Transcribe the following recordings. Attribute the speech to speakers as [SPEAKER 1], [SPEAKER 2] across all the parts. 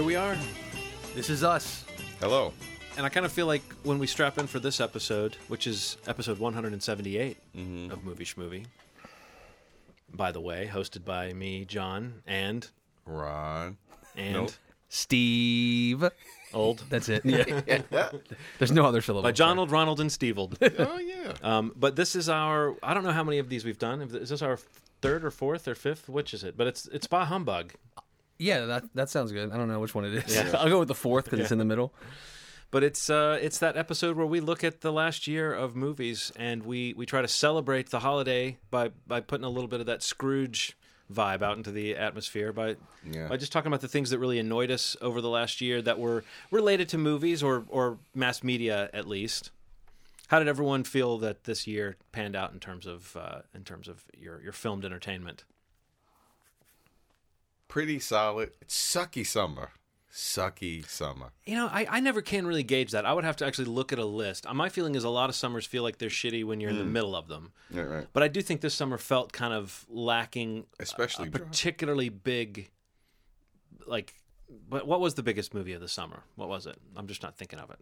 [SPEAKER 1] here we are.
[SPEAKER 2] This is us.
[SPEAKER 3] Hello.
[SPEAKER 1] And I kind of feel like when we strap in for this episode, which is episode 178 of Movie Schmovie, by the way, hosted by me, John, and
[SPEAKER 3] Ron.
[SPEAKER 1] and
[SPEAKER 3] Nope.
[SPEAKER 2] Steve.
[SPEAKER 1] old
[SPEAKER 2] That's it. Yeah. There's no other syllable.
[SPEAKER 1] by Donald, Ronald, and Stevold.
[SPEAKER 3] Oh yeah.
[SPEAKER 1] Um, but this is our I don't know how many of these we've done. Is this our third or fourth or fifth? Which is it? But it's it's Bah Humbug.
[SPEAKER 2] Yeah, that that sounds good. I don't know which one it is.
[SPEAKER 1] Yeah.
[SPEAKER 2] I'll go with the fourth because it's in the middle.
[SPEAKER 1] But it's uh, it's that episode where we look at the last year of movies and we, we try to celebrate the holiday by, by putting a little bit of that Scrooge vibe out into the atmosphere by
[SPEAKER 3] Yeah.
[SPEAKER 1] by just talking about the things that really annoyed us over the last year that were related to movies or or mass media at least. How did everyone feel that this year panned out in terms of uh, in terms of your your filmed entertainment?
[SPEAKER 3] Pretty solid. It's sucky summer. Sucky summer.
[SPEAKER 1] You know, I, I never can really gauge that. I would have to actually look at a list. My feeling is a lot of summers feel like they're shitty when you're in the mm. middle of them.
[SPEAKER 3] Right, right.
[SPEAKER 1] But I do think this summer felt kind of lacking
[SPEAKER 3] Especially
[SPEAKER 1] a
[SPEAKER 3] dry.
[SPEAKER 1] particularly big, like, what, what was the biggest movie of the summer? What was it? I'm just not thinking of it.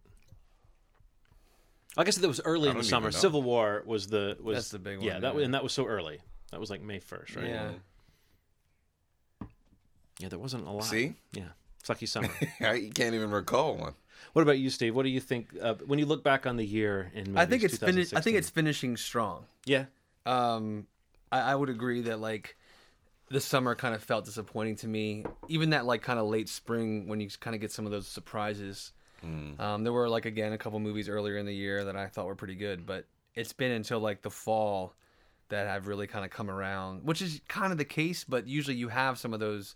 [SPEAKER 1] I guess that was early
[SPEAKER 3] I
[SPEAKER 1] in the
[SPEAKER 3] don't
[SPEAKER 1] summer.
[SPEAKER 3] know.
[SPEAKER 1] Civil War was the was
[SPEAKER 2] That's the big
[SPEAKER 1] Yeah,
[SPEAKER 2] one,
[SPEAKER 1] that
[SPEAKER 2] yeah.
[SPEAKER 1] was, and that was so early. That was like May first, right?
[SPEAKER 2] Yeah.
[SPEAKER 1] Yeah, there wasn't a lot.
[SPEAKER 3] See?
[SPEAKER 1] Yeah, sucky summer.
[SPEAKER 3] you can't even recall one.
[SPEAKER 1] what about you, Steve? What do you think uh, when you look back on the year in? Movies,
[SPEAKER 2] I think it's finished. I think it's finishing strong.
[SPEAKER 1] yeah.
[SPEAKER 2] Um, I, I would agree that like the summer kind of felt disappointing to me. Even that like kind of late spring when you kind of get some of those surprises. Um, there were like again a couple movies earlier in the year that I thought were pretty good, but it's been until like the fall that I've really kind of come around, which is kind of the case. But usually you have some of those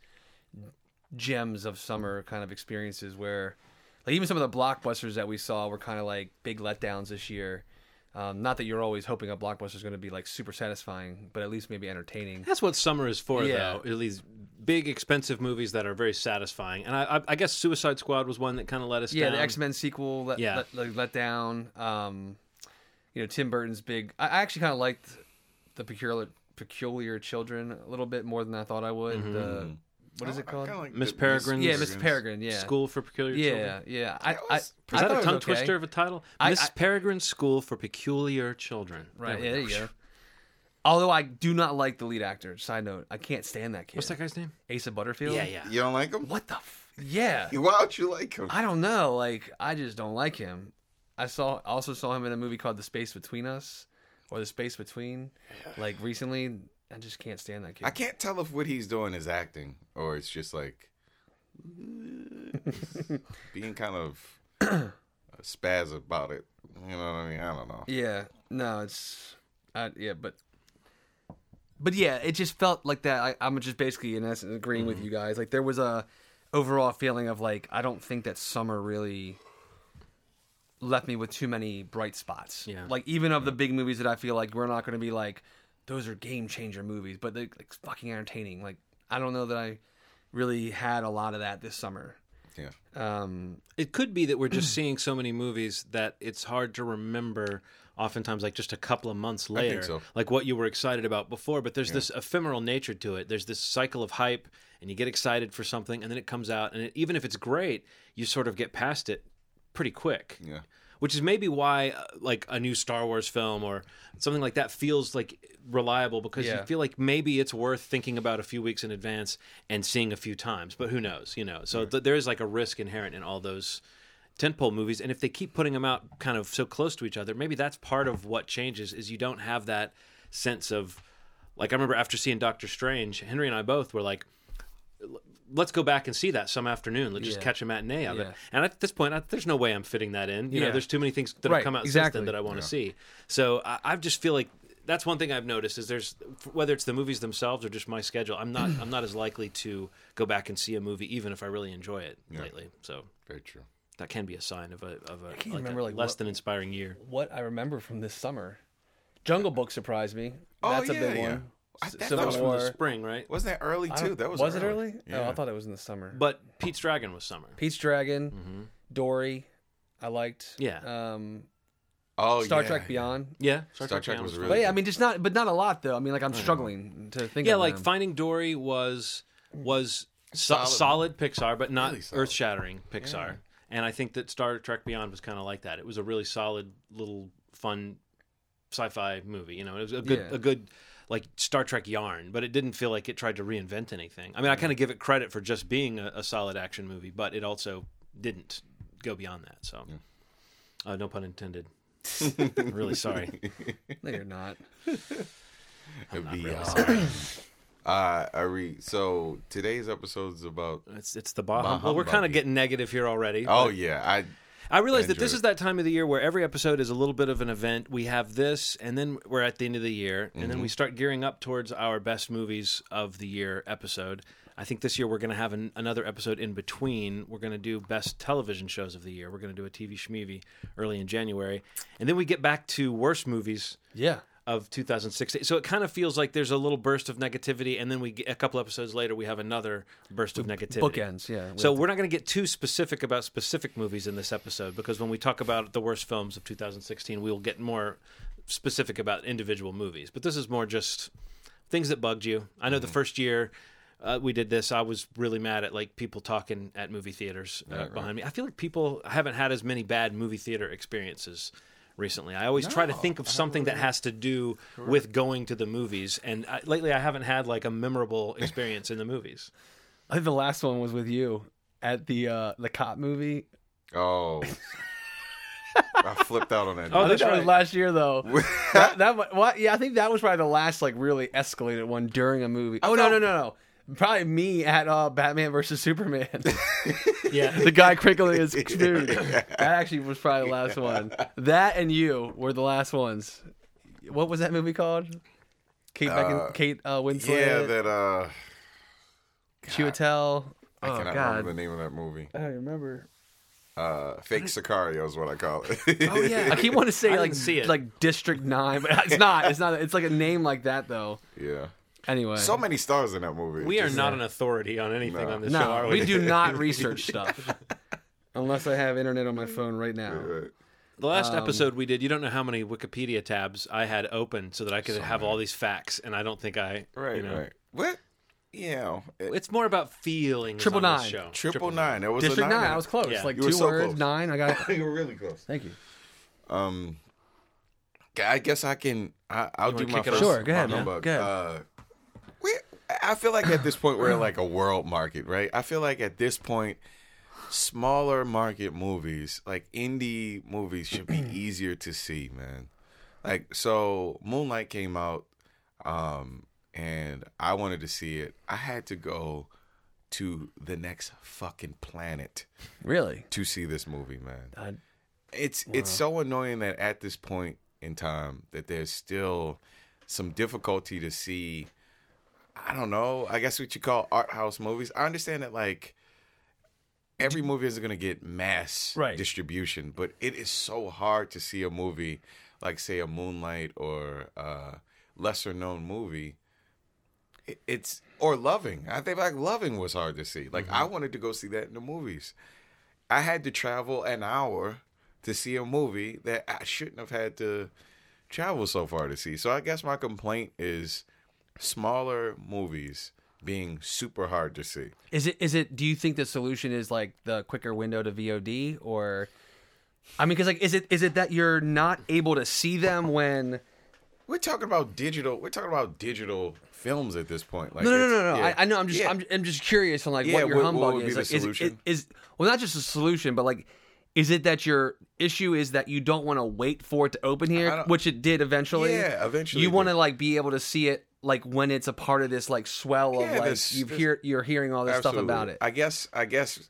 [SPEAKER 2] gems of summer kind of experiences where, like even some of the blockbusters that we saw were kind of like big letdowns this year. Um, not that you're always hoping a blockbuster is going to be like super satisfying, but at least maybe entertaining.
[SPEAKER 1] That's what summer is for,
[SPEAKER 2] Yeah.
[SPEAKER 1] though. Are These big, expensive movies that are very satisfying. And I, I, I guess Suicide Squad was one that kind of let us down.
[SPEAKER 2] Yeah,
[SPEAKER 1] down.
[SPEAKER 2] the X Men sequel let,
[SPEAKER 1] Yeah.
[SPEAKER 2] let, let, let down. Um, you know, Tim Burton's big. I, I actually kind of liked the peculiar peculiar children a little bit more than I thought I would.
[SPEAKER 1] Mm-hmm.
[SPEAKER 2] The what is it called?
[SPEAKER 3] Like
[SPEAKER 1] Miss
[SPEAKER 3] the-
[SPEAKER 1] Peregrine's-
[SPEAKER 2] yeah, Miss Peregrine. Yeah,
[SPEAKER 1] School for Peculiar
[SPEAKER 2] Yeah,
[SPEAKER 1] Children.
[SPEAKER 2] yeah. I,
[SPEAKER 3] That
[SPEAKER 2] I,
[SPEAKER 3] was-
[SPEAKER 2] I
[SPEAKER 1] Is that
[SPEAKER 2] thought
[SPEAKER 1] a tongue
[SPEAKER 2] okay.
[SPEAKER 1] twister of a title?
[SPEAKER 2] I-
[SPEAKER 1] Miss
[SPEAKER 2] I-
[SPEAKER 1] Peregrine's School for Peculiar Children.
[SPEAKER 2] Right.
[SPEAKER 1] we
[SPEAKER 2] Yeah, there you go. Although I do not like the lead actor. Side note, I can't stand that kid.
[SPEAKER 1] What's that guy's name?
[SPEAKER 2] Asa Butterfield.
[SPEAKER 1] Yeah, yeah.
[SPEAKER 3] You don't like him?
[SPEAKER 2] What the? F- yeah.
[SPEAKER 3] Why don't you like him?
[SPEAKER 2] I don't know. Like, I just don't like him. I saw also saw him in a movie called The Space Between Us, or The Space Between, like recently. I just can't stand that kid.
[SPEAKER 3] I can't tell if what he's doing is acting or it's just like being kind of spaz about it. You know what I mean? I don't know.
[SPEAKER 2] Yeah. No, it's. I, yeah, but. But yeah, it just felt like that. I, I'm just basically in essence agreeing with mm-hmm. you guys. Like there was a overall feeling of like I don't think that summer really left me with too many bright spots.
[SPEAKER 1] Yeah.
[SPEAKER 2] Like even of the big movies that I feel like we're not going to be like those are game changer movies, but they're like, fucking entertaining. Like I don't know that I really had a lot of that this summer.
[SPEAKER 3] Yeah.
[SPEAKER 2] Um,
[SPEAKER 1] It could be that we're just seeing so many movies that it's hard to remember. Oftentimes, like just a couple of months later,
[SPEAKER 3] so.
[SPEAKER 1] like what you were excited about before. But there's this ephemeral nature to it. There's this cycle of hype, and you get excited for something, and then it comes out, and it, even if it's great, you sort of get past it pretty quick.
[SPEAKER 3] Yeah.
[SPEAKER 1] Which is maybe why, uh, like a new Star Wars film or something like that feels like reliable because
[SPEAKER 2] Yeah.
[SPEAKER 1] you feel like maybe it's worth thinking about a few weeks in advance and seeing a few times. But who knows? You know, so th- there is like a risk inherent in all those tentpole movies, and if they keep putting them out kind of so close to each other, maybe that's part of what changes. Is you don't have that sense of like I remember after seeing Doctor Strange, Henry and I both were like let's go back and see that some afternoon. Let's just catch a matinee of it. And at this point, I, there's no way I'm fitting that in. You know, there's too many things that
[SPEAKER 2] Right,
[SPEAKER 1] have come out
[SPEAKER 2] exactly.
[SPEAKER 1] since then that I want to see. So I, I just feel like that's one thing I've noticed is there's whether it's the movies themselves or just my schedule. I'm not I'm not as likely to go back and see a movie even if I really enjoy it lately. So
[SPEAKER 3] Very true.
[SPEAKER 1] that can be a sign of a of a, like
[SPEAKER 2] remember,
[SPEAKER 1] a
[SPEAKER 2] like,
[SPEAKER 1] less
[SPEAKER 2] what-
[SPEAKER 1] than inspiring year.
[SPEAKER 2] what I remember from this summer, Jungle Book surprised me.
[SPEAKER 3] Oh,
[SPEAKER 2] That's a
[SPEAKER 3] yeah,
[SPEAKER 2] big
[SPEAKER 3] yeah.
[SPEAKER 2] one.
[SPEAKER 3] I-
[SPEAKER 2] S-
[SPEAKER 3] that-
[SPEAKER 2] Civil
[SPEAKER 1] That was from the spring, right?
[SPEAKER 3] Wasn't that early
[SPEAKER 2] I
[SPEAKER 3] too?
[SPEAKER 2] don't-
[SPEAKER 3] That was
[SPEAKER 2] was it
[SPEAKER 3] early.
[SPEAKER 2] early?
[SPEAKER 3] Yeah.
[SPEAKER 2] Oh, I thought it was in the summer.
[SPEAKER 1] But Pete's Dragon was summer.
[SPEAKER 2] Pete's Dragon,
[SPEAKER 1] Mm-hmm.
[SPEAKER 2] Dory, I liked.
[SPEAKER 1] Yeah.
[SPEAKER 2] Um,
[SPEAKER 3] oh,
[SPEAKER 2] Star
[SPEAKER 3] yeah,
[SPEAKER 2] Trek. Beyond.
[SPEAKER 1] Yeah,
[SPEAKER 3] Star Trek
[SPEAKER 1] Channel
[SPEAKER 3] was
[SPEAKER 1] fun.
[SPEAKER 3] really
[SPEAKER 2] But yeah, I mean, just not, but not a lot though. I mean, like I'm struggling to think.
[SPEAKER 1] yeah
[SPEAKER 2] of
[SPEAKER 1] like
[SPEAKER 2] them.
[SPEAKER 1] finding dory was was So, solid.
[SPEAKER 3] Solid.
[SPEAKER 1] Pixar, but not
[SPEAKER 3] Really solid.
[SPEAKER 1] earth-shattering Pixar.
[SPEAKER 3] Yeah.
[SPEAKER 1] And I think that Star Trek Beyond was kind of like that. It was a really solid, little, fun sci-fi movie. You know, it was a good,
[SPEAKER 2] Yeah.
[SPEAKER 1] a good like Star Trek yarn, but it didn't feel like it tried to reinvent anything. I mean, I kind of give it credit for just being a, a solid action movie, but it also didn't go beyond that. So, uh, no pun intended. really sorry.
[SPEAKER 2] No, you're not.
[SPEAKER 3] Beyond. Uh, I read. So today's episode is about.
[SPEAKER 1] It's it's the bah.
[SPEAKER 3] Bah
[SPEAKER 1] Well, we're kind of getting negative here already.
[SPEAKER 3] Oh
[SPEAKER 1] but-
[SPEAKER 3] yeah, I.
[SPEAKER 1] I realize
[SPEAKER 3] I
[SPEAKER 1] that this is that time of the year where every episode is a little bit of an event. We have this, and then we're at the end of the year, and then we mm-hmm. start gearing up towards our best movies of the year episode. I think this year we're going to have an, another episode in between. We're going to do best television shows of the year. We're going to do a TV Schmeevy early in January, and then we get back to worst movies
[SPEAKER 2] Yeah.
[SPEAKER 1] Of 2016. So it kind of feels like there's a little burst of negativity, and then we get, a couple episodes later we have another burst of negativity.
[SPEAKER 2] Bookends. Yeah.
[SPEAKER 1] So
[SPEAKER 2] with-
[SPEAKER 1] we're not going to get too specific about specific movies in this episode because when we talk about the worst films of 2016, we'll get more specific about individual movies. But this is more just things that bugged you. I know the
[SPEAKER 3] Mm-hmm.
[SPEAKER 1] first year uh, we did this, I was really mad at like people talking at movie theaters uh, behind me. I feel like people haven't had as many bad movie theater experiences recently. I always try to think of something that has to do with going to the movies, and I, lately I haven't had like a memorable experience in the movies.
[SPEAKER 2] I think the last one was with you at the uh the cop movie.
[SPEAKER 3] Oh. I flipped out on that.
[SPEAKER 1] Oh, that's
[SPEAKER 2] that
[SPEAKER 1] right.
[SPEAKER 2] was last year though. that, that well, yeah, I think that was probably the last like really escalated one during a movie. Oh no, no, no, no. Probably me at uh, Batman versus Superman.
[SPEAKER 1] Yeah.
[SPEAKER 2] the guy crinkling his food. That actually was probably the last one. That and you were the last ones. What was that movie called? Kate Beckin-
[SPEAKER 3] Uh,
[SPEAKER 2] Kate uh, Winslet.
[SPEAKER 3] yeah, that uh,
[SPEAKER 2] Chiwetel.
[SPEAKER 3] I
[SPEAKER 2] Oh
[SPEAKER 3] cannot
[SPEAKER 2] God,
[SPEAKER 3] remember the name of that movie.
[SPEAKER 2] I don't remember.
[SPEAKER 3] Uh, fake Sicario is what I call it.
[SPEAKER 1] Oh yeah,
[SPEAKER 2] I keep wanting to say
[SPEAKER 1] I
[SPEAKER 2] like
[SPEAKER 1] see it.
[SPEAKER 2] like District Nine, but it's not. It's not. It's like a name like that though.
[SPEAKER 3] yeah.
[SPEAKER 2] Anyway,
[SPEAKER 3] So many stars in that movie.
[SPEAKER 1] We are
[SPEAKER 3] Just-
[SPEAKER 1] not an authority on anything
[SPEAKER 3] No.
[SPEAKER 1] on this show,
[SPEAKER 2] no,
[SPEAKER 1] are
[SPEAKER 2] we
[SPEAKER 1] we?
[SPEAKER 2] do not research stuff unless I have internet on my phone right now.
[SPEAKER 3] Right.
[SPEAKER 1] The last
[SPEAKER 2] Um,
[SPEAKER 1] episode we did, you don't know how many Wikipedia tabs I had open so that I could have all these facts, and I don't think I.
[SPEAKER 3] Right,
[SPEAKER 1] you know,
[SPEAKER 3] right. What? You know, it-
[SPEAKER 1] It's more about feelings.
[SPEAKER 2] Triple
[SPEAKER 1] on this
[SPEAKER 2] nine.
[SPEAKER 1] show.
[SPEAKER 3] triple nine. There was
[SPEAKER 2] District
[SPEAKER 3] a nine.
[SPEAKER 2] Nine, I was close.
[SPEAKER 1] Yeah.
[SPEAKER 2] Like
[SPEAKER 3] You were
[SPEAKER 2] two
[SPEAKER 3] so
[SPEAKER 2] words,
[SPEAKER 3] close.
[SPEAKER 2] nine. I got
[SPEAKER 3] you were really close.
[SPEAKER 2] Thank you.
[SPEAKER 3] Um, I guess I can. I, I'll
[SPEAKER 1] You
[SPEAKER 3] do
[SPEAKER 1] wanna
[SPEAKER 3] my
[SPEAKER 1] kick it
[SPEAKER 3] first.
[SPEAKER 1] off?
[SPEAKER 2] Sure, go ahead,
[SPEAKER 3] my
[SPEAKER 2] man.
[SPEAKER 3] humbug.
[SPEAKER 2] Go ahead.
[SPEAKER 3] Uh, we, I feel like at this point we're like a world market, right? I feel like at this point, smaller market movies, like indie movies, should be easier to see, man. Like so, Moonlight came out, um, and I wanted to see it. I had to go to the next fucking planet
[SPEAKER 2] Really?
[SPEAKER 3] to see this movie, man
[SPEAKER 2] Uh,
[SPEAKER 3] it's it's so annoying that at this point in time that there's still some difficulty to see I don't know, I guess what you call art house movies. I understand that like every movie isn't going to get mass
[SPEAKER 2] Right.
[SPEAKER 3] distribution, but it is so hard to see a movie like say a Moonlight or a lesser known movie it's or Loving. I think like Loving was hard to see. Like I mm-hmm. wanted to go see that in the movies. I had to travel an hour to see a movie that I shouldn't have had to travel so far to see. So I guess my complaint is smaller movies being super hard to see.
[SPEAKER 2] Is it? Is it? Do you think the solution is like the quicker window to VOD, or? I mean, because like, is it is it that you're not able to see them when?
[SPEAKER 3] We're talking about digital. We're talking about digital films at this point. Like
[SPEAKER 2] No, no, no, no, no.
[SPEAKER 3] yeah.
[SPEAKER 2] I, I know. I'm just,
[SPEAKER 3] Yeah.
[SPEAKER 2] I'm, I'm just curious on like
[SPEAKER 3] Yeah,
[SPEAKER 2] what your
[SPEAKER 3] what-
[SPEAKER 2] humbug
[SPEAKER 3] what
[SPEAKER 2] is. Like, is, is, is well, not just a solution, but like, is it that your issue is that you don't want to wait for it to open here, which it did eventually?
[SPEAKER 3] Yeah, eventually
[SPEAKER 2] You want to like be able to see it like when it's a part of this like swell of
[SPEAKER 3] Yeah,
[SPEAKER 2] like
[SPEAKER 3] this-
[SPEAKER 2] you've
[SPEAKER 3] this-
[SPEAKER 2] hear you're hearing all this stuff about it.
[SPEAKER 3] I guess. I guess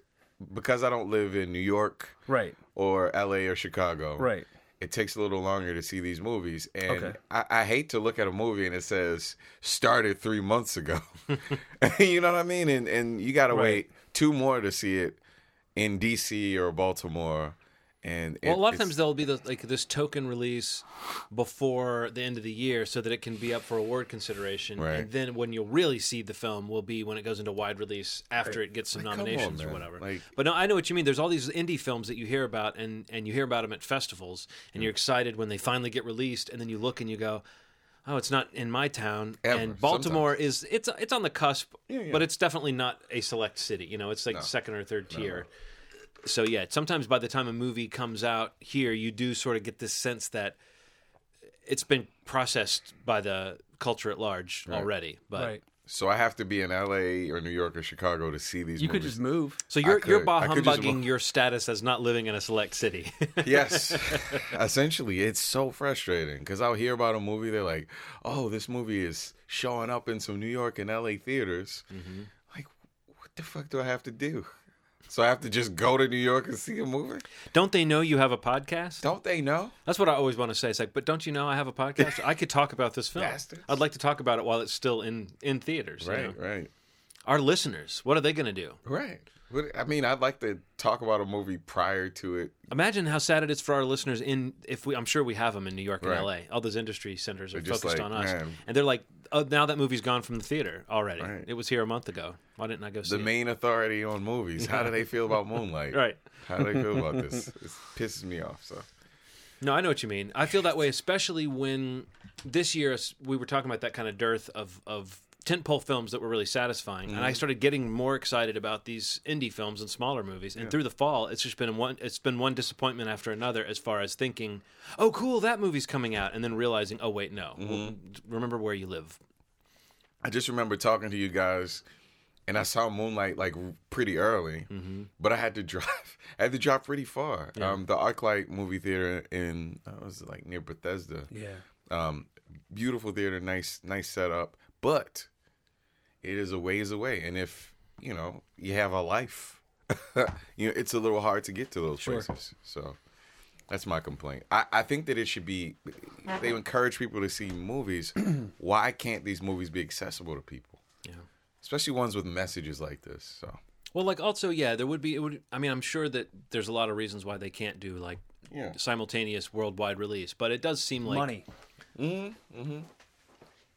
[SPEAKER 3] because I don't live in New York
[SPEAKER 2] right.
[SPEAKER 3] or L.A. or Chicago.
[SPEAKER 2] Right.
[SPEAKER 3] It takes a little longer to see these movies, and
[SPEAKER 2] Okay.
[SPEAKER 3] I, I hate to look at a movie and it says started three months ago. you know what I mean? And and you got to
[SPEAKER 2] Right.
[SPEAKER 3] wait two more to see it in D.C. or Baltimore. And
[SPEAKER 1] Well,
[SPEAKER 3] it-
[SPEAKER 1] a lot of times there'll be the, like this token release before the end of the year, so that it can be up for award consideration.
[SPEAKER 3] Right.
[SPEAKER 1] And then when you'll really see the film will be when it goes into wide release after it gets some
[SPEAKER 3] Like, come on,
[SPEAKER 1] nominations or whatever.
[SPEAKER 3] Like-
[SPEAKER 1] but no, I know what you mean. There's all these indie films that you hear about, and and you hear about them at festivals, and you're excited when they finally get released, and then you look and you go. oh, it's not in my town.
[SPEAKER 3] Ever,
[SPEAKER 1] and Baltimore is it's it's on the cusp,
[SPEAKER 3] yeah.
[SPEAKER 1] but it's definitely not a select city. You know, it's like second or third tier. So yeah, sometimes by the time a movie comes out here, you do sort of get this sense that it's been processed by the culture at large already. But
[SPEAKER 2] Right.
[SPEAKER 3] So I have to be in L.A. or New York or Chicago to see these. Movies.
[SPEAKER 2] You could just move.
[SPEAKER 1] so you're you're bah
[SPEAKER 3] I could just
[SPEAKER 1] humbugging your status as not living in a select city.
[SPEAKER 3] yes essentially it's so frustrating because i'll hear about a movie they're like oh this movie is showing up in some new york and la theaters
[SPEAKER 1] Mm-hmm.
[SPEAKER 3] like what the fuck do i have to do so i have to just go to new york and see a movie
[SPEAKER 1] don't they know you have a podcast?
[SPEAKER 3] don't they know
[SPEAKER 1] That's what I always want to say. It's like, but don't you know I have a podcast? I could talk about this film.
[SPEAKER 3] Bastards.
[SPEAKER 1] I'd like to talk about it while it's still in in theaters. you
[SPEAKER 3] right
[SPEAKER 1] know?
[SPEAKER 3] right
[SPEAKER 1] Our listeners, what are they going to do?
[SPEAKER 3] right i mean i'd like to talk about a movie prior to it
[SPEAKER 1] Imagine how sad it is for our listeners in if we I'm sure we have them in New York and
[SPEAKER 3] Right.
[SPEAKER 1] LA. All those industry centers are focused
[SPEAKER 3] like,
[SPEAKER 1] on us.
[SPEAKER 3] man.
[SPEAKER 1] And they're like, "Oh, now that movie's gone from the theater already.
[SPEAKER 3] Right.
[SPEAKER 1] It was here a month ago. Why didn't I go see it?"
[SPEAKER 3] the
[SPEAKER 1] it?"
[SPEAKER 3] main authority on movies how do they feel about moonlight
[SPEAKER 1] Right.
[SPEAKER 3] how do they feel about this it pisses me off so
[SPEAKER 1] No, I know what you mean. I feel that way, especially when this year we were talking about that kind of dearth of of tentpole films that were really satisfying, and
[SPEAKER 3] Mm-hmm.
[SPEAKER 1] I started getting more excited about these indie films and smaller movies. And through the fall, it's just been one it's been one disappointment after another as far as thinking, "Oh, cool, that movie's coming out," and then realizing, "Oh, wait, no.
[SPEAKER 3] Mm-hmm.
[SPEAKER 1] Well, remember where you live."
[SPEAKER 3] I just remember talking to you guys, and I saw Moonlight like pretty early, but I had to drive. I had to drive pretty far. Um, the ArcLight movie theater in uh, was like near Bethesda.
[SPEAKER 2] Yeah.
[SPEAKER 3] Um, beautiful theater, nice, nice setup, but it is a ways away. And if you know you have a life, you know it's a little hard to get to those places. So. That's my complaint. I, I think that it should be. They encourage people to see movies. Why can't these movies be accessible to people?
[SPEAKER 1] Yeah.
[SPEAKER 3] especially ones with messages like this. So
[SPEAKER 1] Well, like also, yeah, there would be. It would. I mean, I'm sure that there's a lot of reasons why they can't do like
[SPEAKER 3] Yeah.
[SPEAKER 1] simultaneous worldwide release, but it does seem like
[SPEAKER 2] money. Mm-hmm.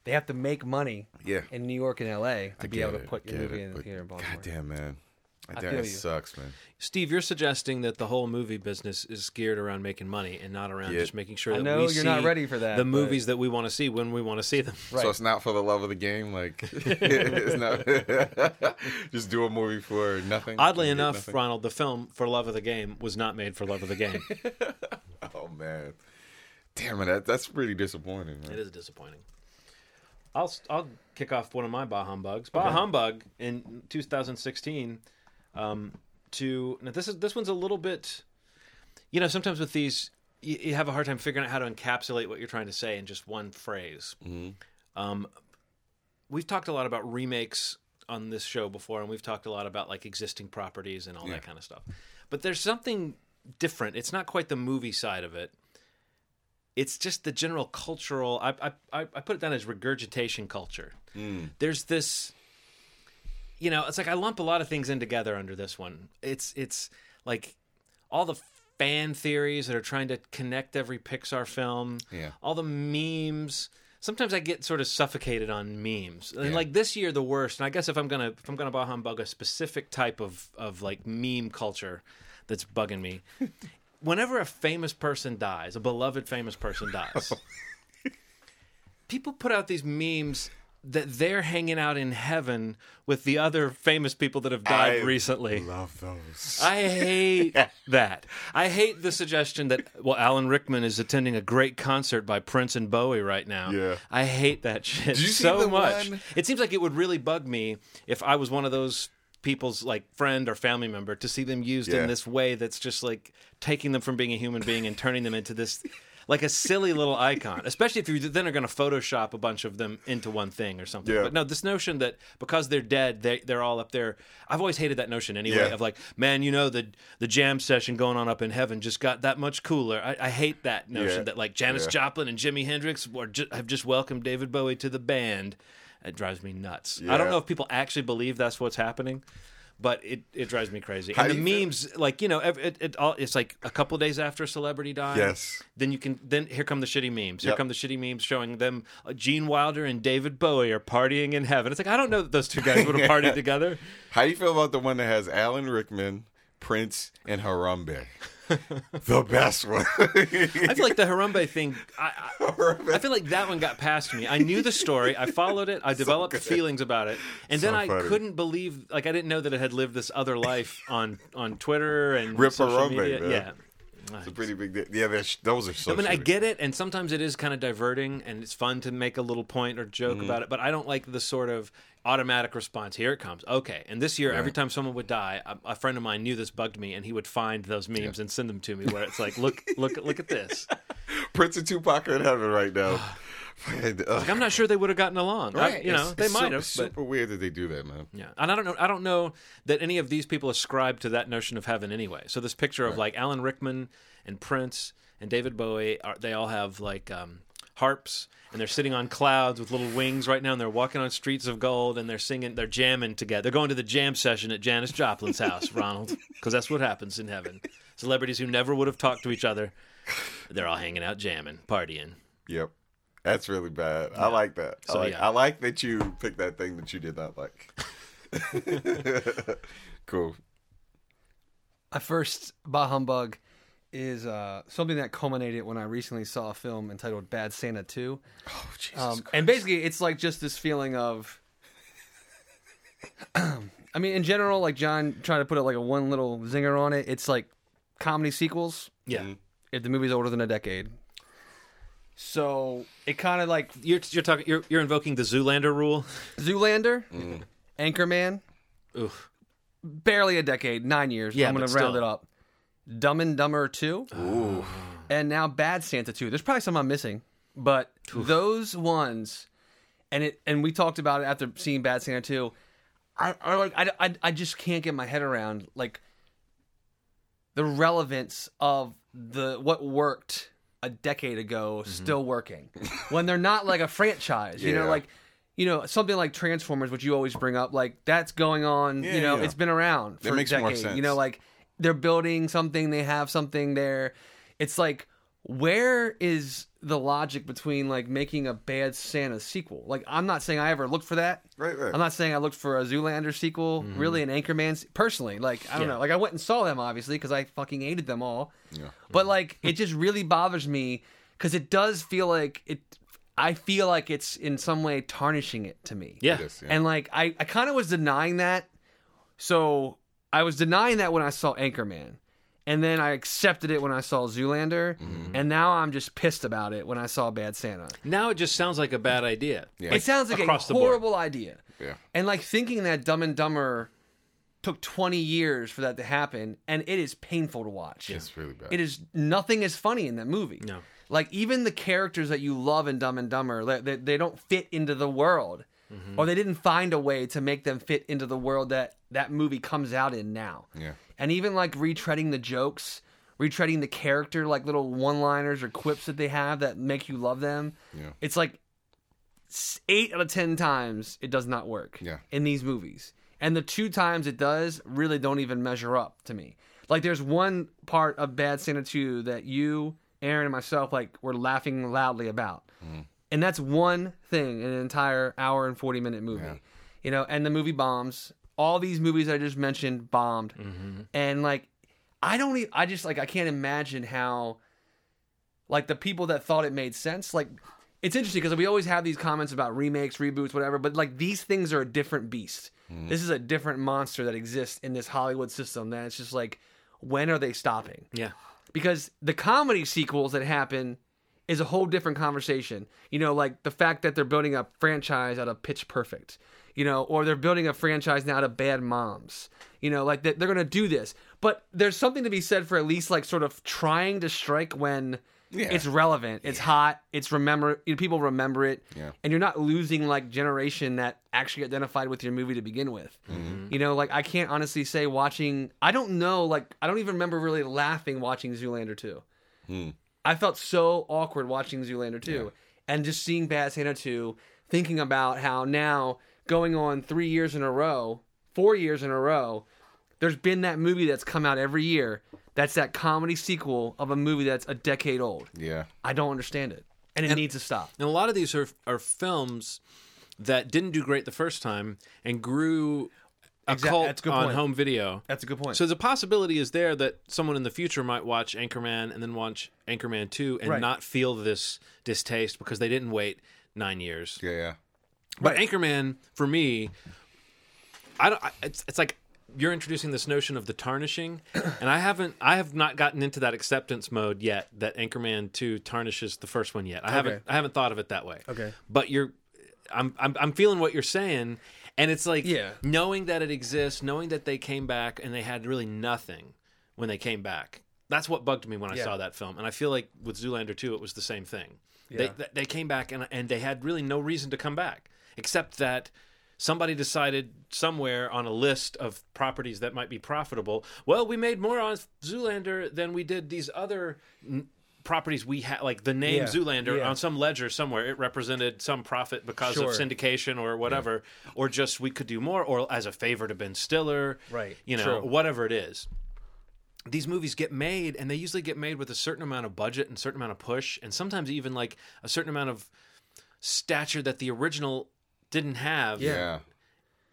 [SPEAKER 2] They have to make money
[SPEAKER 3] yeah,
[SPEAKER 2] in New York and L.A. to be able to
[SPEAKER 3] it,
[SPEAKER 2] put your movie
[SPEAKER 3] it,
[SPEAKER 2] in
[SPEAKER 3] but
[SPEAKER 2] here in Baltimore.
[SPEAKER 3] Goddamn man,
[SPEAKER 2] I
[SPEAKER 3] Damn,
[SPEAKER 2] feel
[SPEAKER 3] it
[SPEAKER 2] you.
[SPEAKER 3] sucks, man.
[SPEAKER 1] Steve, you're suggesting that the whole movie business is geared around making money and not around
[SPEAKER 3] Yeah.
[SPEAKER 1] just making sure
[SPEAKER 2] I
[SPEAKER 1] that
[SPEAKER 2] know
[SPEAKER 1] we
[SPEAKER 2] you're
[SPEAKER 1] see
[SPEAKER 2] not ready for that,
[SPEAKER 1] the
[SPEAKER 2] but-
[SPEAKER 1] movies that we want to see when we want to see them.
[SPEAKER 2] Right.
[SPEAKER 3] So it's not for the love of the game, like it's not. just do a movie for nothing.
[SPEAKER 1] Oddly enough,
[SPEAKER 3] nothing?
[SPEAKER 1] Ronald, the film For Love of the Game was not made for love of the game.
[SPEAKER 3] Oh man, damn it, that, that's pretty disappointing. Man.
[SPEAKER 1] it is disappointing. I'll I'll kick off one of my Bah Humbugs. Bah Humbug in 2016. Um, to now this is this one's a little bit, you know, sometimes with these you, you have a hard time figuring out how to encapsulate what you're trying to say in just one phrase. Um, we've talked a lot about remakes on this show before, and we've talked a lot about like existing properties and all
[SPEAKER 3] Yeah.
[SPEAKER 1] that kind of stuff. But there's something different. It's not quite the movie side of it. It's just the general cultural. I I I put it down as regurgitation culture. Mm. There's this, you know, it's like I lump a lot of things in together under this one. It's it's like all the fan theories that are trying to connect every Pixar film.
[SPEAKER 3] Yeah.
[SPEAKER 1] All the memes. Sometimes I get sort of suffocated on memes, and
[SPEAKER 3] Yeah.
[SPEAKER 1] like this year, the worst. And I guess if I'm gonna if I'm gonna bah humbug a specific type of of like meme culture that's bugging me, whenever a famous person dies, a beloved famous person dies, people put out these memes that they're hanging out in heaven with the other famous people that have died recently.
[SPEAKER 3] I
[SPEAKER 1] recently.
[SPEAKER 3] Love those.
[SPEAKER 1] I hate that. I hate the suggestion that well, Alan Rickman is attending a great concert by Prince and Bowie right now.
[SPEAKER 3] Yeah.
[SPEAKER 1] I hate that shit
[SPEAKER 3] Did you see
[SPEAKER 1] so much.
[SPEAKER 3] one-
[SPEAKER 1] It seems like it would really bug me if I was one of those people's like friend or family member to see them used
[SPEAKER 3] Yeah.
[SPEAKER 1] in this way that's just like taking them from being a human being and turning them into this like a silly little icon especially if you then are going to photoshop a bunch of them into one thing or something
[SPEAKER 3] Yeah.
[SPEAKER 1] but no this notion that because they're dead they, they're all up there i've always hated that notion anyway
[SPEAKER 3] Yeah.
[SPEAKER 1] of like man you know the the jam session going on up in heaven just got that much cooler i, I hate that notion
[SPEAKER 3] Yeah.
[SPEAKER 1] that like janis joplin and jimi hendrix were ju- have just welcomed david bowie to the band it drives me nuts i don't know if people actually believe that's what's happening but it, it drives me crazy.
[SPEAKER 3] How
[SPEAKER 1] and the
[SPEAKER 3] you feel-
[SPEAKER 1] memes, like you know, it, it all it's like a couple days after a celebrity dies.
[SPEAKER 3] Yes.
[SPEAKER 1] Then you can then here come the shitty memes. Here
[SPEAKER 3] Yep.
[SPEAKER 1] come the shitty memes showing them uh, Gene Wilder and David Bowie are partying in heaven. It's like I don't know that those two guys would have partied together.
[SPEAKER 3] How do you feel about the one that has Alan Rickman, Prince, and Harambe? the best one.
[SPEAKER 1] I feel like the Harambe thing. I, I, I feel like that one got past me. I knew the story. I followed it. I developed
[SPEAKER 3] good.
[SPEAKER 1] feelings about it, and then I
[SPEAKER 3] funny.
[SPEAKER 1] couldn't believe. Like I didn't know that it had lived this other life on on Twitter and
[SPEAKER 3] Rip
[SPEAKER 1] social
[SPEAKER 3] Harambe,
[SPEAKER 1] media.
[SPEAKER 3] man.
[SPEAKER 1] Yeah.
[SPEAKER 3] It's a pretty big deal. Yeah, those are so.
[SPEAKER 1] I mean, I get it, and sometimes it is kind of diverting, and it's fun to make a little point or joke
[SPEAKER 3] Mm-hmm.
[SPEAKER 1] about it. But I don't like the sort of automatic response. Here it comes. Okay, and this year, every time someone would die, a, a friend of mine knew this bugged me, and he would find those memes and send them to me. Where it's like, look, look, look at this.
[SPEAKER 3] Prince and Tupac are in heaven right now.
[SPEAKER 1] Like, I'm not sure they would have gotten along. I- you know,
[SPEAKER 3] It's-
[SPEAKER 1] they
[SPEAKER 3] it's
[SPEAKER 1] might have, but
[SPEAKER 3] Super weird that they do that, man.
[SPEAKER 1] Yeah, and I don't know. I don't know that any of these people ascribe to that notion of heaven anyway. So this picture of like Alan Rickman and Prince and David Bowie, are, they all have like um, harps and they're sitting on clouds with little wings right now, and they're walking on streets of gold and they're singing, they're jamming together. They're going to the jam session at Janis Joplin's house, Ronald, because that's what happens in heaven. Celebrities who never would have talked to each other, they're all hanging out, jamming, partying.
[SPEAKER 3] Yep. That's really bad. I like that. I like,
[SPEAKER 1] yeah.
[SPEAKER 3] I like that you picked that thing that you did not like. cool.
[SPEAKER 2] My first Bah Humbug is uh, something that culminated when I recently saw a film entitled Bad Santa 2.
[SPEAKER 3] Oh, Jesus
[SPEAKER 2] Um, and basically, it's like just this feeling of. I mean, in general, like John trying to put it like a one little zinger on it. It's like comedy sequels.
[SPEAKER 1] Yeah,
[SPEAKER 2] If the movie's older than a decade, so it kind of like
[SPEAKER 1] you're you're talking you're you're invoking the Zoolander rule.
[SPEAKER 2] Zoolander,
[SPEAKER 3] Mm.
[SPEAKER 2] Anchorman,
[SPEAKER 1] Oof.
[SPEAKER 2] barely a decade, nine years.
[SPEAKER 1] Yeah,
[SPEAKER 2] I'm gonna
[SPEAKER 1] but
[SPEAKER 2] round
[SPEAKER 1] still.
[SPEAKER 2] it up. Dumb and Dumber two,
[SPEAKER 3] Ooh.
[SPEAKER 2] and now Bad Santa two. There's probably some I'm missing, but those ones, and it and we talked about it after seeing Bad Santa two. I, I like I, I I just can't get my head around like the relevance of the what worked a decade ago mm-hmm. still working when they're not like a franchise. You know, like you know something like Transformers, which you always bring up, like that's going on.
[SPEAKER 3] Yeah,
[SPEAKER 2] you know,
[SPEAKER 3] yeah.
[SPEAKER 2] it's been around
[SPEAKER 3] That
[SPEAKER 2] for
[SPEAKER 3] makes
[SPEAKER 2] a
[SPEAKER 3] more
[SPEAKER 2] decade. You know, like they're building something, they have something there. It's like where is the logic between like making a bad Santa sequel? Like I'm not saying I ever looked for that.
[SPEAKER 3] Right, right.
[SPEAKER 2] I'm not saying I looked for a Zoolander sequel, mm-hmm. really an Anchorman s- personally. Like I don't
[SPEAKER 1] Yeah.
[SPEAKER 2] know. Like I went and saw them obviously because I fucking hated them all.
[SPEAKER 3] Yeah.
[SPEAKER 2] But like it just really bothers me because it does feel like it. I feel like it's in some way tarnishing it to me.
[SPEAKER 1] Yeah.
[SPEAKER 3] It is, yeah.
[SPEAKER 2] And like I, I kind of was denying that. So I was denying that when I saw Anchorman. And then I accepted it when I saw Zoolander.
[SPEAKER 3] Mm-hmm.
[SPEAKER 2] And now I'm just pissed about it when I saw Bad Santa.
[SPEAKER 1] Now it just sounds like a bad idea.
[SPEAKER 3] Yeah.
[SPEAKER 2] it sounds like a
[SPEAKER 1] across the board.
[SPEAKER 2] horrible idea.
[SPEAKER 3] Yeah.
[SPEAKER 2] And like thinking that Dumb and Dumber took 20 years for that to happen. And it is painful to watch.
[SPEAKER 3] It's really bad.
[SPEAKER 2] It is nothing is funny in that movie.
[SPEAKER 1] No.
[SPEAKER 2] Like even the characters that you love in Dumb and Dumber, they, they, they don't fit into the world,
[SPEAKER 3] Mm-hmm.
[SPEAKER 2] or they didn't find a way to make them fit into the world that that movie comes out in now.
[SPEAKER 3] Yeah.
[SPEAKER 2] And even like retreading the jokes, retreading the character, like little one-liners or quips that they have that make you love them.
[SPEAKER 3] Yeah.
[SPEAKER 2] It's like eight out of ten times it does not work.
[SPEAKER 3] Yeah.
[SPEAKER 2] In these movies, and the two times it does really don't even measure up to me. Like there's one part of Bad Santa 2 that you, Aaron, and myself like were laughing loudly about, mm-hmm. and that's one thing in an entire hour and forty minute movie.
[SPEAKER 3] Yeah.
[SPEAKER 2] You know, and the movie bombs. All these movies I just mentioned bombed, mm-hmm. and like I don't. I just like I can't imagine how like the people that thought it made sense like it's interesting because we always have these comments about remakes reboots whatever but like these things are a different beast mm-hmm. this is a different monster that exists in this hollywood system that it's just like when are they stopping
[SPEAKER 1] Yeah.
[SPEAKER 2] because the comedy sequels that happen is a whole different conversation. You know, like the fact that they're building a franchise out of Pitch Perfect, you know, or they're building a franchise now to Bad Moms. You know, like that they're going to do this. But there's something to be said for at least like sort of trying to strike when
[SPEAKER 3] Yeah.
[SPEAKER 2] it's relevant, it's hot, it's remember you know, people remember it,
[SPEAKER 3] Yeah.
[SPEAKER 2] and you're not losing like generation that actually identified with your movie to begin with.
[SPEAKER 3] Mm-hmm.
[SPEAKER 2] You know, like I can't honestly say watching. I don't know. Like I don't even remember really laughing watching Zoolander two.
[SPEAKER 3] Hmm.
[SPEAKER 2] I felt so awkward watching Zoolander 2 and just seeing Bad Santa 2, thinking about how now going on three years in a row, four years in a row, there's been that movie that's come out every year. That's that comedy sequel of a movie that's a decade old.
[SPEAKER 3] Yeah.
[SPEAKER 2] I don't understand it. And it needs to stop.
[SPEAKER 1] And a lot of these are are films that didn't do great the first time and grew a
[SPEAKER 2] Exact-
[SPEAKER 1] cult
[SPEAKER 2] that's a good
[SPEAKER 1] on
[SPEAKER 2] point.
[SPEAKER 1] home video.
[SPEAKER 2] That's a good point.
[SPEAKER 1] So the possibility is there that someone in the future might watch Anchorman and then watch Anchorman 2 and
[SPEAKER 2] Right.
[SPEAKER 1] not feel this distaste because they didn't wait 9 years.
[SPEAKER 3] Yeah, yeah.
[SPEAKER 1] But Anchorman for me I don't I, it's it's like you're introducing this notion of the tarnishing and I haven't I have not gotten into that acceptance mode yet that Anchorman 2 tarnishes the first one yet. I haven't I haven't thought of it that way.
[SPEAKER 2] Okay.
[SPEAKER 1] But you're I'm I'm I'm feeling what you're saying and it's like
[SPEAKER 2] Yeah.
[SPEAKER 1] knowing that it exists, knowing that they came back and they had really nothing when they came back. That's what bugged me when I
[SPEAKER 2] Yeah.
[SPEAKER 1] saw that film. And I feel like with Zoolander 2 it was the same thing. They
[SPEAKER 2] Yeah.
[SPEAKER 1] they- they came back and and they had really no reason to come back except that somebody decided somewhere on a list of properties that might be profitable. Well, we made more on Zoolander than we did these other n- properties we had like the name
[SPEAKER 2] Yeah,
[SPEAKER 1] Zoolander
[SPEAKER 2] yeah.
[SPEAKER 1] on some ledger somewhere it represented some profit because of syndication or whatever or just we could do more or as a favor to Ben Stiller
[SPEAKER 2] Right,
[SPEAKER 1] you know
[SPEAKER 2] true.
[SPEAKER 1] whatever it is these movies get made and they usually get made with a certain amount of budget and certain amount of push and sometimes even like a certain amount of stature that the original didn't have
[SPEAKER 2] Yeah.
[SPEAKER 3] Yeah.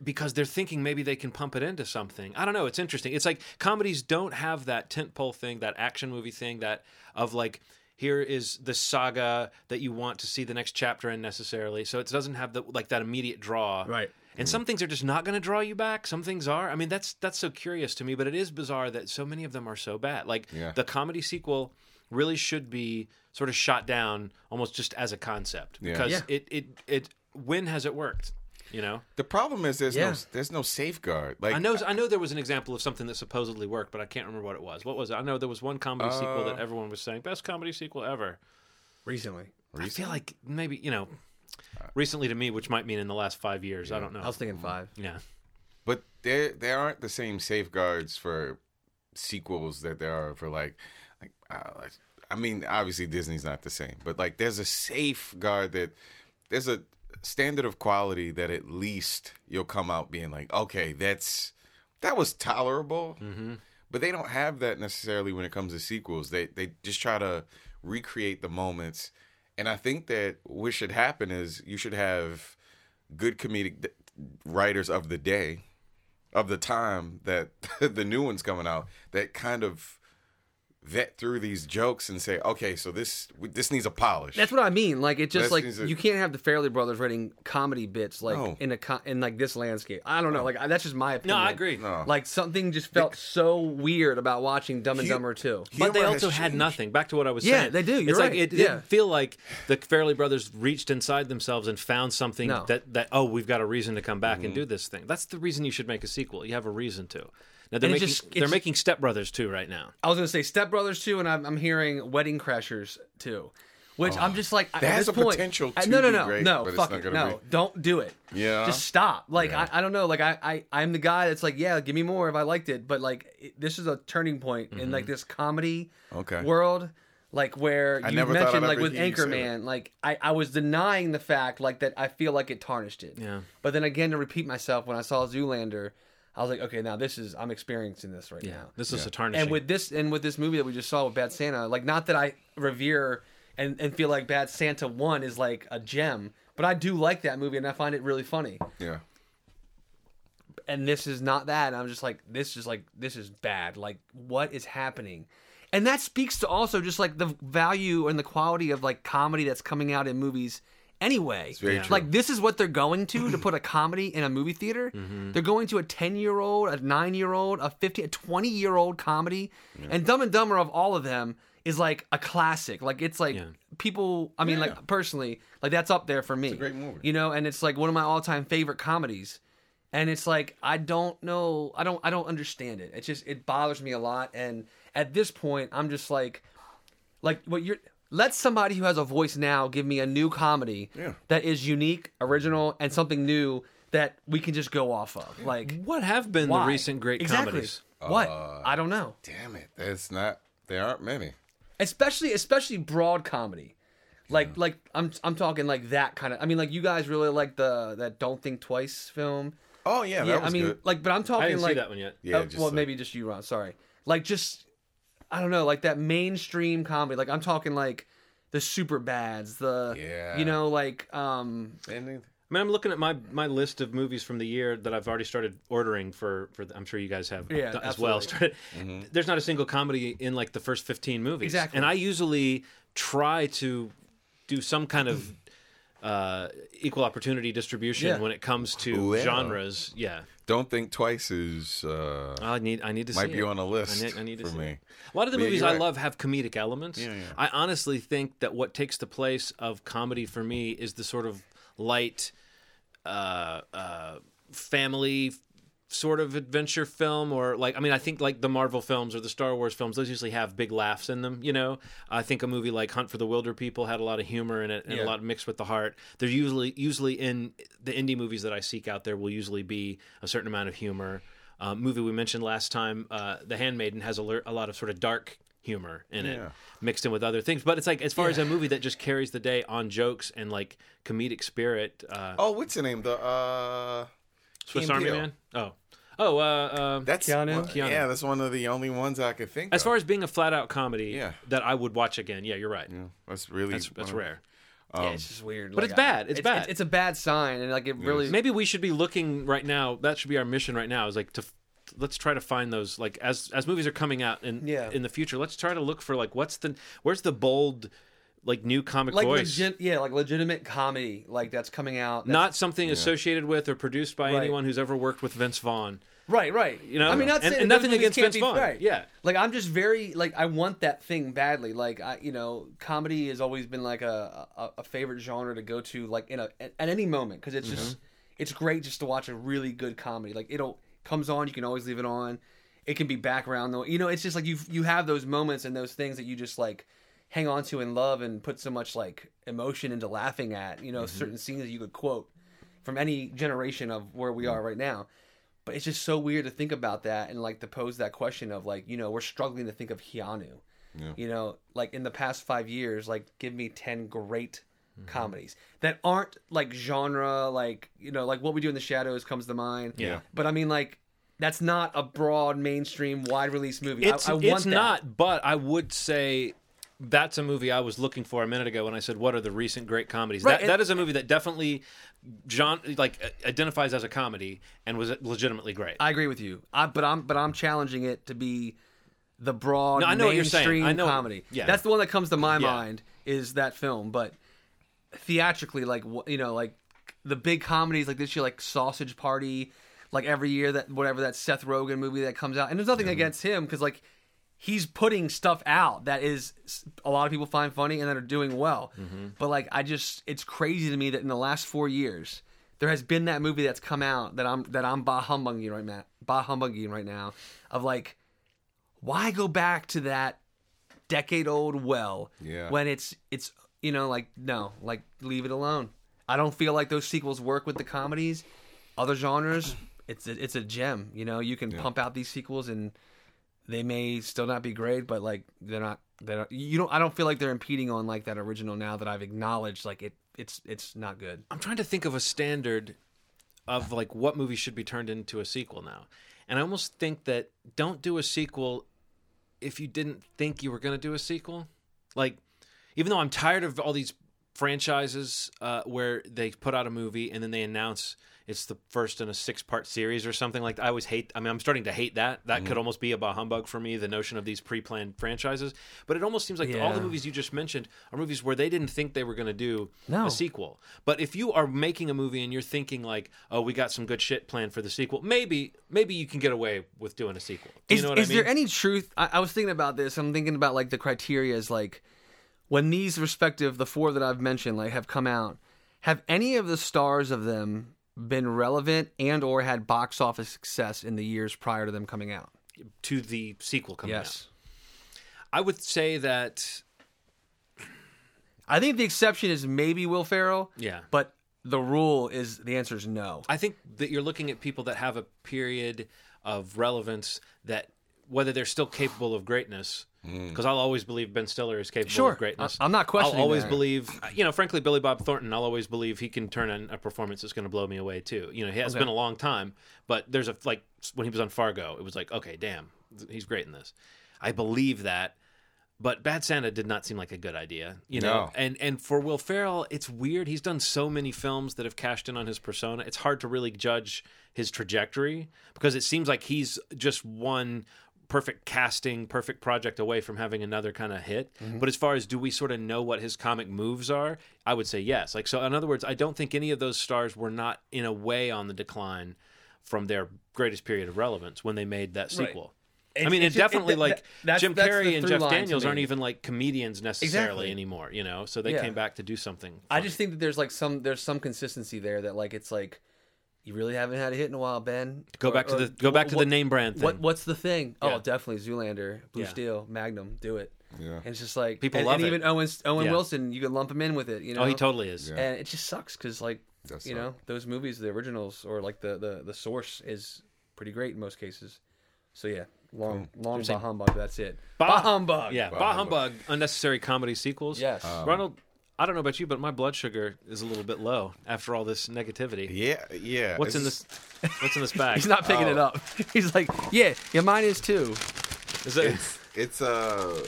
[SPEAKER 1] because they're thinking maybe they can pump it into something. I don't know. It's interesting. It's like comedies don't have that tentpole thing, that action movie thing, that of like here is the saga that you want to see the next chapter in necessarily. So it doesn't have the like that immediate draw.
[SPEAKER 2] Right.
[SPEAKER 1] And some things are just not going to draw you back. Some things are. I mean, that's that's so curious to me, but it is bizarre that so many of them are so bad. Like
[SPEAKER 3] Yeah.
[SPEAKER 1] the comedy sequel really should be sort of shot down almost just as a concept
[SPEAKER 3] Yeah.
[SPEAKER 1] because
[SPEAKER 2] Yeah.
[SPEAKER 1] it it it when has it worked? You know.
[SPEAKER 3] The problem is there's
[SPEAKER 2] Yeah.
[SPEAKER 3] no there's no safeguard. Like
[SPEAKER 1] I know I know there was an example of something that supposedly worked, but I can't remember what it was. What was it? I know there was one comedy sequel that
[SPEAKER 3] Uh,
[SPEAKER 1] everyone was saying best comedy sequel ever.
[SPEAKER 2] Recently,
[SPEAKER 1] I feel like maybe you know, recently to me, which might mean in the last five years. I don't know.
[SPEAKER 2] I was thinking five.
[SPEAKER 1] yeah,
[SPEAKER 3] But there there aren't the same safeguards for sequels that there are for like like uh, like- I mean obviously Disney's not the same, but like there's a safeguard that there's a standard of quality that at least you'll come out being like, okay, that's that was tolerable.
[SPEAKER 1] Mm-hmm.
[SPEAKER 3] But they don't have that necessarily when it comes to sequels. They they just try to recreate the moments. And I think that what should happen is you should have good comedic writers of the day, of the time that the new one's coming out, that kind of vet through these jokes and say, okay, so this this needs a polish.
[SPEAKER 2] That's what I mean. Like it just
[SPEAKER 3] That's-
[SPEAKER 2] like
[SPEAKER 3] is it-
[SPEAKER 2] you can't have the Farrelly Brothers writing comedy bits like
[SPEAKER 3] No.
[SPEAKER 2] in a co- in like this landscape. I don't know. Like I- that's just my opinion. no.
[SPEAKER 1] I agree.
[SPEAKER 3] No.
[SPEAKER 2] Like something just felt so weird about watching Dumb and
[SPEAKER 3] Hu-
[SPEAKER 2] Dumber too.
[SPEAKER 1] But they also had nothing. Back to what I was
[SPEAKER 2] Yeah,
[SPEAKER 1] saying.
[SPEAKER 2] they do. You're
[SPEAKER 1] it's like
[SPEAKER 2] right.
[SPEAKER 1] it
[SPEAKER 2] Yeah.
[SPEAKER 1] didn't feel like the Farrelly Brothers reached inside themselves and found something
[SPEAKER 2] No.
[SPEAKER 1] that that oh we've got a reason to come back
[SPEAKER 3] Mm-hmm.
[SPEAKER 1] and do this thing. That's the reason you should make a sequel. You have a reason to. Now they're
[SPEAKER 2] And
[SPEAKER 1] making
[SPEAKER 2] just-
[SPEAKER 1] they're making Step Brothers too right now.
[SPEAKER 2] I was gonna say Step Brothers too, and I'm, I'm hearing Wedding Crashers too, which I'm just like at
[SPEAKER 3] That has
[SPEAKER 2] this
[SPEAKER 3] a
[SPEAKER 2] point,
[SPEAKER 3] potential
[SPEAKER 2] I-
[SPEAKER 3] to
[SPEAKER 2] no, no,
[SPEAKER 3] be
[SPEAKER 2] no,
[SPEAKER 3] great,
[SPEAKER 2] no,
[SPEAKER 3] but it's
[SPEAKER 2] fuck
[SPEAKER 3] not
[SPEAKER 2] it, no,
[SPEAKER 3] be.
[SPEAKER 2] don't do it.
[SPEAKER 3] Yeah.
[SPEAKER 2] just stop. Like
[SPEAKER 3] Yeah.
[SPEAKER 2] I, I don't know, like I, I, I'm the guy that's like, yeah, give me more if I liked it, but like it, this is a turning point in like this comedy
[SPEAKER 3] Mm-hmm. Okay.
[SPEAKER 2] world. Like where
[SPEAKER 3] I
[SPEAKER 2] you
[SPEAKER 3] never
[SPEAKER 2] mentioned, like with
[SPEAKER 3] hear you
[SPEAKER 2] Anchorman, like I, I was denying the fact, like that I feel like it tarnished it.
[SPEAKER 1] Yeah.
[SPEAKER 2] But then again, to repeat myself, when I saw Zoolander, I was like, okay, now this is I'm experiencing this right now.
[SPEAKER 1] This is a tarnishing.
[SPEAKER 2] And with this and with this movie that we just saw with Bad Santa, like not that I revere and, and feel like Bad Santa One is like a gem, but I do like that movie and I find it really funny.
[SPEAKER 3] yeah.
[SPEAKER 2] And this is not that. And I'm just like, this is like this is bad. Like, what is happening? And that speaks to also just like the value and the quality of like comedy that's coming out in movies anyway.
[SPEAKER 3] very true.
[SPEAKER 2] Like this is what they're going to to put a comedy in a movie theater.
[SPEAKER 3] Mm-hmm.
[SPEAKER 2] They're going to a 10-year-old, a 9-year-old, a 15, a 20-year-old comedy. And Dumb and Dumber of all of them is like a classic. Like it's like
[SPEAKER 1] Yeah.
[SPEAKER 2] people, I mean
[SPEAKER 3] Yeah.
[SPEAKER 2] like personally, like that's up there for me.
[SPEAKER 3] a great movie.
[SPEAKER 2] You know, and it's like one of my all-time favorite comedies. And it's like I don't know, I don't I don't understand it. It just it bothers me a lot and at this point I'm just like like what you're let somebody who has a voice now give me a new comedy
[SPEAKER 3] Yeah.
[SPEAKER 2] that is unique, original, and something new that we can just go off of. Like
[SPEAKER 1] what have been
[SPEAKER 2] why?
[SPEAKER 1] the recent great
[SPEAKER 2] exactly.
[SPEAKER 1] comedies?
[SPEAKER 2] What?
[SPEAKER 3] Uh,
[SPEAKER 2] I don't know.
[SPEAKER 3] Damn it. That's not there aren't many.
[SPEAKER 2] Especially especially broad comedy. Like like I'm I'm talking like that kind of I mean like you guys really like the that Don't Think Twice film.
[SPEAKER 3] Oh yeah, that
[SPEAKER 2] yeah,
[SPEAKER 3] was
[SPEAKER 2] I mean
[SPEAKER 3] good.
[SPEAKER 2] like but I'm
[SPEAKER 1] I
[SPEAKER 2] talking
[SPEAKER 1] didn't
[SPEAKER 2] like
[SPEAKER 1] see that one yet.
[SPEAKER 3] Yeah,
[SPEAKER 2] Uh,
[SPEAKER 3] just
[SPEAKER 2] well,
[SPEAKER 3] like-
[SPEAKER 2] maybe just you, Ron. Sorry. Like just, I don't know, like that mainstream comedy. Like I'm talking like the super bads, the
[SPEAKER 3] Yeah.
[SPEAKER 2] you know, like um,
[SPEAKER 3] And they-
[SPEAKER 1] I mean, I'm looking at my my list of movies from the year that I've already started ordering for. For the, I'm sure you guys have
[SPEAKER 2] Yeah,
[SPEAKER 1] done as well.
[SPEAKER 2] absolutely.
[SPEAKER 1] Started, There's not a single comedy in like the first 15 movies.
[SPEAKER 2] Exactly.
[SPEAKER 1] And I usually try to do some kind of uh, equal opportunity distribution
[SPEAKER 2] Yeah.
[SPEAKER 1] when it comes to
[SPEAKER 3] Ooh,
[SPEAKER 1] genres. Yeah.
[SPEAKER 3] Don't think twice is uh,
[SPEAKER 1] I need I need to see.
[SPEAKER 3] might
[SPEAKER 1] see
[SPEAKER 3] be
[SPEAKER 1] it.
[SPEAKER 3] on a list
[SPEAKER 1] I need, I need to
[SPEAKER 3] for
[SPEAKER 1] see
[SPEAKER 3] me.
[SPEAKER 1] it. A lot of the
[SPEAKER 3] But yeah,
[SPEAKER 1] movies
[SPEAKER 3] you're
[SPEAKER 1] I
[SPEAKER 3] right.
[SPEAKER 1] love have comedic elements.
[SPEAKER 3] Yeah, yeah.
[SPEAKER 1] I honestly think that what takes the place of comedy for me is the sort of light, uh, uh, family sort of adventure film or like I mean I think like the Marvel films or the Star Wars films those usually have big laughs in them you know? I think a movie like Hunt for the Wilderpeople had a lot of humor in it and
[SPEAKER 2] Yeah.
[SPEAKER 1] a lot mixed with the heart. They're usually usually in the indie movies that I seek out there will usually be a certain amount of humor. Uh, movie we mentioned last time uh, The Handmaiden has a, a lot of sort of dark humor in it mixed in with other things. But it's like as far as a movie that just carries the day on jokes and like comedic spirit uh,
[SPEAKER 3] Oh, what's the name? The uh,
[SPEAKER 1] Swiss Army Man? Oh oh uh, uh,
[SPEAKER 3] That's
[SPEAKER 2] Keanu?
[SPEAKER 3] one-
[SPEAKER 1] Keanu.
[SPEAKER 3] Yeah, that's one of the only ones I could think.
[SPEAKER 1] As
[SPEAKER 3] of.
[SPEAKER 1] far as being a flat out comedy
[SPEAKER 3] Yeah.
[SPEAKER 1] that I would watch again, yeah, you're right.
[SPEAKER 3] yeah, that's really
[SPEAKER 1] That's that's
[SPEAKER 3] one of-
[SPEAKER 1] rare.
[SPEAKER 2] yeah, it's just weird.
[SPEAKER 1] but it's bad. It's bad.
[SPEAKER 2] It's, a bad sign, and like it really.
[SPEAKER 1] Maybe we should be looking right now. That should be our mission right now. Is like to let's try to find those like as as movies are coming out in
[SPEAKER 2] Yeah.
[SPEAKER 1] in the future. Let's try to look for like what's the where's the bold like new comic
[SPEAKER 2] like
[SPEAKER 1] voice.
[SPEAKER 2] legit, yeah, like legitimate comedy, like that's coming out. that's-
[SPEAKER 1] not something associated with or produced by
[SPEAKER 2] Right.
[SPEAKER 1] anyone who's ever worked with Vince Vaughn.
[SPEAKER 2] Right, right.
[SPEAKER 1] You know,
[SPEAKER 2] I mean, not
[SPEAKER 1] and,
[SPEAKER 2] saying
[SPEAKER 1] and nothing against
[SPEAKER 2] can't
[SPEAKER 1] Vince
[SPEAKER 2] be-
[SPEAKER 1] Vaughn.
[SPEAKER 2] Right.
[SPEAKER 1] Yeah,
[SPEAKER 2] Like I'm just very like I want that thing badly. Like I, you know, comedy has always been like a a, a favorite genre to go to, like in a at, at any moment, because it's just mm-hmm. it's great just to watch a really good comedy. Like it'll comes on, you can always leave it on. It can be background though. You know, it's just like you you have those moments and those things that you just like hang on to and love and put so much like emotion into laughing at. You know, mm-hmm. certain scenes that you could quote from any generation of where we mm-hmm. are right now. But it's just so weird to think about that and like to pose that question of like, you know, we're struggling to think of Keanu.
[SPEAKER 3] Yeah.
[SPEAKER 2] You know, like in the past five years, like give me ten great
[SPEAKER 1] Mm-hmm.
[SPEAKER 2] comedies that aren't like genre, like you know, like what we do in the shadows comes to mind.
[SPEAKER 1] Yeah.
[SPEAKER 2] But I mean, like that's not a broad mainstream wide release movie.
[SPEAKER 1] it's
[SPEAKER 2] I, I want
[SPEAKER 1] it's not. But I would say. That's a movie I was looking for a minute ago when I said, "What are the recent great comedies?"
[SPEAKER 2] Right,
[SPEAKER 1] that,
[SPEAKER 2] and-
[SPEAKER 1] that is a movie that definitely, John like uh, identifies as a comedy and was legitimately great.
[SPEAKER 2] I agree with you. I, but I'm but I'm challenging it to be the broad
[SPEAKER 1] No, I know what you're saying.
[SPEAKER 2] mainstream
[SPEAKER 1] I know-
[SPEAKER 2] comedy.
[SPEAKER 1] yeah.
[SPEAKER 2] That's the one that comes to my
[SPEAKER 1] Yeah.
[SPEAKER 2] mind is that film. But theatrically, like you know, like the big comedies like this year, like Sausage Party, like every year that whatever that Seth Rogen movie that comes out, and there's nothing against him because like he's putting stuff out that is a lot of people find funny and that are doing well.
[SPEAKER 1] Mm-hmm.
[SPEAKER 2] But like I just it's crazy to me that in the last 4 years there has been that movie that's come out that I'm that I'm bah humbugging right now, bah humbugging right now of like why go back to that decade old well
[SPEAKER 3] Yeah.
[SPEAKER 2] when it's it's you know like no, like leave it alone. I don't feel like those sequels work with the comedies. Other genres, it's a, it's a gem. You know, you can pump out these sequels and they may still not be great, but like they're not. They're not, you don't. I don't feel like they're impeding on like that original now that I've acknowledged. Like it, it's it's not good.
[SPEAKER 1] I'm trying to think of a standard of like what movie should be turned into a sequel now. And I almost think that don't do a sequel if you didn't think you were going to do a sequel. Like even though I'm tired of all these franchises uh, where they put out a movie and then they announce it's the first in a six part series or something like that. I always hate I mean I'm starting to hate that. That could mm-hmm. almost be a bah humbug for me, the notion of these pre planned franchises. But it almost seems like all the movies you just mentioned are movies where they didn't think they were gonna do
[SPEAKER 2] No.
[SPEAKER 1] a sequel. But if you are making a movie and you're thinking like, oh, we got some good shit planned for the sequel, maybe maybe you can get away with doing a sequel. Do you
[SPEAKER 2] is
[SPEAKER 1] know what
[SPEAKER 2] is
[SPEAKER 1] I mean?
[SPEAKER 2] there any truth? I, I was thinking about this. I'm thinking about like the criteria is like when these respective the four that I've mentioned like have come out. Have any of the stars of them been relevant and or had box office success in the years prior to them coming out?
[SPEAKER 1] to the sequel coming out?
[SPEAKER 2] Yes.
[SPEAKER 1] I would say that
[SPEAKER 2] I think the exception is maybe Will Ferrell.
[SPEAKER 1] Yeah.
[SPEAKER 2] But the rule is the answer is no.
[SPEAKER 1] I think that you're looking at people that have a period of relevance that whether they're still capable of greatness. Mm. Because I'll always believe Ben Stiller is capable
[SPEAKER 2] Sure.
[SPEAKER 1] of greatness.
[SPEAKER 2] I- I'm not questioning
[SPEAKER 1] I'll always
[SPEAKER 2] that.
[SPEAKER 1] believe, you know, frankly, Billy Bob Thornton. I'll always believe he can turn in a performance that's going to blow me away too. You know, he has
[SPEAKER 2] Okay.
[SPEAKER 1] been a long time, but there's a like when he was on Fargo, it was like, okay, damn, he's great in this. I believe that, But Bad Santa did not seem like a good idea, you know.
[SPEAKER 3] No.
[SPEAKER 1] And and for Will Ferrell, it's weird. He's done so many films that have cashed in on his persona. It's hard to really judge his trajectory because it seems like he's just one perfect casting, perfect project away from having another kind of hit. Mm-hmm. But as far as do we sort of know what his comic moves are, I would say yes. Like so in other words, I don't think any of those stars were not in a way on the decline from their greatest period of relevance when they made that sequel. I
[SPEAKER 2] It's-
[SPEAKER 1] mean, it
[SPEAKER 2] it's just-
[SPEAKER 1] definitely
[SPEAKER 2] it-
[SPEAKER 1] like
[SPEAKER 2] that- that's-
[SPEAKER 1] Jim
[SPEAKER 2] that's
[SPEAKER 1] Carrey and Jeff Daniels aren't even like comedians necessarily
[SPEAKER 2] Exactly.
[SPEAKER 1] anymore, you know. So they
[SPEAKER 2] Yeah.
[SPEAKER 1] came back to do something.
[SPEAKER 2] I just think that there's like some there's some consistency there that like it's like you really haven't had a hit in a while, Ben.
[SPEAKER 1] go
[SPEAKER 2] Or-
[SPEAKER 1] back to the go back to
[SPEAKER 2] what-
[SPEAKER 1] the name brand thing.
[SPEAKER 2] What what's the thing?
[SPEAKER 1] Oh, yeah.
[SPEAKER 2] Oh, definitely Zoolander, Blue
[SPEAKER 1] Yeah.
[SPEAKER 2] Steel, Magnum, do it.
[SPEAKER 3] Yeah.
[SPEAKER 2] And it's just like
[SPEAKER 1] People
[SPEAKER 2] and,
[SPEAKER 1] love
[SPEAKER 2] and
[SPEAKER 1] it.
[SPEAKER 2] even Owen Owen
[SPEAKER 1] Yeah.
[SPEAKER 2] Wilson, you could lump him in with it. You know,
[SPEAKER 1] oh, he totally is.
[SPEAKER 3] Yeah.
[SPEAKER 2] and it just sucks because like
[SPEAKER 3] Does
[SPEAKER 2] you
[SPEAKER 3] suck.
[SPEAKER 2] know those movies, the originals or like the the the source is pretty great in most cases. So yeah, long long bah humbug. That's it. Bah, humbug.
[SPEAKER 1] Yeah,
[SPEAKER 3] Bah
[SPEAKER 1] bah
[SPEAKER 3] humbug.
[SPEAKER 1] humbug, unnecessary comedy sequels.
[SPEAKER 2] Yes.
[SPEAKER 1] Um, Ronald. I don't know about you, but my blood sugar is a little bit low after all this negativity.
[SPEAKER 3] Yeah, yeah.
[SPEAKER 1] What's in
[SPEAKER 3] It's-
[SPEAKER 1] this? What's in this bag?
[SPEAKER 2] He's not picking it up. He's like, yeah, yeah, mine is too.
[SPEAKER 1] Is it?
[SPEAKER 3] It's it's uh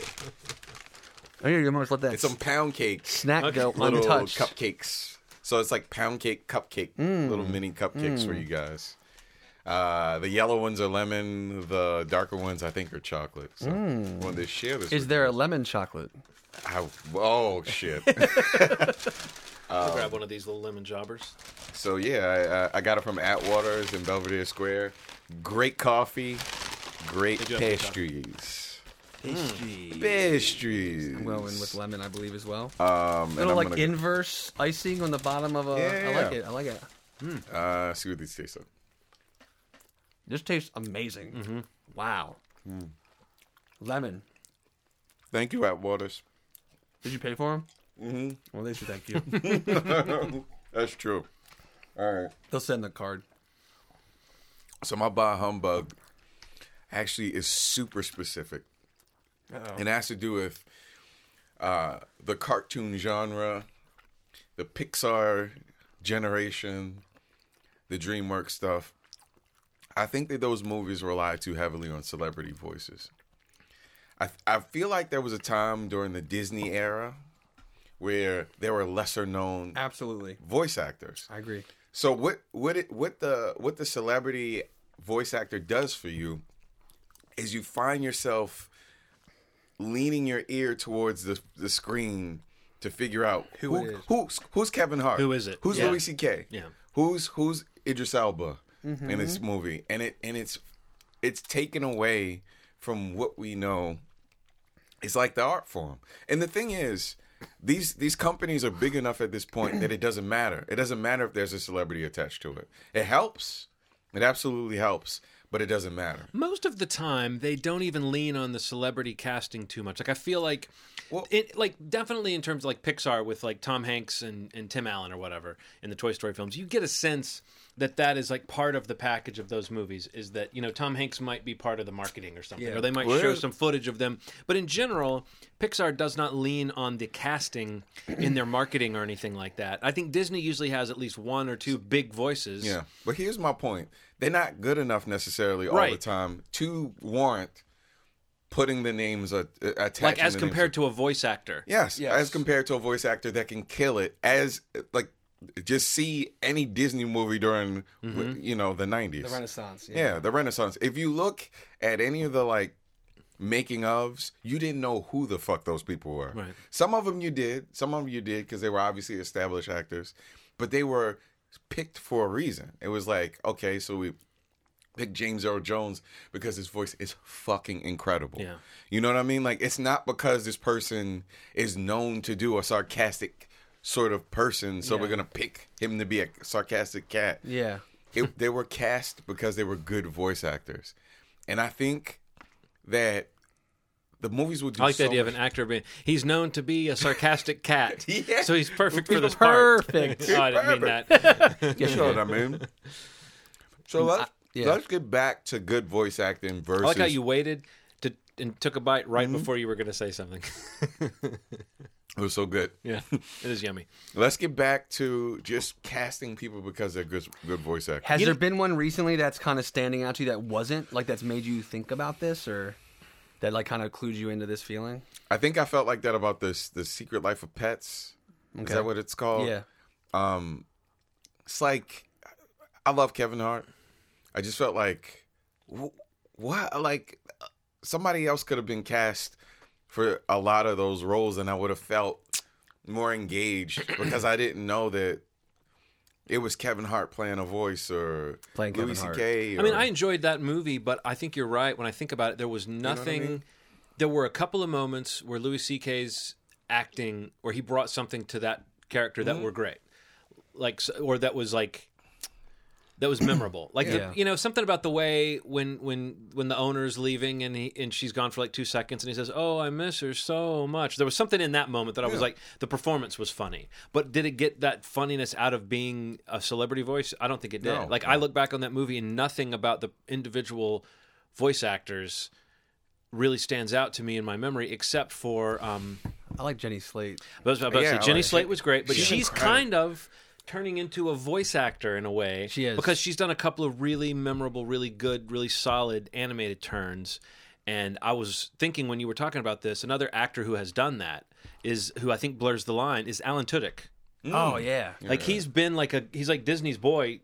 [SPEAKER 2] Oh, yeah, you almost let that
[SPEAKER 3] it's some pound cakes,
[SPEAKER 2] snack
[SPEAKER 1] Okay.
[SPEAKER 2] go
[SPEAKER 3] little
[SPEAKER 2] untouched.
[SPEAKER 3] cupcakes. So it's like pound cake cupcake,
[SPEAKER 2] Mm.
[SPEAKER 3] little mini cupcakes for you guys. Uh, the yellow ones are lemon. The darker ones, I think, are chocolate. So wanted to share this.
[SPEAKER 2] Mm. Is
[SPEAKER 3] with
[SPEAKER 2] there a lemon chocolate?
[SPEAKER 3] I, oh shit!
[SPEAKER 1] I'll grab one of these little lemon jobbers.
[SPEAKER 3] so yeah, I, I got it from Atwaters in Belvedere Square. Great coffee, great
[SPEAKER 1] Did you have good
[SPEAKER 3] pastries.
[SPEAKER 2] Pastry.
[SPEAKER 3] Pastries.
[SPEAKER 2] I'm going with lemon, I believe, as well.
[SPEAKER 3] Um, and
[SPEAKER 2] Little
[SPEAKER 3] I'm
[SPEAKER 2] like
[SPEAKER 3] gonna,
[SPEAKER 2] inverse icing on the bottom of a. I
[SPEAKER 3] Yeah.
[SPEAKER 2] like it. I like it.
[SPEAKER 3] uh, see what these taste like.
[SPEAKER 2] This tastes amazing.
[SPEAKER 3] Mm-hmm.
[SPEAKER 2] Wow.
[SPEAKER 3] Mm.
[SPEAKER 2] Lemon.
[SPEAKER 3] Thank you, Atwaters.
[SPEAKER 2] Did you pay for them?
[SPEAKER 3] Mm-hmm.
[SPEAKER 2] Well, they should thank you.
[SPEAKER 3] That's true. All right.
[SPEAKER 2] They'll send the card.
[SPEAKER 3] So my bah humbug actually is super specific. And it has to do with uh, the cartoon genre, the Pixar generation, the DreamWorks stuff. I think that those movies rely too heavily on celebrity voices. I I feel like there was a time during the Disney era where there were lesser known
[SPEAKER 2] Absolutely.
[SPEAKER 3] voice actors.
[SPEAKER 2] I agree.
[SPEAKER 3] So what what it what the what the celebrity voice actor does for you is you find yourself leaning your ear towards the the screen to figure out
[SPEAKER 2] Who it is.
[SPEAKER 3] who's who's Kevin Hart,
[SPEAKER 1] Who is it?
[SPEAKER 3] who's
[SPEAKER 1] Yeah.
[SPEAKER 3] Louis C.K.,
[SPEAKER 1] Yeah.
[SPEAKER 3] who's who's Idris Elba
[SPEAKER 2] Mm-hmm.
[SPEAKER 3] in this movie, and it and it's it's taken away from what we know. It's like the art form, and the thing is. These these companies are big enough at this point that it doesn't matter. It doesn't matter if there's a celebrity attached to it. It helps. It absolutely helps, but it doesn't matter.
[SPEAKER 1] Most of the time, they don't even lean on the celebrity casting too much. Like I feel like,
[SPEAKER 3] Well-
[SPEAKER 1] it like definitely in terms of like Pixar with like Tom Hanks and, and Tim Allen or whatever in the Toy Story films, you get a sense that that is like part of the package of those movies. Is that you know Tom Hanks might be part of the marketing or something,
[SPEAKER 2] Yeah.
[SPEAKER 1] or they might
[SPEAKER 3] Well,
[SPEAKER 1] show some footage of them. But in general, Pixar does not lean on the casting in their marketing or anything like that. I think Disney usually has at least one or two big voices.
[SPEAKER 3] Yeah, but here's my point: they're not good enough necessarily all the time to warrant putting the names uh, attached.
[SPEAKER 1] like as compared to a voice actor.
[SPEAKER 3] yes,
[SPEAKER 2] Yes.
[SPEAKER 3] as compared to a voice actor that can kill it. As like, just see any Disney movie during mm-hmm. you know the '90s.
[SPEAKER 2] The Renaissance.
[SPEAKER 3] yeah, the Renaissance. If you look at any of the like making ofs, you didn't know who the fuck those people were.
[SPEAKER 1] Right.
[SPEAKER 3] Some of them you did. Some of them you did because they were obviously established actors, but they were picked for a reason. It was like, okay, so we picked James Earl Jones because his voice is fucking incredible.
[SPEAKER 1] Yeah.
[SPEAKER 3] You know what I mean? Like it's not because this person is known to do a sarcastic sort of person, so
[SPEAKER 2] Yeah.
[SPEAKER 3] we're gonna pick him to be a sarcastic cat
[SPEAKER 2] Yeah.
[SPEAKER 3] it, they were cast because they were good voice actors, and I think that the movies would do.
[SPEAKER 1] I like the
[SPEAKER 3] so
[SPEAKER 1] idea of
[SPEAKER 3] much-
[SPEAKER 1] an actor being he's known to be a sarcastic cat.
[SPEAKER 3] Yeah.
[SPEAKER 1] So he's perfect for this part.
[SPEAKER 2] Perfect.
[SPEAKER 1] Oh, I didn't mean that.
[SPEAKER 2] Yes,
[SPEAKER 3] You know what I mean? So let's
[SPEAKER 2] yeah.
[SPEAKER 3] let's get back to good voice acting versus.
[SPEAKER 1] I like how you waited to and took a bite right
[SPEAKER 3] Mm-hmm.
[SPEAKER 1] before you were going to say something.
[SPEAKER 3] It was so good.
[SPEAKER 1] yeah, it is yummy.
[SPEAKER 3] Let's get back to just casting people because they're good good voice actors.
[SPEAKER 2] Has
[SPEAKER 1] You
[SPEAKER 2] there
[SPEAKER 1] know-
[SPEAKER 2] been one recently that's kind of standing out to you that wasn't like that's made you think about this or that like kind of clued you into this feeling?
[SPEAKER 3] I think I felt like that about this the Secret Life of Pets. Is
[SPEAKER 2] Okay.
[SPEAKER 3] that what it's called?
[SPEAKER 2] Yeah.
[SPEAKER 3] Um, it's like I love Kevin Hart. I just felt like wh- what like somebody else could have been cast for a lot of those roles, and I would have felt more engaged because I didn't know that it was Kevin Hart playing a voice or
[SPEAKER 2] Playing
[SPEAKER 3] Louis
[SPEAKER 2] Kevin Hart.
[SPEAKER 3] C.K.
[SPEAKER 1] I mean, I enjoyed that movie, but I think you're right. When I think about it, there was
[SPEAKER 3] what I
[SPEAKER 1] nothing.
[SPEAKER 3] mean?
[SPEAKER 1] There were a couple of moments where Louis C.K.'s acting, where he brought something to that character that
[SPEAKER 3] Mm-hmm.
[SPEAKER 1] were great, like, or that was like. That was memorable, like the- you know something about the way when when when the owner's leaving and he and she's gone for like two seconds and he says, "Oh, I miss her so much." There was something in that moment that I was
[SPEAKER 3] Yeah.
[SPEAKER 1] like, the performance was funny, but did it get that funniness out of being a celebrity voice? I don't think it did.
[SPEAKER 3] No,
[SPEAKER 1] like I look back on that movie and nothing about the individual voice actors really stands out to me in my memory, except for um,
[SPEAKER 2] I like Jenny Slate.
[SPEAKER 1] I was about to
[SPEAKER 3] Yeah,
[SPEAKER 1] say Jenny
[SPEAKER 3] like-
[SPEAKER 1] Slate was great, but
[SPEAKER 3] she's
[SPEAKER 1] she's kind of turning into a voice actor in a way.
[SPEAKER 2] She is.
[SPEAKER 1] because she's done a couple of really memorable, really good, really solid animated turns. And I was thinking when you were talking about this, another actor who has done that is who I think blurs the line is Alan Tudyk.
[SPEAKER 2] Oh yeah.
[SPEAKER 1] Like he's been like a he's like Disney's boy.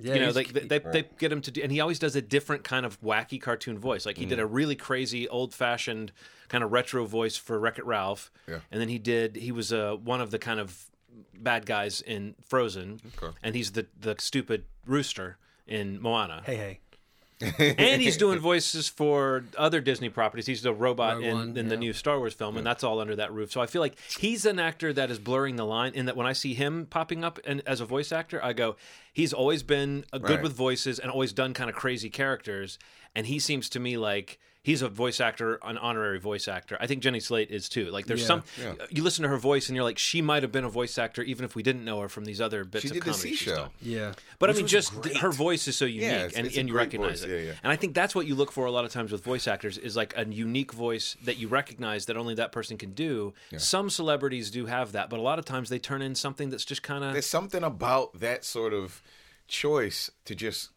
[SPEAKER 2] Yeah,
[SPEAKER 1] you know, like they, they they get him to do, and he always does a different kind of wacky cartoon voice. Like he
[SPEAKER 3] Mm.
[SPEAKER 1] did a really crazy, old fashioned kind of retro voice for Wreck It Ralph,
[SPEAKER 3] Yeah.
[SPEAKER 1] and then he did he was uh, one of the kind of bad guys in Frozen,
[SPEAKER 3] Okay.
[SPEAKER 1] and he's the the stupid rooster in Moana,
[SPEAKER 2] Hey hey.
[SPEAKER 1] and he's doing voices for other Disney properties. He's the robot
[SPEAKER 2] Rogue
[SPEAKER 1] in,
[SPEAKER 2] One,
[SPEAKER 1] in the
[SPEAKER 2] yeah.
[SPEAKER 1] new Star Wars film, and that's all under that roof. So I feel like he's an actor that is blurring the line. In that when I see him popping up and as a voice actor, I go, he's always been a good
[SPEAKER 3] Right.
[SPEAKER 1] with voices and always done kind of crazy characters. And he seems to me like he's a voice actor, an honorary voice actor. I think Jenny Slate is too. Like there's
[SPEAKER 2] Yeah.
[SPEAKER 1] some
[SPEAKER 3] Yeah.
[SPEAKER 1] you listen to her voice and you're like, she might have been a voice actor even if we didn't know her from these other bits
[SPEAKER 3] She
[SPEAKER 1] of
[SPEAKER 3] did the
[SPEAKER 1] comedy
[SPEAKER 3] Sea
[SPEAKER 1] she's
[SPEAKER 3] Show.
[SPEAKER 2] Yeah.
[SPEAKER 1] But I mean, just
[SPEAKER 3] great.
[SPEAKER 1] her voice is so unique,
[SPEAKER 3] it's-
[SPEAKER 1] and,
[SPEAKER 3] it's
[SPEAKER 1] and you recognize
[SPEAKER 3] voice.
[SPEAKER 1] it.
[SPEAKER 3] Yeah, yeah.
[SPEAKER 1] And I think that's what you look for a lot of times with voice actors is like a unique voice that you recognize that only that person can do. Some celebrities do have that, but a lot of times they turn in something that's just kind of
[SPEAKER 3] There's something about that sort of choice to just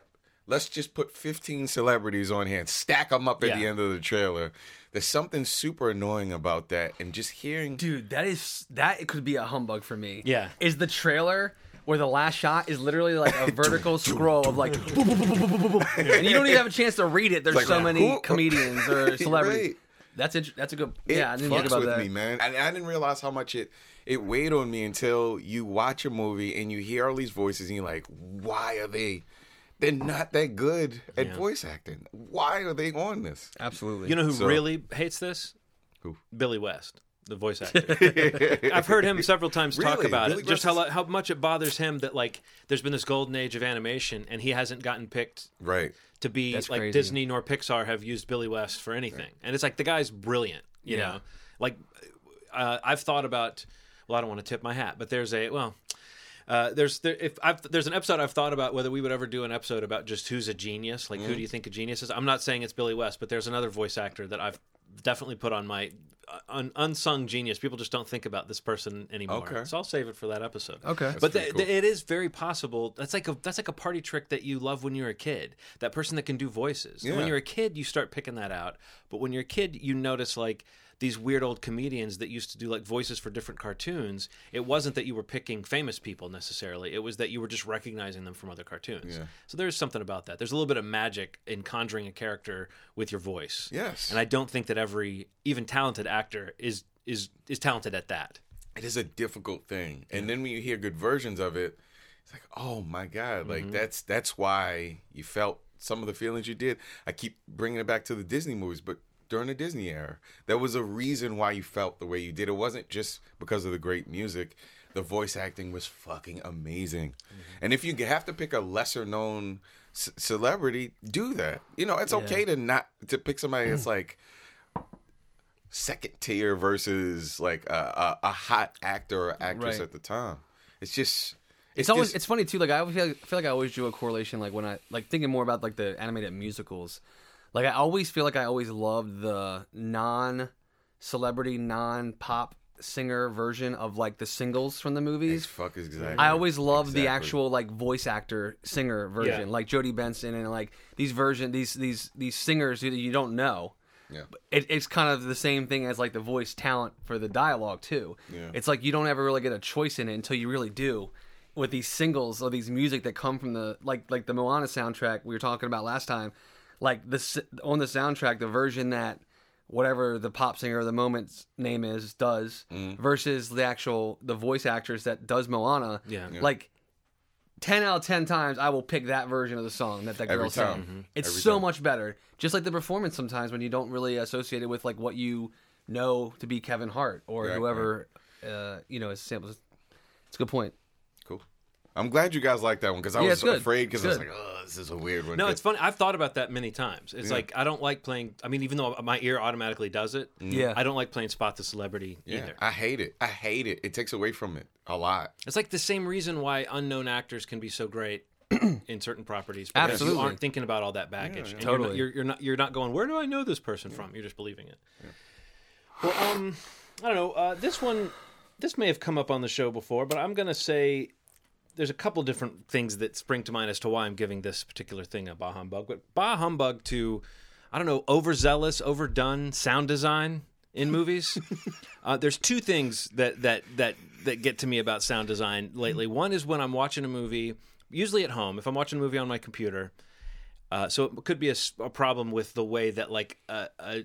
[SPEAKER 3] let's just put 15 celebrities on here and stack them up at
[SPEAKER 1] Yeah.
[SPEAKER 3] the end of the trailer. There's something super annoying about that, and just hearing
[SPEAKER 2] Dude, that is that could be a humbug for me.
[SPEAKER 1] Yeah.
[SPEAKER 2] Is the trailer where the last shot is literally like a vertical scroll of like and you don't even have a chance to read it. There's
[SPEAKER 3] Like,
[SPEAKER 2] so many
[SPEAKER 3] who-
[SPEAKER 2] comedians or celebrities.
[SPEAKER 3] Right.
[SPEAKER 2] That's int- that's a good.
[SPEAKER 3] it
[SPEAKER 2] yeah, I didn't think
[SPEAKER 3] fucks
[SPEAKER 2] about
[SPEAKER 3] with
[SPEAKER 2] that.
[SPEAKER 3] me, man. And I didn't realize how much it it weighed on me until you watch a movie and you hear all these voices and you're like, why are they? They're not that good at
[SPEAKER 1] Yeah.
[SPEAKER 3] voice acting. Why are they on this?
[SPEAKER 2] Absolutely.
[SPEAKER 1] you know who
[SPEAKER 3] So-
[SPEAKER 1] really hates this?
[SPEAKER 3] Who?
[SPEAKER 1] Billy West, the voice actor. I've heard him several times talk about
[SPEAKER 3] Billy
[SPEAKER 1] it, just
[SPEAKER 3] West
[SPEAKER 1] how
[SPEAKER 3] is-
[SPEAKER 1] how much it bothers him that like there's been this golden age of animation and he hasn't gotten picked
[SPEAKER 3] Right.
[SPEAKER 1] to be
[SPEAKER 2] That's
[SPEAKER 1] like
[SPEAKER 2] crazy.
[SPEAKER 1] Disney nor Pixar have used Billy West for anything. And it's like the guy's brilliant, you
[SPEAKER 2] Yeah.
[SPEAKER 1] know. Like uh, I've thought about well, I don't want to tip my hat, but there's a well uh, there's there, if I've, there's an episode I've thought about whether we would ever do an episode about just who's a genius, like
[SPEAKER 3] Mm-hmm.
[SPEAKER 1] who do you think a genius is. I'm not saying it's Billy West, but there's another voice actor that I've definitely put on my uh, un, unsung genius. People just don't think about this person anymore.
[SPEAKER 3] Okay.
[SPEAKER 1] So I'll save it for that episode.
[SPEAKER 2] Okay.
[SPEAKER 1] But
[SPEAKER 3] pretty
[SPEAKER 1] th-
[SPEAKER 3] cool.
[SPEAKER 1] th- it is very possible. That's like a that's like a party trick that you love when you're a kid. That person that can do voices. And when you're a kid, you start picking that out. But when you're a kid, you notice like these weird old comedians that used to do like voices for different cartoons. It wasn't that you were picking famous people necessarily. It was that you were just recognizing them from other cartoons.
[SPEAKER 3] Yeah.
[SPEAKER 1] So there's something about that. There's a little bit of magic in conjuring a character with your voice.
[SPEAKER 3] Yes.
[SPEAKER 1] And I don't think that every even talented actor is is is talented at that.
[SPEAKER 3] it is a difficult thing and then when you hear good versions of it it's like oh my god like
[SPEAKER 1] Mm-hmm.
[SPEAKER 3] that's that's why you felt some of the feelings you did i keep bringing it back to the disney movies but during the disney era there was a reason why you felt the way you did it wasn't just because of the great music the voice acting was fucking amazing
[SPEAKER 1] Mm-hmm.
[SPEAKER 3] and if you have to pick a lesser known c- celebrity do that you know it's okay to not to pick somebody that's like second tier versus like a, a, a hot actor or actress
[SPEAKER 2] Right.
[SPEAKER 3] at the time. It's just
[SPEAKER 2] It's, always
[SPEAKER 3] just-
[SPEAKER 2] it's funny too. Like I always feel like, feel like I always drew a correlation. Like when I like thinking more about like the animated musicals. Like I always feel like I always loved the non celebrity, non pop singer version of like the singles from the
[SPEAKER 3] it's
[SPEAKER 2] movies.
[SPEAKER 3] fuck is exactly.
[SPEAKER 2] I always loved the actual like voice actor singer version,
[SPEAKER 1] Yeah.
[SPEAKER 2] like Jodi Benson and like these version these these these singers who you don't know.
[SPEAKER 3] Yeah.
[SPEAKER 2] it, it's kind of the same thing as like the voice talent for the dialogue too.
[SPEAKER 3] Yeah.
[SPEAKER 2] It's like you don't ever really get a choice in it until you really do. With these singles or these music that come from the like like the Moana soundtrack we were talking about last time, like this on the soundtrack, the version that whatever the pop singer of the moment's name is does versus the actual the voice actress that does Moana.
[SPEAKER 1] Yeah. Yeah.
[SPEAKER 2] Like ten out of ten times I will pick that version of the song that that
[SPEAKER 3] Every
[SPEAKER 2] girl sang.
[SPEAKER 3] time. Mhm.
[SPEAKER 2] It's
[SPEAKER 3] Every
[SPEAKER 2] so
[SPEAKER 3] time.
[SPEAKER 2] much better. Just like the performance sometimes when you don't really associate it with like what you know to be Kevin Hart or
[SPEAKER 3] Right,
[SPEAKER 2] whoever uh, you know is samples. It's a good point.
[SPEAKER 3] Cool. I'm glad you guys like that one because I
[SPEAKER 2] Yeah,
[SPEAKER 3] was
[SPEAKER 2] it's good.
[SPEAKER 3] afraid because I was
[SPEAKER 2] Good.
[SPEAKER 3] like, oh, this is a weird one.
[SPEAKER 1] No, it's funny. I've thought about that many times. It's
[SPEAKER 3] Yeah.
[SPEAKER 1] like I don't like playing. I mean, even though my ear automatically does it,
[SPEAKER 2] Yeah.
[SPEAKER 1] I don't like playing spot the celebrity
[SPEAKER 3] yeah,
[SPEAKER 1] either.
[SPEAKER 3] I hate it. I hate it. It takes away from it a lot.
[SPEAKER 1] It's like the same reason why unknown actors can be so great in certain properties. Because
[SPEAKER 2] Absolutely.
[SPEAKER 1] you aren't thinking about all that baggage.
[SPEAKER 3] yeah.
[SPEAKER 1] And you're not-
[SPEAKER 2] Totally.
[SPEAKER 1] You're, you're not. You're not going. Where do I know this person from? You're just believing it. Well, um, I don't know. Uh, this one, this may have come up on the show before, but I'm gonna say there's a couple different things that spring to mind as to why I'm giving this particular thing a bah humbug. But bah humbug to, I don't know, overzealous, overdone sound design in movies. uh, there's two things that that that that get to me about sound design lately. One is when I'm watching a movie, usually at home. If I'm watching a movie on my computer, uh, so it could be a problem with the way that like uh, uh,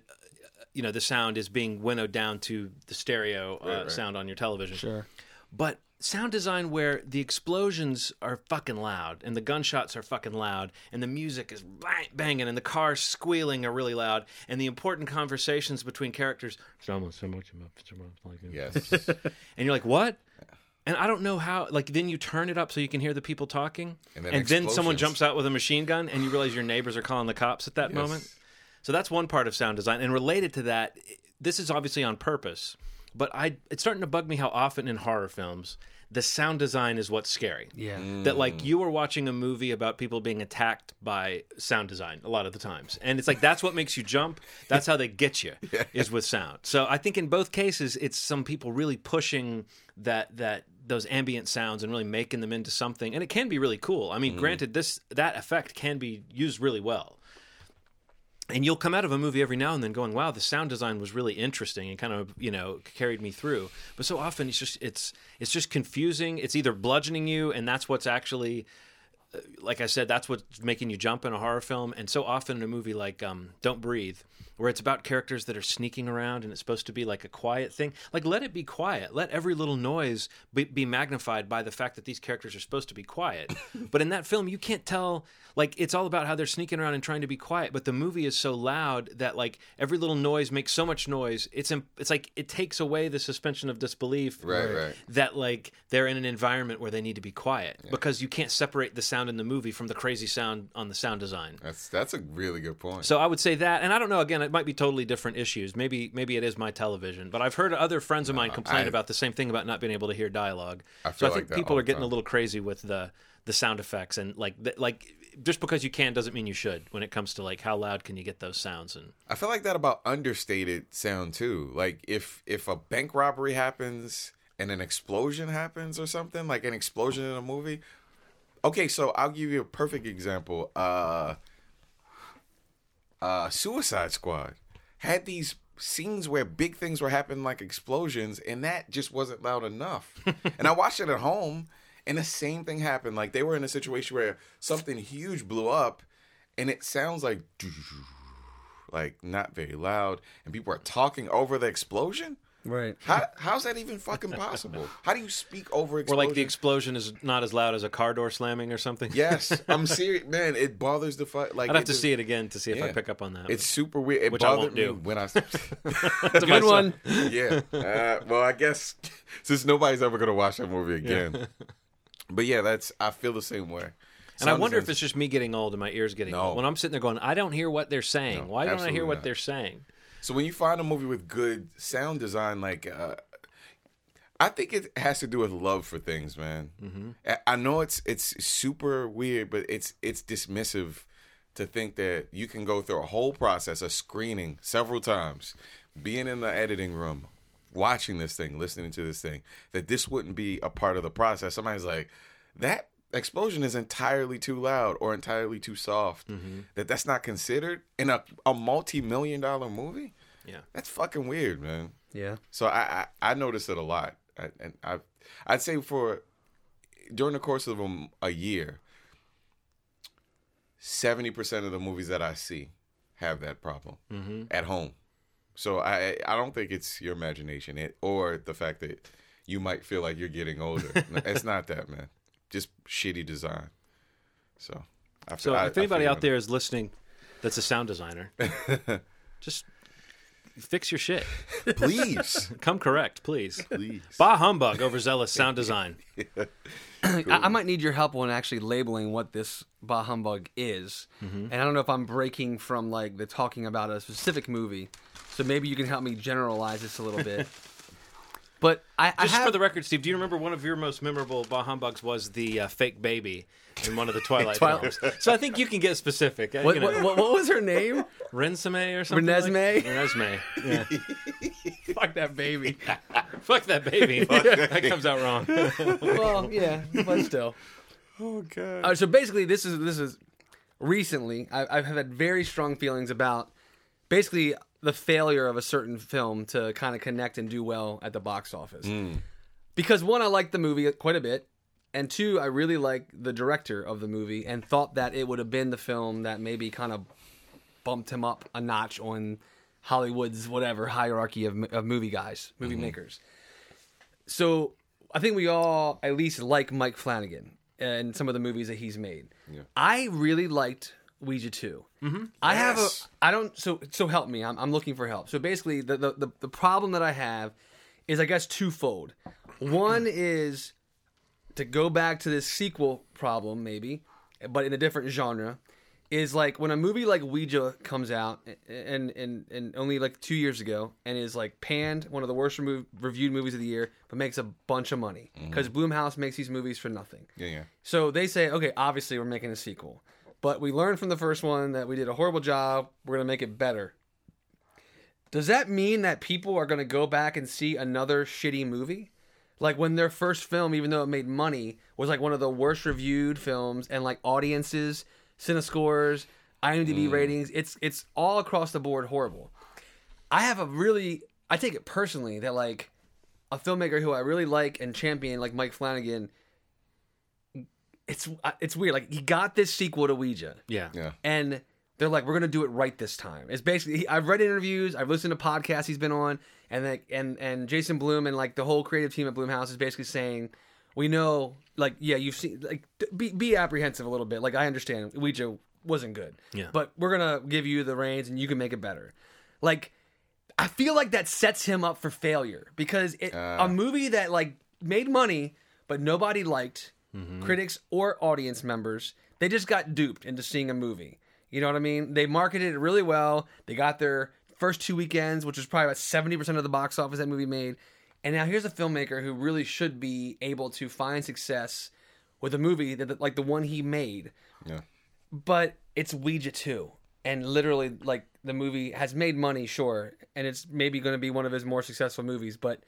[SPEAKER 1] you know the sound is being winnowed down to the stereo uh,
[SPEAKER 3] right.
[SPEAKER 1] sound on your television
[SPEAKER 2] Sure.
[SPEAKER 1] but sound design where the explosions are fucking loud and the gunshots are fucking loud and the music is bang, banging and the cars squealing are really loud and the important conversations between characters so much about someone like
[SPEAKER 3] Yes.
[SPEAKER 1] and you're like what and I don't know how. Like, then you turn it up so you can hear the people talking,
[SPEAKER 3] And
[SPEAKER 1] and
[SPEAKER 3] then
[SPEAKER 1] then, someone jumps out with a machine gun, and you realize your neighbors are calling the cops at that moment. So that's one part of sound design. And related to that, this is obviously on purpose, but I it's starting to bug me how often in horror films the sound design is what's scary.
[SPEAKER 2] Yeah. Mm.
[SPEAKER 1] That like you are watching a movie about people being attacked by sound design a lot of the times. And it's like that's what makes you jump. That's how they get you yeah. is with sound. So I think in both cases it's some people really pushing that that those ambient sounds and really making them into something and it can be really cool. I mean, mm-hmm. granted this that effect can be used really well and you'll come out of a movie every now and then going wow the sound design was really interesting and kind of you know carried me through. But so often it's just it's it's just confusing. It's either bludgeoning you and that's what's actually uh, like i said that's what's making you jump in a horror film. And so often in a movie like um, don't breathe where it's about characters that are sneaking around and it's supposed to be like a quiet thing like let it be quiet let every little noise be, be magnified by the fact that these characters are supposed to be quiet but in that film you can't tell like it's all about how they're sneaking around and trying to be quiet but the movie is so loud that like every little noise makes so much noise it's im- it's like it takes away the suspension of disbelief
[SPEAKER 3] Right, right.
[SPEAKER 1] that like they're in an environment where they need to be quiet because you can't separate the sound in the movie from the crazy sound on the sound design
[SPEAKER 3] That's that's a really good point.
[SPEAKER 1] so I would say that, and I don't know. Again, it might be totally different issues. Maybe maybe it is my television, but I've heard other friends of mine complain
[SPEAKER 3] I-
[SPEAKER 1] about the same thing about not being able to hear dialogue.
[SPEAKER 3] I
[SPEAKER 1] so
[SPEAKER 3] feel
[SPEAKER 1] I
[SPEAKER 3] like
[SPEAKER 1] think
[SPEAKER 3] that
[SPEAKER 1] people are
[SPEAKER 3] the
[SPEAKER 1] getting a little crazy with the the sound effects and like th- like just because you can doesn't mean you should when it comes to like how loud can you get those sounds and
[SPEAKER 3] I feel like that about understated sound too. Like if if a bank robbery happens and an explosion happens or something, like an explosion in a movie. Okay, so I'll give you a perfect example. Uh uh Suicide Squad had these scenes where big things were happening like explosions and that just wasn't loud enough. and I watched it at home and the same thing happened. Like they were in a situation where something huge blew up and it sounds like like not very loud and people are talking over the explosion
[SPEAKER 2] Right.
[SPEAKER 3] how, how's that even fucking possible how do you speak over
[SPEAKER 1] or like the explosion is not as loud as a car door slamming or something.
[SPEAKER 3] yes i'm serious man it bothers the fuck like
[SPEAKER 1] I'd have to
[SPEAKER 3] just-
[SPEAKER 1] see it again to see if I pick up on that.
[SPEAKER 3] it's super weird it
[SPEAKER 1] Which I
[SPEAKER 3] bothered
[SPEAKER 1] won't
[SPEAKER 3] me
[SPEAKER 1] do.
[SPEAKER 3] when i
[SPEAKER 2] Good one.
[SPEAKER 3] yeah uh, well i guess since nobody's ever gonna watch that movie again but yeah that's i feel the same way
[SPEAKER 1] and I
[SPEAKER 3] Sound
[SPEAKER 1] wonder if it's just me getting old and my ears getting
[SPEAKER 3] No.
[SPEAKER 1] old. When I'm sitting there going, I don't hear what they're saying.
[SPEAKER 3] No,
[SPEAKER 1] Why don't I
[SPEAKER 3] absolutely
[SPEAKER 1] hear what they're saying?
[SPEAKER 3] So when you find a movie with good sound design, like uh, I think it has to do with love for things, man.
[SPEAKER 1] Mm-hmm.
[SPEAKER 3] I- know it's it's super weird, but it's it's dismissive to think that you can go through a whole process of screening several times, being in the editing room, watching this thing, listening to this thing, that this wouldn't be a part of the process. Somebody's like, that explosion is entirely too loud or entirely too soft, mm-hmm. that that's not considered in a a multi million dollar movie.
[SPEAKER 1] Yeah.
[SPEAKER 3] That's fucking weird, man.
[SPEAKER 2] Yeah.
[SPEAKER 3] So I I, I noticed it a lot, I, and I I'd say for during the course of a, a year, seventy percent of the movies that I see have that problem mm-hmm. at home. So I I don't think it's your imagination it, or the fact that you might feel like you're getting older. it's not that, man. Just shitty design. So. I,
[SPEAKER 1] So
[SPEAKER 3] I-
[SPEAKER 1] if anybody out there is listening, that's a sound designer, just fix your shit.
[SPEAKER 3] please,
[SPEAKER 1] Come correct, please.
[SPEAKER 3] please.
[SPEAKER 1] Bah humbug, overzealous sound design.
[SPEAKER 2] I, I might need your help on actually labeling what this bah humbug is,
[SPEAKER 1] Mm-hmm.
[SPEAKER 2] and I don't know if I'm breaking from like the talking about a specific movie, so maybe you can help me generalize this a little bit. But I, I
[SPEAKER 1] Just
[SPEAKER 2] have,
[SPEAKER 1] for the record, Steve, do you remember one of your most memorable bah humbugs was the uh, fake baby in one of the Twilight
[SPEAKER 2] Twilight.
[SPEAKER 1] films? So I think you can get specific. Uh,
[SPEAKER 2] what,
[SPEAKER 1] you know,
[SPEAKER 2] what, what, was her name?
[SPEAKER 1] Renesmee or something?
[SPEAKER 2] Renesmee?
[SPEAKER 1] Like? Renesmee. Yeah.
[SPEAKER 2] Fuck that baby.
[SPEAKER 1] Fuck that baby. that comes out wrong.
[SPEAKER 2] well, yeah, but still.
[SPEAKER 3] Oh god.
[SPEAKER 2] Uh, so basically, this is this is recently I, I've had very strong feelings about basically the failure of a certain film to kind of connect and do well at the box office. Hmm. Because one, I liked the movie quite a bit, and two, I really like the director of the movie and thought that it would have been the film that maybe kind of bumped him up a notch on Hollywood's whatever hierarchy of, of movie guys, movie mm-hmm. makers. So I think we all at least like Mike Flanagan and some of the movies that he's made. I really liked Ouija 2. Mm-hmm. I have a
[SPEAKER 3] Yes.
[SPEAKER 2] I don't so so help me. I'm I'm looking for help. So basically the the the, the problem that I have is I guess twofold. One is to go back to this sequel problem maybe, but in a different genre is like when a movie like Ouija comes out and and and only like 2 years ago and is like panned one of the worst remo- reviewed movies of the year but makes a bunch of money cuz Blumhouse makes these movies for nothing.
[SPEAKER 3] yeah, yeah.
[SPEAKER 2] So they say, okay, obviously we're making a sequel. But we learned from the first one that we did a horrible job. We're going to make it better. Does that mean that people are going to go back and see another shitty movie? Like when their first film, even though it made money, was like one of the worst reviewed films and like audiences, Cinescores, IMDb mm. ratings, it's it's all across the board horrible. I have a really I take it personally that like a filmmaker who I really like and champion like Mike Flanagan it's uh, it's weird. Like he got this sequel to Ouija,
[SPEAKER 1] Yeah.
[SPEAKER 3] Yeah.
[SPEAKER 2] and they're like, "We're gonna do it right this time." It's basically he, I've read interviews, I've listened to podcasts he's been on, and like and and Jason Blum and like the whole creative team at Blumhouse is basically saying, "We know, like, yeah, you've seen, like, be be apprehensive a little bit. Like, I understand Ouija wasn't good,
[SPEAKER 1] Yeah.
[SPEAKER 2] but we're gonna give you the reins and you can make it better." Like, I feel like that sets him up for failure because it, a movie that like made money but nobody liked Mm-hmm. critics or audience members they just got duped into seeing a movie. You know what i mean? They marketed it really well. They got their first two weekends which was probably about 70% of the box office that movie made. And now here's a filmmaker who really should be able to find success with a movie that like the one he made.
[SPEAKER 3] Yeah.
[SPEAKER 2] but it's Ouija 2. And literally, like, the movie has made money, sure, and it's maybe going to be one of his more successful movies, but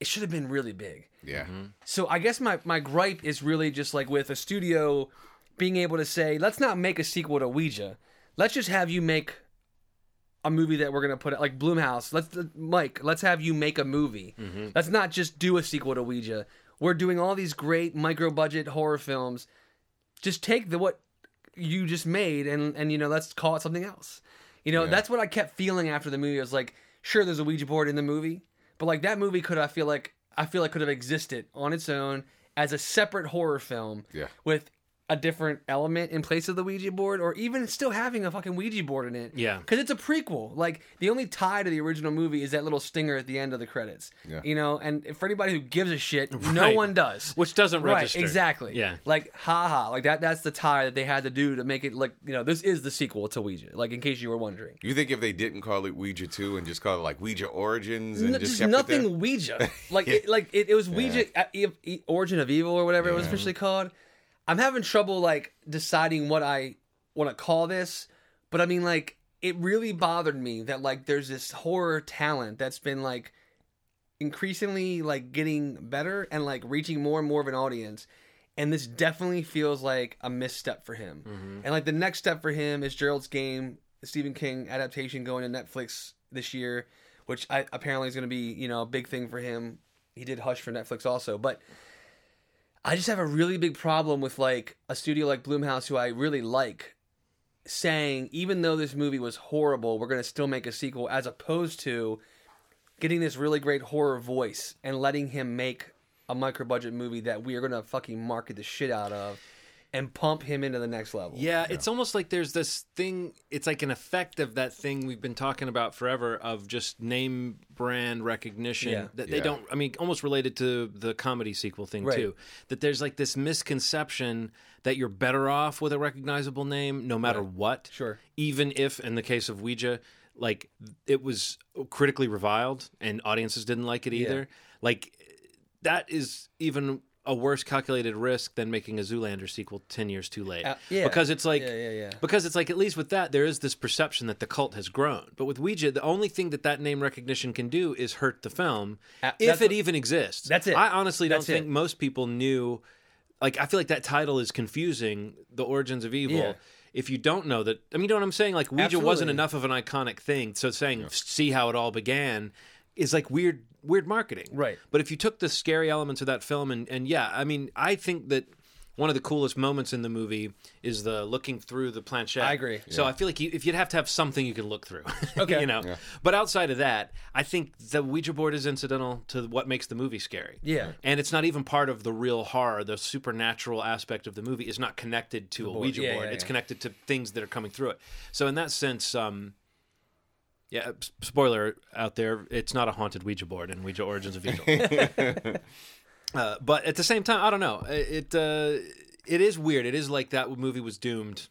[SPEAKER 2] it should have been really big.
[SPEAKER 3] Yeah. Mm-hmm.
[SPEAKER 2] So I guess my, my gripe is really just like with a studio being able to say, let's not make a sequel to Ouija. Let's just have you make a movie that we're gonna put out like Blumhouse. Let's uh, Mike, let's have you make a movie. Mm-hmm. Let's not just do a sequel to Ouija. We're doing all these great micro budget horror films. Just take the what you just made and and you know let's call it something else. You know
[SPEAKER 3] Yeah.
[SPEAKER 2] that's what I kept feeling after the movie. I was like, sure, there's a Ouija board in the movie, but like that movie could I feel like I feel like could have existed on its own as a separate horror film
[SPEAKER 3] Yeah.
[SPEAKER 2] with a different element in place of the Ouija board, or even still having a fucking Ouija board in it.
[SPEAKER 1] Yeah.
[SPEAKER 2] because it's a prequel. Like the only tie to the original movie is that little stinger at the end of the credits.
[SPEAKER 3] Yeah.
[SPEAKER 2] You know, and for anybody who gives a shit, no one does.
[SPEAKER 1] Which doesn't
[SPEAKER 2] Right,
[SPEAKER 1] register.
[SPEAKER 2] exactly.
[SPEAKER 1] Yeah.
[SPEAKER 2] Like, haha. Like that that's the tie that they had to do to make it like, you know, this is the sequel to Ouija. Like in case you were wondering.
[SPEAKER 3] You think if they didn't call it Ouija 2 and just call it like Ouija Origins and
[SPEAKER 2] No,
[SPEAKER 3] just
[SPEAKER 2] just
[SPEAKER 3] kept it there?
[SPEAKER 2] nothing Ouija. Like it, like it, it was Ouija uh, E- E- Origin of Evil or whatever it was officially called. I'm having trouble like deciding what I want to call this, but I mean like it really bothered me that like there's this horror talent that's been like increasingly like getting better and like reaching more and more of an audience and this definitely feels like a misstep for him.
[SPEAKER 1] Mm-hmm.
[SPEAKER 2] And like the next step for him is Gerald's Game, Stephen King adaptation going to Netflix this year, which I, apparently is going to be you know a big thing for him. He did Hush for Netflix also, but I just have a really big problem with like a studio like Blumhouse, who I really like, saying even though this movie was horrible, we're to still make a sequel, as opposed to getting this really great horror voice and letting him make a micro budget movie that we are to fucking market the shit out of and pump him into the next level.
[SPEAKER 1] Yeah, it's almost like there's this thing. It's like an effect of that thing we've been talking about forever of just name brand recognition
[SPEAKER 2] Yeah.
[SPEAKER 1] that they
[SPEAKER 3] Yeah.
[SPEAKER 1] don't. I mean, almost related to the comedy sequel thing
[SPEAKER 2] Right.
[SPEAKER 1] too. That there's like this misconception that you're better off with a recognizable name, no matter what.
[SPEAKER 2] Sure.
[SPEAKER 1] Even if, in the case of Ouija, like it was critically reviled and audiences didn't like it either. Like that is even a worse calculated risk than making a Zoolander sequel 10 years too late.
[SPEAKER 2] Uh, yeah.
[SPEAKER 1] Because it's like
[SPEAKER 2] Yeah, yeah, yeah.
[SPEAKER 1] because it's like at least with that there is this perception that the cult has grown. But with Ouija the only thing that that name recognition can do is hurt the film
[SPEAKER 2] Uh,
[SPEAKER 1] if it
[SPEAKER 2] what-
[SPEAKER 1] even exists.
[SPEAKER 2] That's it.
[SPEAKER 1] I honestly
[SPEAKER 2] That's
[SPEAKER 1] don't think
[SPEAKER 2] it.
[SPEAKER 1] most people knew like I feel like that title is confusing the origins of evil.
[SPEAKER 2] Yeah.
[SPEAKER 1] If you don't know that, I mean, you know what I'm saying? Like Ouija wasn't enough of an iconic thing, so saying "see how it all began" is like weird, weird marketing.
[SPEAKER 2] Right.
[SPEAKER 1] But if you took the scary elements of that film and and yeah, I mean, I think that one of the coolest moments in the movie is the looking through the planchette.
[SPEAKER 2] I agree.
[SPEAKER 1] So I feel like you, if you'd have to have something you can look through,
[SPEAKER 2] Okay.
[SPEAKER 1] you know. But outside of that, I think the Ouija board is incidental to what makes the movie scary.
[SPEAKER 2] Yeah.
[SPEAKER 1] and it's not even part of the real horror. The supernatural aspect of the movie is not connected to a Ouija
[SPEAKER 2] Yeah,
[SPEAKER 1] board.
[SPEAKER 2] yeah,
[SPEAKER 1] it's connected to things that are coming through it. So in that sense, um, yeah. Spoiler out there: it's not a haunted Ouija board in Ouija Origins of Evil. uh, but at the same time, I don't know. It uh, it is weird. It is like that movie was doomed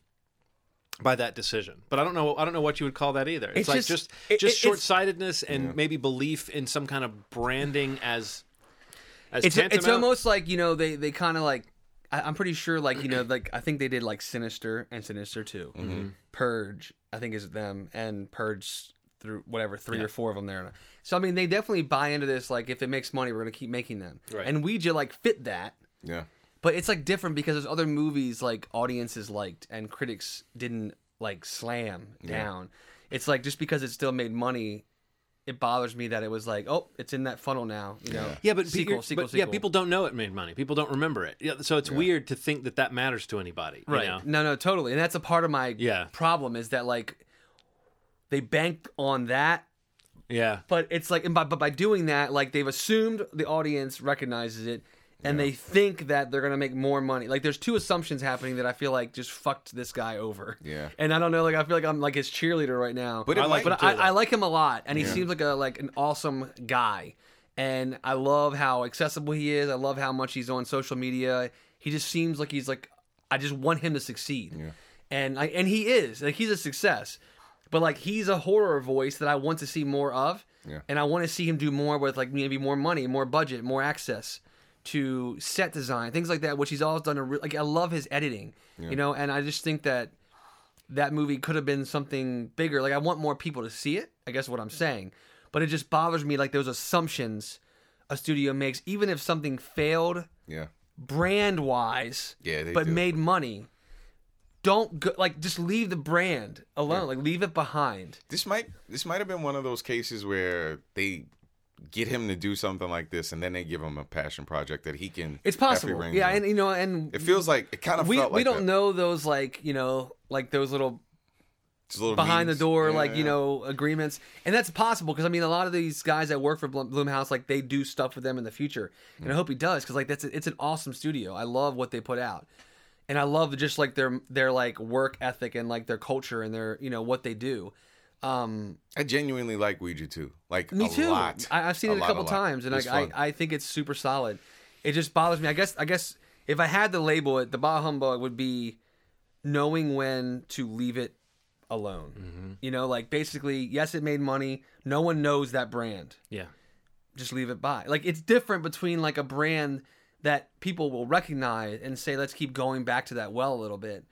[SPEAKER 1] by that decision. But I don't know. I don't know what you would call that either. It's,
[SPEAKER 2] It's
[SPEAKER 1] like
[SPEAKER 2] just-
[SPEAKER 1] just
[SPEAKER 2] it-
[SPEAKER 1] just
[SPEAKER 2] it-
[SPEAKER 1] short sightedness and maybe belief in some kind of branding as as
[SPEAKER 2] It's it's almost like you know they they kind of like I, I'm pretty sure like you know like I think they did like Sinister and Sinister 2
[SPEAKER 1] Mm-hmm.
[SPEAKER 2] Purge I think is them and Purge through whatever three or four of them there. So I mean they definitely buy into this like if it makes money we're gonna keep making them.
[SPEAKER 1] Right.
[SPEAKER 2] And Ouija like fit that.
[SPEAKER 3] Yeah.
[SPEAKER 2] But it's like different because there's other movies like audiences liked and critics didn't like slam down. It's like just because it still made money, it bothers me that it was like, oh, it's in that funnel now. You know,
[SPEAKER 1] Yeah, but
[SPEAKER 2] sequel, sequel,
[SPEAKER 1] but,
[SPEAKER 2] sequel.
[SPEAKER 1] yeah, people don't know it made money. People don't remember it. Yeah, so it's weird to think that that matters to anybody. you
[SPEAKER 2] right?
[SPEAKER 1] know?
[SPEAKER 2] No, no, totally. And that's a part of my
[SPEAKER 1] Yeah.
[SPEAKER 2] problem is that like they banked on that,
[SPEAKER 1] Yeah.
[SPEAKER 2] but it's like, and by, but by doing that, like they've assumed the audience recognizes it. And they think that they're gonna make more money. Like, there's two assumptions happening that I feel like just fucked this guy over.
[SPEAKER 3] Yeah.
[SPEAKER 2] And I don't know, like I feel like I'm like his cheerleader right now.
[SPEAKER 3] But
[SPEAKER 1] I like
[SPEAKER 2] but I. I like him a lot, and he seems like a like an awesome guy. And I love how accessible he is. I love how much he's on social media. He just seems like he's like I just want him to succeed. Yeah. And I and he is like he's a success. But like he's a horror voice that I want to see more of.
[SPEAKER 3] Yeah.
[SPEAKER 2] And I want to see him do more with like maybe more money, more budget, more access to set design, things like that, which he's always done. A re- like I love his editing, you know, and I just think that that movie could have been something bigger. Like I want more people to see it. I guess what I'm saying, but it just bothers me like those assumptions a studio makes, even if something failed
[SPEAKER 3] Yeah.
[SPEAKER 2] brand wise,
[SPEAKER 3] Yeah,
[SPEAKER 2] but
[SPEAKER 3] do.
[SPEAKER 2] made money. Don't go like just leave the brand alone. Like leave it behind.
[SPEAKER 3] This might this might have been one of those cases where they get him to do something like this, and then they give him a passion project that he can.
[SPEAKER 2] It's possible. Yeah,
[SPEAKER 3] on.
[SPEAKER 2] and you know, and
[SPEAKER 3] it feels like it kind of
[SPEAKER 2] we we
[SPEAKER 3] like
[SPEAKER 2] don't
[SPEAKER 3] that.
[SPEAKER 2] know those like you know like those little
[SPEAKER 3] a
[SPEAKER 2] behind the door
[SPEAKER 3] Yeah,
[SPEAKER 2] like you know agreements and that's possible because i mean a lot of these guys that work for Blum- blumhouse like they do stuff with them in the future and i mm. hope he does because like that's it's an awesome studio i love what they put out and i love just like their their like work ethic and like their culture and their you know what they do um
[SPEAKER 3] I genuinely like Ouija too. Like
[SPEAKER 2] me
[SPEAKER 3] a
[SPEAKER 2] too
[SPEAKER 3] lot.
[SPEAKER 2] I, i've seen it a
[SPEAKER 3] lot,
[SPEAKER 2] couple
[SPEAKER 3] lot.
[SPEAKER 2] times and like. I, I think it's super solid it just bothers me i guess i guess if i had to label it the bah humbug would be knowing when to leave it alone
[SPEAKER 3] Mm-hmm.
[SPEAKER 2] you know like basically yes it made money no one knows that brand
[SPEAKER 1] Yeah.
[SPEAKER 2] just leave it by like it's different between like a brand that people will recognize and say let's keep going back to that well a little bit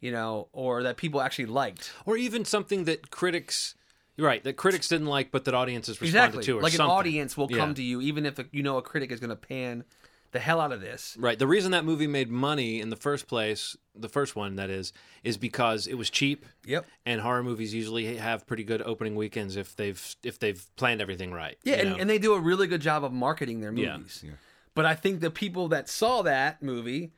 [SPEAKER 2] you know or that people actually liked
[SPEAKER 1] Or even something that critics, right, that critics didn't like, but that audiences responded
[SPEAKER 2] exactly
[SPEAKER 1] to, or
[SPEAKER 2] like an
[SPEAKER 1] something.
[SPEAKER 2] audience will come
[SPEAKER 1] Yeah.
[SPEAKER 2] to you even if you know a critic is going to pan the hell out of this.
[SPEAKER 1] Right. The reason that movie made money in the first place, the first one that is, is because it was cheap.
[SPEAKER 2] Yep.
[SPEAKER 1] And horror movies usually have pretty good opening weekends if they've if they've planned everything right.
[SPEAKER 2] Yeah, and, and they do a really good job of marketing their movies.
[SPEAKER 1] Yeah.
[SPEAKER 2] movies. But I think the people that saw that movie,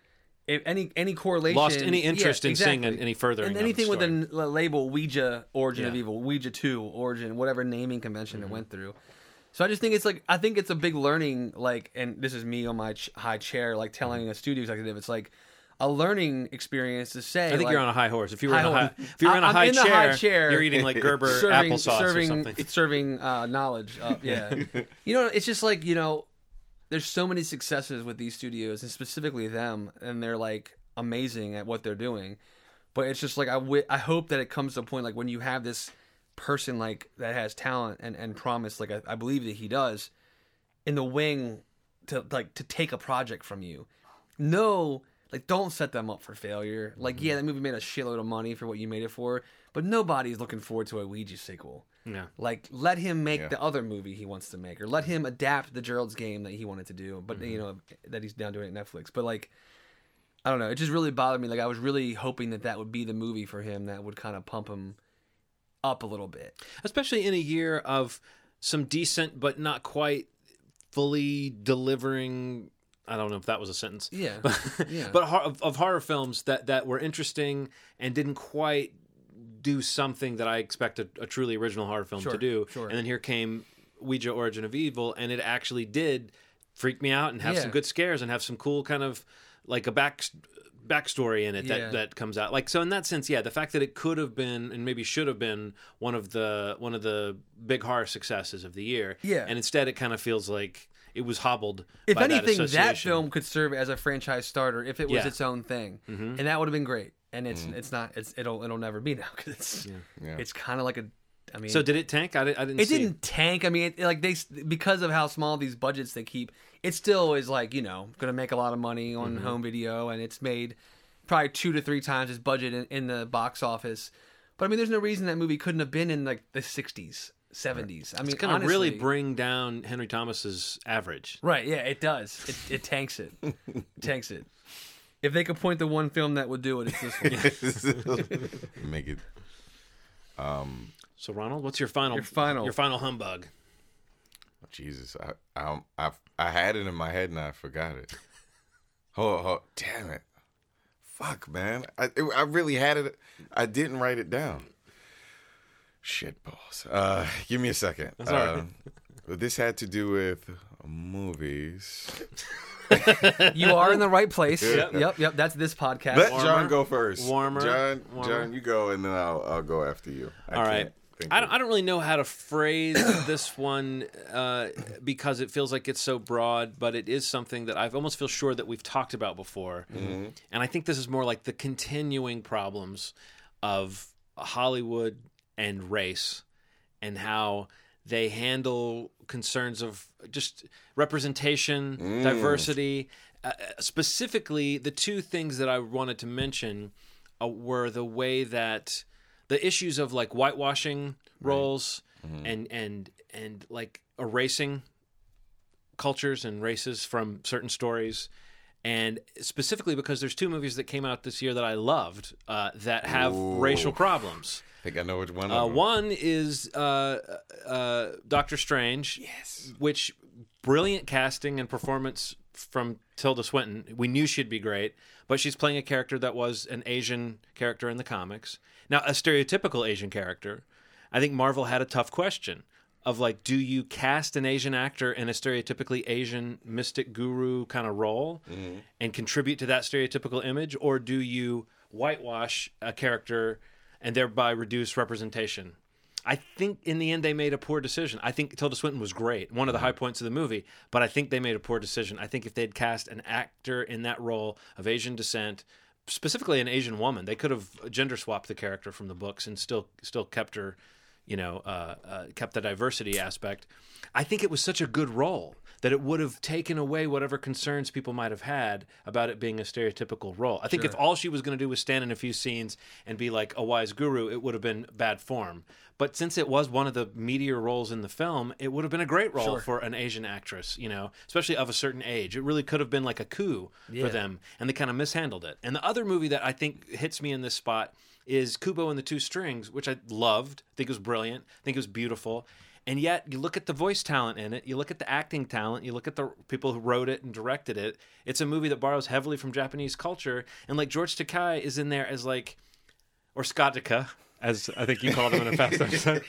[SPEAKER 2] if any any correlation,
[SPEAKER 1] lost any interest
[SPEAKER 2] yeah,
[SPEAKER 1] in seeing
[SPEAKER 2] exactly.
[SPEAKER 1] any further.
[SPEAKER 2] and anything with
[SPEAKER 1] the
[SPEAKER 2] the n- l- label Ouija Origin of Evil, Ouija Two Origin, whatever naming convention
[SPEAKER 1] Mm-hmm.
[SPEAKER 2] it went through. So I just think it's like I think it's a big learning like, and this is me on my ch- high chair, like telling a studio executive, it's like a learning experience to say.
[SPEAKER 1] I think
[SPEAKER 2] like,
[SPEAKER 1] you're on a high horse. If you were in a high, if you were in a high, chair,
[SPEAKER 2] high chair.
[SPEAKER 1] you're eating like Gerber
[SPEAKER 2] serving,
[SPEAKER 1] applesauce
[SPEAKER 2] serving,
[SPEAKER 1] or something.
[SPEAKER 2] serving uh, knowledge. Up. Yeah, you know, it's just like you know, there's so many successes with these studios and specifically them, and they're like amazing at what they're doing. But it's just like I, w- I hope that it comes to a point like when you have this person like that has talent and, and promise, like I, I believe that he does, in the wing to like to take a project from you. No, like don't set them up for failure. Like
[SPEAKER 1] Mm-hmm.
[SPEAKER 2] yeah, that movie made a shitload of money for what you made it for, but nobody's looking forward to a Ouija sequel.
[SPEAKER 1] Yeah.
[SPEAKER 2] Like let him make
[SPEAKER 3] Yeah.
[SPEAKER 2] the other movie he wants to make, or let him adapt the Gerald's game that he wanted to do, but
[SPEAKER 1] Mm-hmm.
[SPEAKER 2] you know that he's now doing at Netflix. But like, I don't know, it just really bothered me. Like I was really hoping that that would be the movie for him that would kind of pump him up a little bit.
[SPEAKER 1] especially in a year of some decent but not quite fully delivering I don't know if that was a sentence.
[SPEAKER 2] Yeah,
[SPEAKER 1] But,
[SPEAKER 2] yeah.
[SPEAKER 1] but of, of horror films that, that were interesting and didn't quite do something that I expected a truly original horror film
[SPEAKER 2] Sure,
[SPEAKER 1] to do.
[SPEAKER 2] sure.
[SPEAKER 1] And then here came Ouija Origin of Evil, and it actually did freak me out and have some good scares and have some cool kind of like a back backstory in it that,
[SPEAKER 2] Yeah.
[SPEAKER 1] that comes out. Like so in that sense, yeah, the fact that it could have been and maybe should have been one of the one of the big horror successes of the year.
[SPEAKER 2] Yeah.
[SPEAKER 1] And instead it kind of feels like it was hobbled.
[SPEAKER 2] if anything, that,
[SPEAKER 1] association.
[SPEAKER 2] film could serve as a franchise starter if it was
[SPEAKER 1] Yeah. Mm-hmm.
[SPEAKER 2] its own thing, and that would have been great. And it's it's not it's it'll it'll never be now because it's
[SPEAKER 3] Yeah.
[SPEAKER 2] it's kind of like a. I mean,
[SPEAKER 1] So did it tank? I, di- I didn't.
[SPEAKER 2] it
[SPEAKER 1] see.
[SPEAKER 2] didn't tank. I mean, it, like they because of how small these budgets they keep, it still is like you know going to make a lot of money on
[SPEAKER 1] Mm-hmm.
[SPEAKER 2] home video, and it's made probably two to three times its budget in, in the box office. But I mean, there's no reason that movie couldn't have been in like the 60s, 70s. I mean,
[SPEAKER 1] It's going to really bring down Henry Thomas's average.
[SPEAKER 2] Right, yeah, it does. It, it tanks it. It tanks it. If they could point to one film that would do it, it's this one.
[SPEAKER 3] Make it.
[SPEAKER 1] So Ronald, what's your final?
[SPEAKER 2] Your final.
[SPEAKER 1] Your final humbug.
[SPEAKER 3] Jesus, I, I, I, I had it in my head and I forgot it. Oh, oh damn it! Fuck, man, I, it, I really had it. I didn't write it down. Shit balls. Uh, give me a second.
[SPEAKER 1] all right.
[SPEAKER 3] Um, this had to do with movies.
[SPEAKER 2] you are in the right place.
[SPEAKER 3] Yep.
[SPEAKER 2] Yep, yep. That's this podcast.
[SPEAKER 3] Let
[SPEAKER 1] Warmer,
[SPEAKER 3] John go first.
[SPEAKER 1] warmer,
[SPEAKER 3] John,
[SPEAKER 1] warmer.
[SPEAKER 3] John, you go, and then I'll, I'll go after you. I
[SPEAKER 1] All right. I don't, I don't really know how to phrase this one uh, because it feels like it's so broad, but it is something that I almost feel sure that we've talked about before.
[SPEAKER 3] Mm-hmm.
[SPEAKER 1] And I think this is more like the continuing problems of Hollywood and race and how they handle concerns of just representation,
[SPEAKER 3] Mm.
[SPEAKER 1] diversity. Uh, specifically, the two things that I wanted to mention uh, were the way that the issues of like whitewashing roles and and and like erasing cultures and races from certain stories and specifically because there's two movies that came out this year that I loved uh, that have racial problems.
[SPEAKER 3] I think I know which one.
[SPEAKER 1] Uh,
[SPEAKER 3] of them.
[SPEAKER 1] one is uh, uh, Doctor Strange, yes, which brilliant casting and performance from Tilda Swinton. We knew she'd be great, but she's playing a character that was an Asian character in the comics. Now, a stereotypical Asian character. I think Marvel had a tough question of like, do you cast an Asian actor in a stereotypically Asian mystic guru kind of role mm-hmm. and contribute to that stereotypical image, or do you whitewash a character and thereby reduce representation? I think in the end they made a poor decision. I think Tilda Swinton was great, one of the mm-hmm. high points of the movie, but I think they made a poor decision. I think if they'd cast an actor in that role of Asian descent, specifically an Asian woman, they could have gender swapped the character from the books and still still kept her, you know, uh, uh, kept the diversity aspect. I think it was such a good role that it would have taken away whatever concerns people might have had about it being a stereotypical role. I think if all she was going to do was stand in a few scenes and be like a wise guru, it would have been bad form. But since it was one of the meteor roles in the film, it would have been a great role
[SPEAKER 2] Sure.
[SPEAKER 1] for an Asian actress, you know, especially of a certain age. It really could have been like a coup
[SPEAKER 2] Yeah.
[SPEAKER 1] for them, and they kind of mishandled it. And the other movie that I think hits me in this spot is Kubo and the Two Strings, which I loved. I think it was brilliant. I think it was beautiful. And yet, you look at the voice talent in it, you look at the acting talent, you look at the people who wrote it and directed it. It's a movie that borrows heavily from Japanese culture, and like George Takei is in there as like, or Scott Scottica, as I think you called him in a past episode.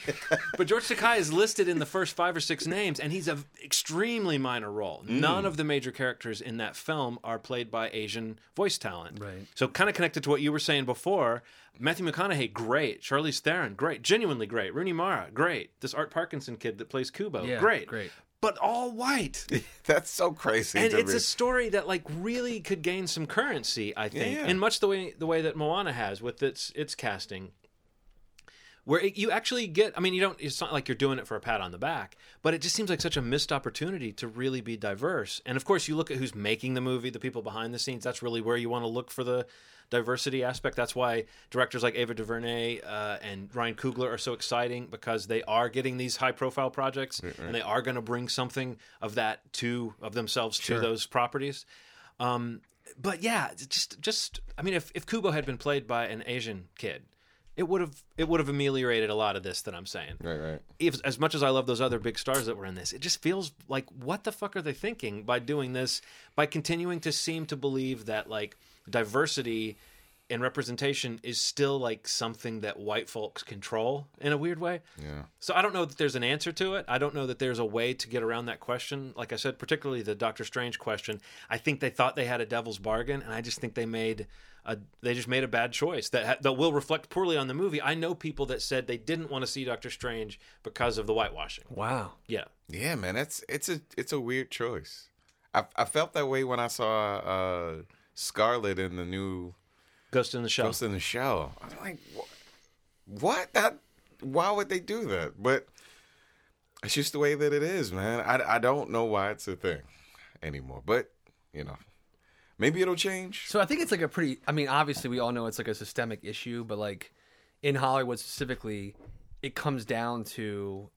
[SPEAKER 1] but George Takei is listed in the first five or six names, and he's an extremely minor role. Mm. None of the major characters in that film are played by Asian voice talent.
[SPEAKER 2] Right.
[SPEAKER 1] So kind of connected to what you were saying before. Matthew McConaughey, great. Charlize Theron, great. Genuinely great. Rooney Mara, great. This Art Parkinson kid that plays Kubo,
[SPEAKER 2] Yeah,
[SPEAKER 1] great.
[SPEAKER 2] great.
[SPEAKER 1] But all white.
[SPEAKER 3] That's so crazy.
[SPEAKER 1] and
[SPEAKER 3] to
[SPEAKER 1] it's
[SPEAKER 3] me.
[SPEAKER 1] a story that like really could gain some currency, I think,
[SPEAKER 3] yeah.
[SPEAKER 1] in much the way the way that Moana has with its its casting. Where it, you actually get, I mean, you don't. It's not like you're doing it for a pat on the back, but it just seems like such a missed opportunity to really be diverse. And of course, you look at who's making the movie, the people behind the scenes. That's really where you want to look for the diversity aspect. That's why directors like Ava DuVernay uh, and Ryan Coogler are so exciting because they are getting these high profile projects and they are going to bring something of that to of themselves to those properties. Um, but yeah, just just I mean, if if Kubo had been played by an Asian kid, it would have it would have ameliorated a lot of this that I'm saying.
[SPEAKER 3] right, right.
[SPEAKER 1] If, as much as I love those other big stars that were in this, it just feels like what the fuck are they thinking by doing this? By continuing to seem to believe that like diversity and representation is still like something that white folks control in a weird way.
[SPEAKER 3] Yeah.
[SPEAKER 1] So I don't know that there's an answer to it. I don't know that there's a way to get around that question. Like I said, particularly the Doctor Strange question. I think they thought they had a devil's bargain, and I just think they made a they just made a bad choice that ha- that will reflect poorly on the movie. I know people that said they didn't want to see Doctor Strange because of the whitewashing.
[SPEAKER 2] Wow.
[SPEAKER 1] Yeah,
[SPEAKER 3] Yeah, man, that's it's a it's a weird choice. I I felt that way when I saw uh Scarlett in the new
[SPEAKER 1] Ghost in the Shell.
[SPEAKER 3] Ghost in the Shell. I'm like, "Wha- what? That? Why would they do that? But it's just the way that it is, man. I, I don't know why it's a thing anymore. But you know, maybe it'll change.
[SPEAKER 2] So I think it's like a pretty. I mean, obviously we all know it's like a systemic issue, but like in Hollywood specifically, it comes down to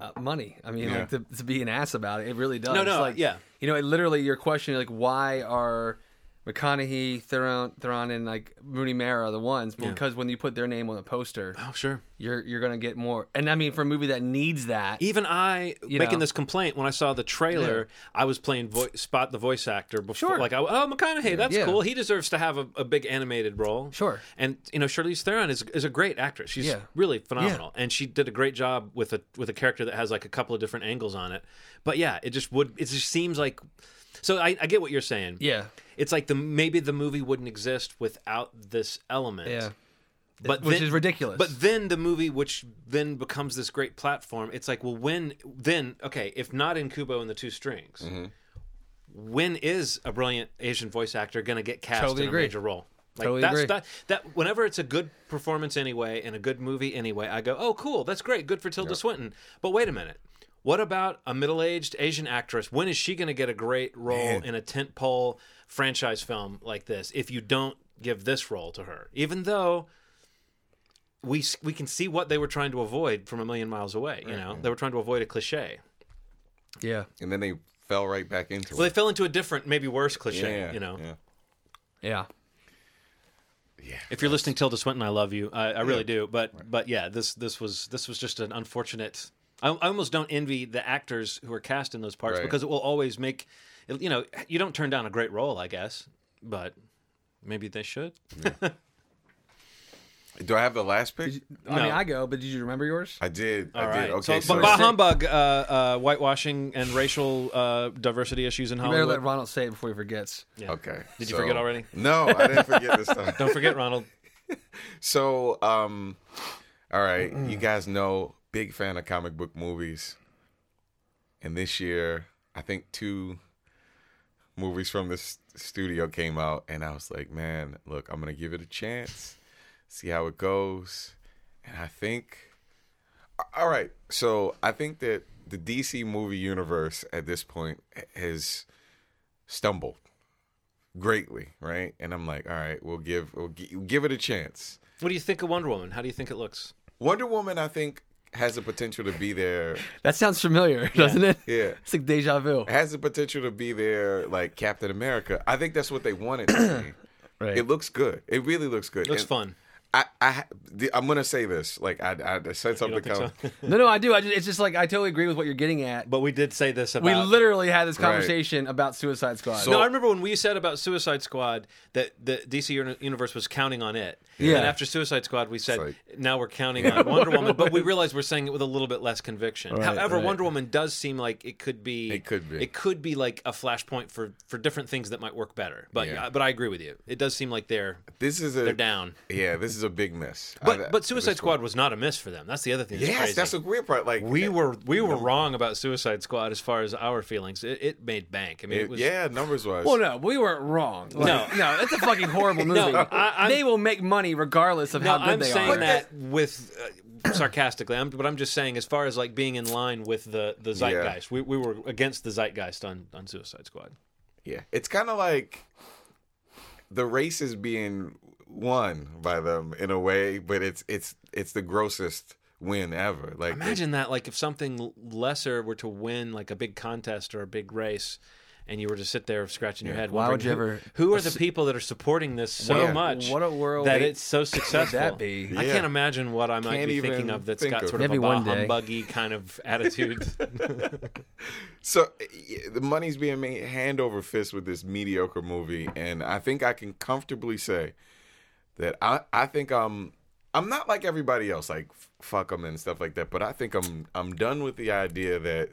[SPEAKER 2] uh, money. I mean,
[SPEAKER 3] Yeah.
[SPEAKER 2] like to, to be an ass about it, it really does.
[SPEAKER 1] No, no,
[SPEAKER 2] like,
[SPEAKER 1] yeah.
[SPEAKER 2] You know, it literally your question like why are McConaughey, Theron, Theron, and like Rooney Mara are the ones because when you put their name on a poster,
[SPEAKER 1] Oh, sure.
[SPEAKER 2] you're you're gonna get more. And I mean, for a movie that needs that,
[SPEAKER 1] Even I making
[SPEAKER 2] know.
[SPEAKER 1] this complaint when I saw the trailer, I was playing vo- spot the voice actor before.
[SPEAKER 2] Sure.
[SPEAKER 1] Like, I, oh, McConaughey, that's
[SPEAKER 2] Yeah.
[SPEAKER 1] cool. He deserves to have a, a big animated role.
[SPEAKER 2] Sure.
[SPEAKER 1] And you know, Charlize Theron is is a great actress. She's
[SPEAKER 2] Yeah.
[SPEAKER 1] really phenomenal, and she did a great job with a with a character that has like a couple of different angles on it. But yeah, it just would. It just seems like. So I, I get what you're saying.
[SPEAKER 2] yeah,
[SPEAKER 1] It's like the maybe the movie wouldn't exist without this element.
[SPEAKER 2] yeah,
[SPEAKER 1] But
[SPEAKER 2] which
[SPEAKER 1] then-
[SPEAKER 2] is ridiculous.
[SPEAKER 1] But then the movie, which then becomes this great platform, it's like, well, when then? Okay, if not in Kubo and the Two Strings,
[SPEAKER 2] Mm-hmm.
[SPEAKER 1] when is a brilliant Asian voice actor going to get cast
[SPEAKER 2] Totally
[SPEAKER 1] in
[SPEAKER 2] agree.
[SPEAKER 1] a major role? Like
[SPEAKER 2] Totally
[SPEAKER 1] that's
[SPEAKER 2] agree.
[SPEAKER 1] that that whenever it's a good performance anyway and a good movie anyway, I go, oh, cool, that's great, good for Tilda Swinton. But wait a minute. What about a middle-aged Asian actress? When is she going to get a great role
[SPEAKER 3] Man.
[SPEAKER 1] in a tentpole franchise film like this? If you don't give this role to her, even though we we can see what they were trying to avoid from a million miles away. You know, mm-hmm. they were trying to avoid a cliche.
[SPEAKER 2] yeah,
[SPEAKER 3] And then they fell right back into it.
[SPEAKER 1] Well, they fell into a different, maybe worse cliche.
[SPEAKER 3] Yeah,
[SPEAKER 1] you know,
[SPEAKER 3] yeah.
[SPEAKER 2] yeah.
[SPEAKER 3] Yeah.
[SPEAKER 1] if you're listening, to Tilda Swinton, I love you. I, I really do. But but yeah, this this was this was just an unfortunate. I, I almost don't envy the actors who are cast in those parts
[SPEAKER 3] Right.
[SPEAKER 1] because it will always make. You know, you don't turn down a great role, I guess, but maybe they should.
[SPEAKER 3] Do I have the last pick?
[SPEAKER 2] I mean, I go, but did you remember yours?
[SPEAKER 3] I did.
[SPEAKER 1] All
[SPEAKER 3] I
[SPEAKER 1] right.
[SPEAKER 3] did. Okay.
[SPEAKER 1] so,
[SPEAKER 3] So,
[SPEAKER 1] but bah humbug, uh, uh, whitewashing and racial uh, diversity issues in Hollywood.
[SPEAKER 2] You better
[SPEAKER 1] Hollywood.
[SPEAKER 2] let Ronald say it before he forgets.
[SPEAKER 1] Yeah.
[SPEAKER 3] okay.
[SPEAKER 1] Did you forget already?
[SPEAKER 3] No, I didn't forget this time.
[SPEAKER 1] Don't forget, Ronald.
[SPEAKER 3] So, um, all right, you guys know, big fan of comic book movies. And this year, I think two movies from this studio came out, and I was like, man, look, I'm gonna give it a chance, see how it goes. and I think. All right, so I think that the DC movie universe at this point has stumbled greatly, right? And I'm like, all right, we'll give we'll gi- give it a chance.
[SPEAKER 1] What do you think of Wonder Woman? How do you think it looks?
[SPEAKER 3] Wonder Woman, I think, has the potential to be there.
[SPEAKER 2] That sounds familiar, doesn't it?
[SPEAKER 3] Yeah.
[SPEAKER 2] It's like deja vu.
[SPEAKER 3] Has the potential to be there like Captain America. I think that's what they wanted to be.
[SPEAKER 2] Right.
[SPEAKER 3] It looks good. It really looks good.
[SPEAKER 1] looks
[SPEAKER 3] And
[SPEAKER 1] fun.
[SPEAKER 3] I, I, I'm gonna say this. Like I, I said something.
[SPEAKER 1] think so?
[SPEAKER 2] No, no, I do. I just, it's just like I totally agree with what you're getting at.
[SPEAKER 1] But we did say this about.
[SPEAKER 2] we literally had this
[SPEAKER 3] Right.
[SPEAKER 2] conversation about Suicide Squad.
[SPEAKER 3] So-
[SPEAKER 1] no, I remember when we said about Suicide Squad that the DC universe was counting on it.
[SPEAKER 2] Yeah.
[SPEAKER 1] And after Suicide Squad, we said
[SPEAKER 3] like-
[SPEAKER 1] now we're counting on Wonder Woman, but we realized we're saying it with a little bit less conviction.
[SPEAKER 2] Right,
[SPEAKER 1] However,
[SPEAKER 2] right.
[SPEAKER 1] Wonder Woman does seem like it could be.
[SPEAKER 3] It could be.
[SPEAKER 1] It could be like a flashpoint for for different things that might work better. But
[SPEAKER 3] Yeah.
[SPEAKER 1] but I agree with you. It does seem like they're
[SPEAKER 3] This is a.
[SPEAKER 1] they're down.
[SPEAKER 3] Yeah, this is a big miss.
[SPEAKER 1] But
[SPEAKER 3] I-
[SPEAKER 1] but Suicide Squad
[SPEAKER 3] one.
[SPEAKER 1] was not a miss for them. That's the other thing. That's
[SPEAKER 3] Yes,
[SPEAKER 1] crazy.
[SPEAKER 3] that's the weird part. Like
[SPEAKER 1] we were we were wrong about Suicide Squad as far as our feelings. It, it made bank. I mean, it,
[SPEAKER 3] it-
[SPEAKER 1] was
[SPEAKER 3] yeah, numbers wise.
[SPEAKER 2] Well, no, we weren't wrong. Like,
[SPEAKER 1] No.
[SPEAKER 2] no, it's a fucking horrible movie.
[SPEAKER 1] No, I-
[SPEAKER 2] they will make money regardless of
[SPEAKER 1] No,
[SPEAKER 2] how good
[SPEAKER 1] I'm
[SPEAKER 2] they
[SPEAKER 1] saying
[SPEAKER 2] are.
[SPEAKER 1] that with uh, sarcastically. I'm, but I'm just saying, as far as like being in line with the the zeitgeist, we, we were against the zeitgeist on on Suicide Squad.
[SPEAKER 3] Yeah, it's kind of like the race is being won by them in a way, but it's it's it's the grossest win ever. Like
[SPEAKER 1] Imagine that, like if something lesser were to win, like a big contest or a big race. And you were to sit there scratching your head.
[SPEAKER 2] Why would you
[SPEAKER 1] who-
[SPEAKER 2] ever-
[SPEAKER 1] Who are the people that are supporting this so
[SPEAKER 3] Yeah.
[SPEAKER 1] much?
[SPEAKER 2] What a world
[SPEAKER 1] that it's so successful.
[SPEAKER 2] that be?
[SPEAKER 1] I
[SPEAKER 3] Yeah.
[SPEAKER 1] can't imagine what I might
[SPEAKER 3] Can't
[SPEAKER 1] be thinking of that's
[SPEAKER 3] think
[SPEAKER 1] got
[SPEAKER 3] of
[SPEAKER 1] sort
[SPEAKER 3] it.
[SPEAKER 1] of a bah
[SPEAKER 2] one day.
[SPEAKER 1] humbuggy kind of attitude.
[SPEAKER 3] so. Eh, the money's being made hand over fist with this mediocre movie, and I think I can comfortably say that I I think I'm I'm not like everybody else, like f- fuck them and stuff like that. But I think I'm I'm done with the idea that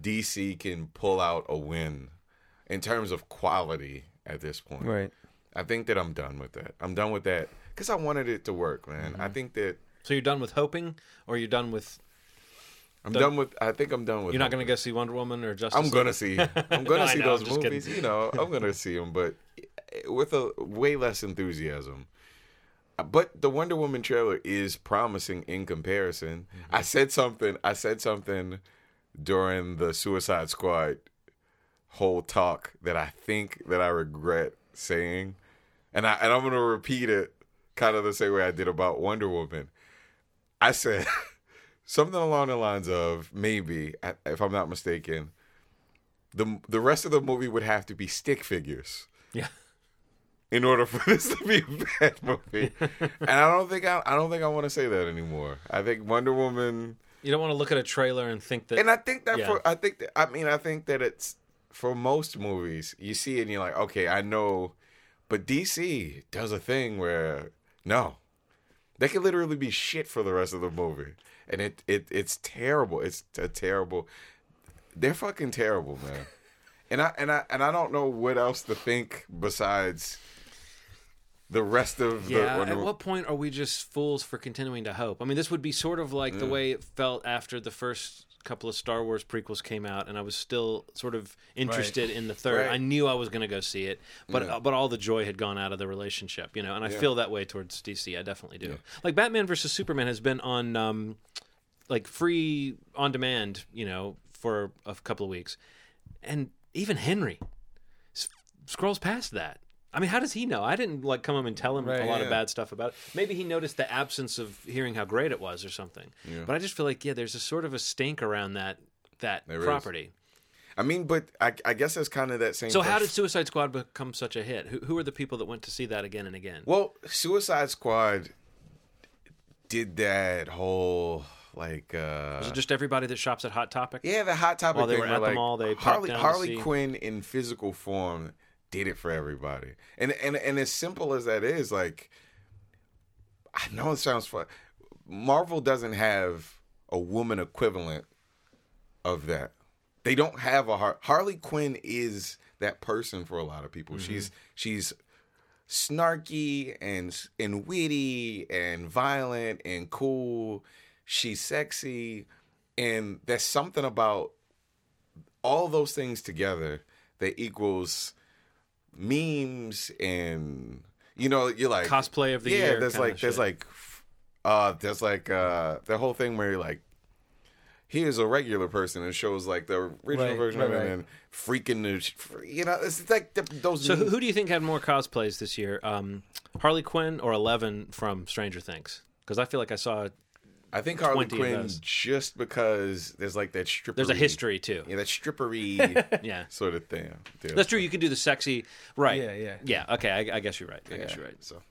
[SPEAKER 3] DC can pull out a win in terms of quality at this point.
[SPEAKER 2] Right.
[SPEAKER 3] I think that I'm done with that. I'm done with that because I wanted it to work, man.
[SPEAKER 1] Mm-hmm.
[SPEAKER 3] I think that
[SPEAKER 1] so you're done with hoping, or you're done with
[SPEAKER 3] I'm
[SPEAKER 1] Done-
[SPEAKER 3] done with. I think I'm done with.
[SPEAKER 1] You're not going to go see Wonder Woman or Justice.
[SPEAKER 3] I'm gonna see. I'm gonna
[SPEAKER 1] I
[SPEAKER 3] see
[SPEAKER 1] know,
[SPEAKER 3] those movies.
[SPEAKER 1] kidding.
[SPEAKER 3] You know, I'm gonna see them, but with a way less enthusiasm. But the Wonder Woman trailer is promising in comparison.
[SPEAKER 1] Mm-hmm.
[SPEAKER 3] I said something. I said something during the Suicide Squad whole talk that I think that I regret saying, and I and I'm gonna repeat it, kind of the same way I did about Wonder Woman. I said something along the lines of maybe, if I'm not mistaken, the the rest of the movie would have to be stick figures
[SPEAKER 1] Yeah.
[SPEAKER 3] In order for this to be a bad movie. and I don't think I, I don't think I want to say that anymore. I think Wonder Woman,
[SPEAKER 1] You don't want to look at a trailer and think that.
[SPEAKER 3] and I think that
[SPEAKER 1] Yeah.
[SPEAKER 3] for I think that, I mean I think that it's for most movies you see it and you're like okay I know, but DC does a thing where no, they could literally be shit for the rest of the movie, and it it it's terrible. It's a terrible. They're fucking terrible, man. And I and I and I don't know what else to think besides the rest of the.
[SPEAKER 1] yeah.
[SPEAKER 3] Wonder
[SPEAKER 1] At what point are we just fools for continuing to hope? I mean, this would be sort of like the way it felt after the first couple of Star Wars prequels came out, and I was still sort of interested in the third.
[SPEAKER 3] Right.
[SPEAKER 1] I knew I was going to go see it, but
[SPEAKER 3] Yeah.
[SPEAKER 1] uh, but all the joy had gone out of the relationship, you know. And I
[SPEAKER 3] Yeah.
[SPEAKER 1] feel that way towards DC. I definitely do. Like Batman versus Superman has been on. Um, like free on demand, you know, for a couple of weeks. And even Henry scrolls past that. I mean, how does he know? I didn't like come him and tell him a
[SPEAKER 2] Right,
[SPEAKER 1] lot of bad stuff about it. Maybe he noticed the absence of hearing how great it was or something. But I just feel like yeah, there's a sort of a stink around that that
[SPEAKER 3] There is.
[SPEAKER 1] property.
[SPEAKER 3] I mean, but I, I guess it's kind of that same.
[SPEAKER 1] So how did Suicide Squad become such a hit? Who, who are the people that went to see that again and again?
[SPEAKER 3] Well, Suicide Squad did that whole like. uh
[SPEAKER 1] Was it just everybody that shops at Hot Topic?
[SPEAKER 3] Yeah, the hot topic
[SPEAKER 1] While they
[SPEAKER 3] thing
[SPEAKER 1] were at the
[SPEAKER 3] like,
[SPEAKER 1] mall, they
[SPEAKER 3] Harley Harley Quinn in physical form did it for everybody, and and and as simple as that is, like I know it sounds fun. Marvel doesn't have a woman equivalent of that. They don't have a Har- Harley Quinn is that person for a lot of people. Mm-hmm. She's she's snarky and and witty and violent and cool. She's sexy, and there's something about all those things together that equals memes and you know you're like
[SPEAKER 1] Cosplay of the
[SPEAKER 3] yeah.
[SPEAKER 1] year
[SPEAKER 3] there's like there's
[SPEAKER 1] shit.
[SPEAKER 3] like Uh, there's like uh, the whole thing where you're like, he is a regular person and shows like the original
[SPEAKER 2] Right,
[SPEAKER 3] version
[SPEAKER 2] right,
[SPEAKER 3] of it
[SPEAKER 2] right.
[SPEAKER 3] and freaking, the you know, it's like the, those.
[SPEAKER 1] So who, who do you think had more cosplays this year, um, Harley Quinn or Eleven from Stranger Things? Because I feel like I saw
[SPEAKER 3] I think Harley Quinn
[SPEAKER 1] those.
[SPEAKER 3] just because there's like that strippery.
[SPEAKER 1] there's a history too.
[SPEAKER 3] Yeah, that strippery
[SPEAKER 1] Yeah,
[SPEAKER 3] sort of thing. deal.
[SPEAKER 1] that's true. You could do the sexy, right?
[SPEAKER 2] Yeah, yeah.
[SPEAKER 1] yeah. Okay, I, I guess you're right. I guess you're right.
[SPEAKER 3] So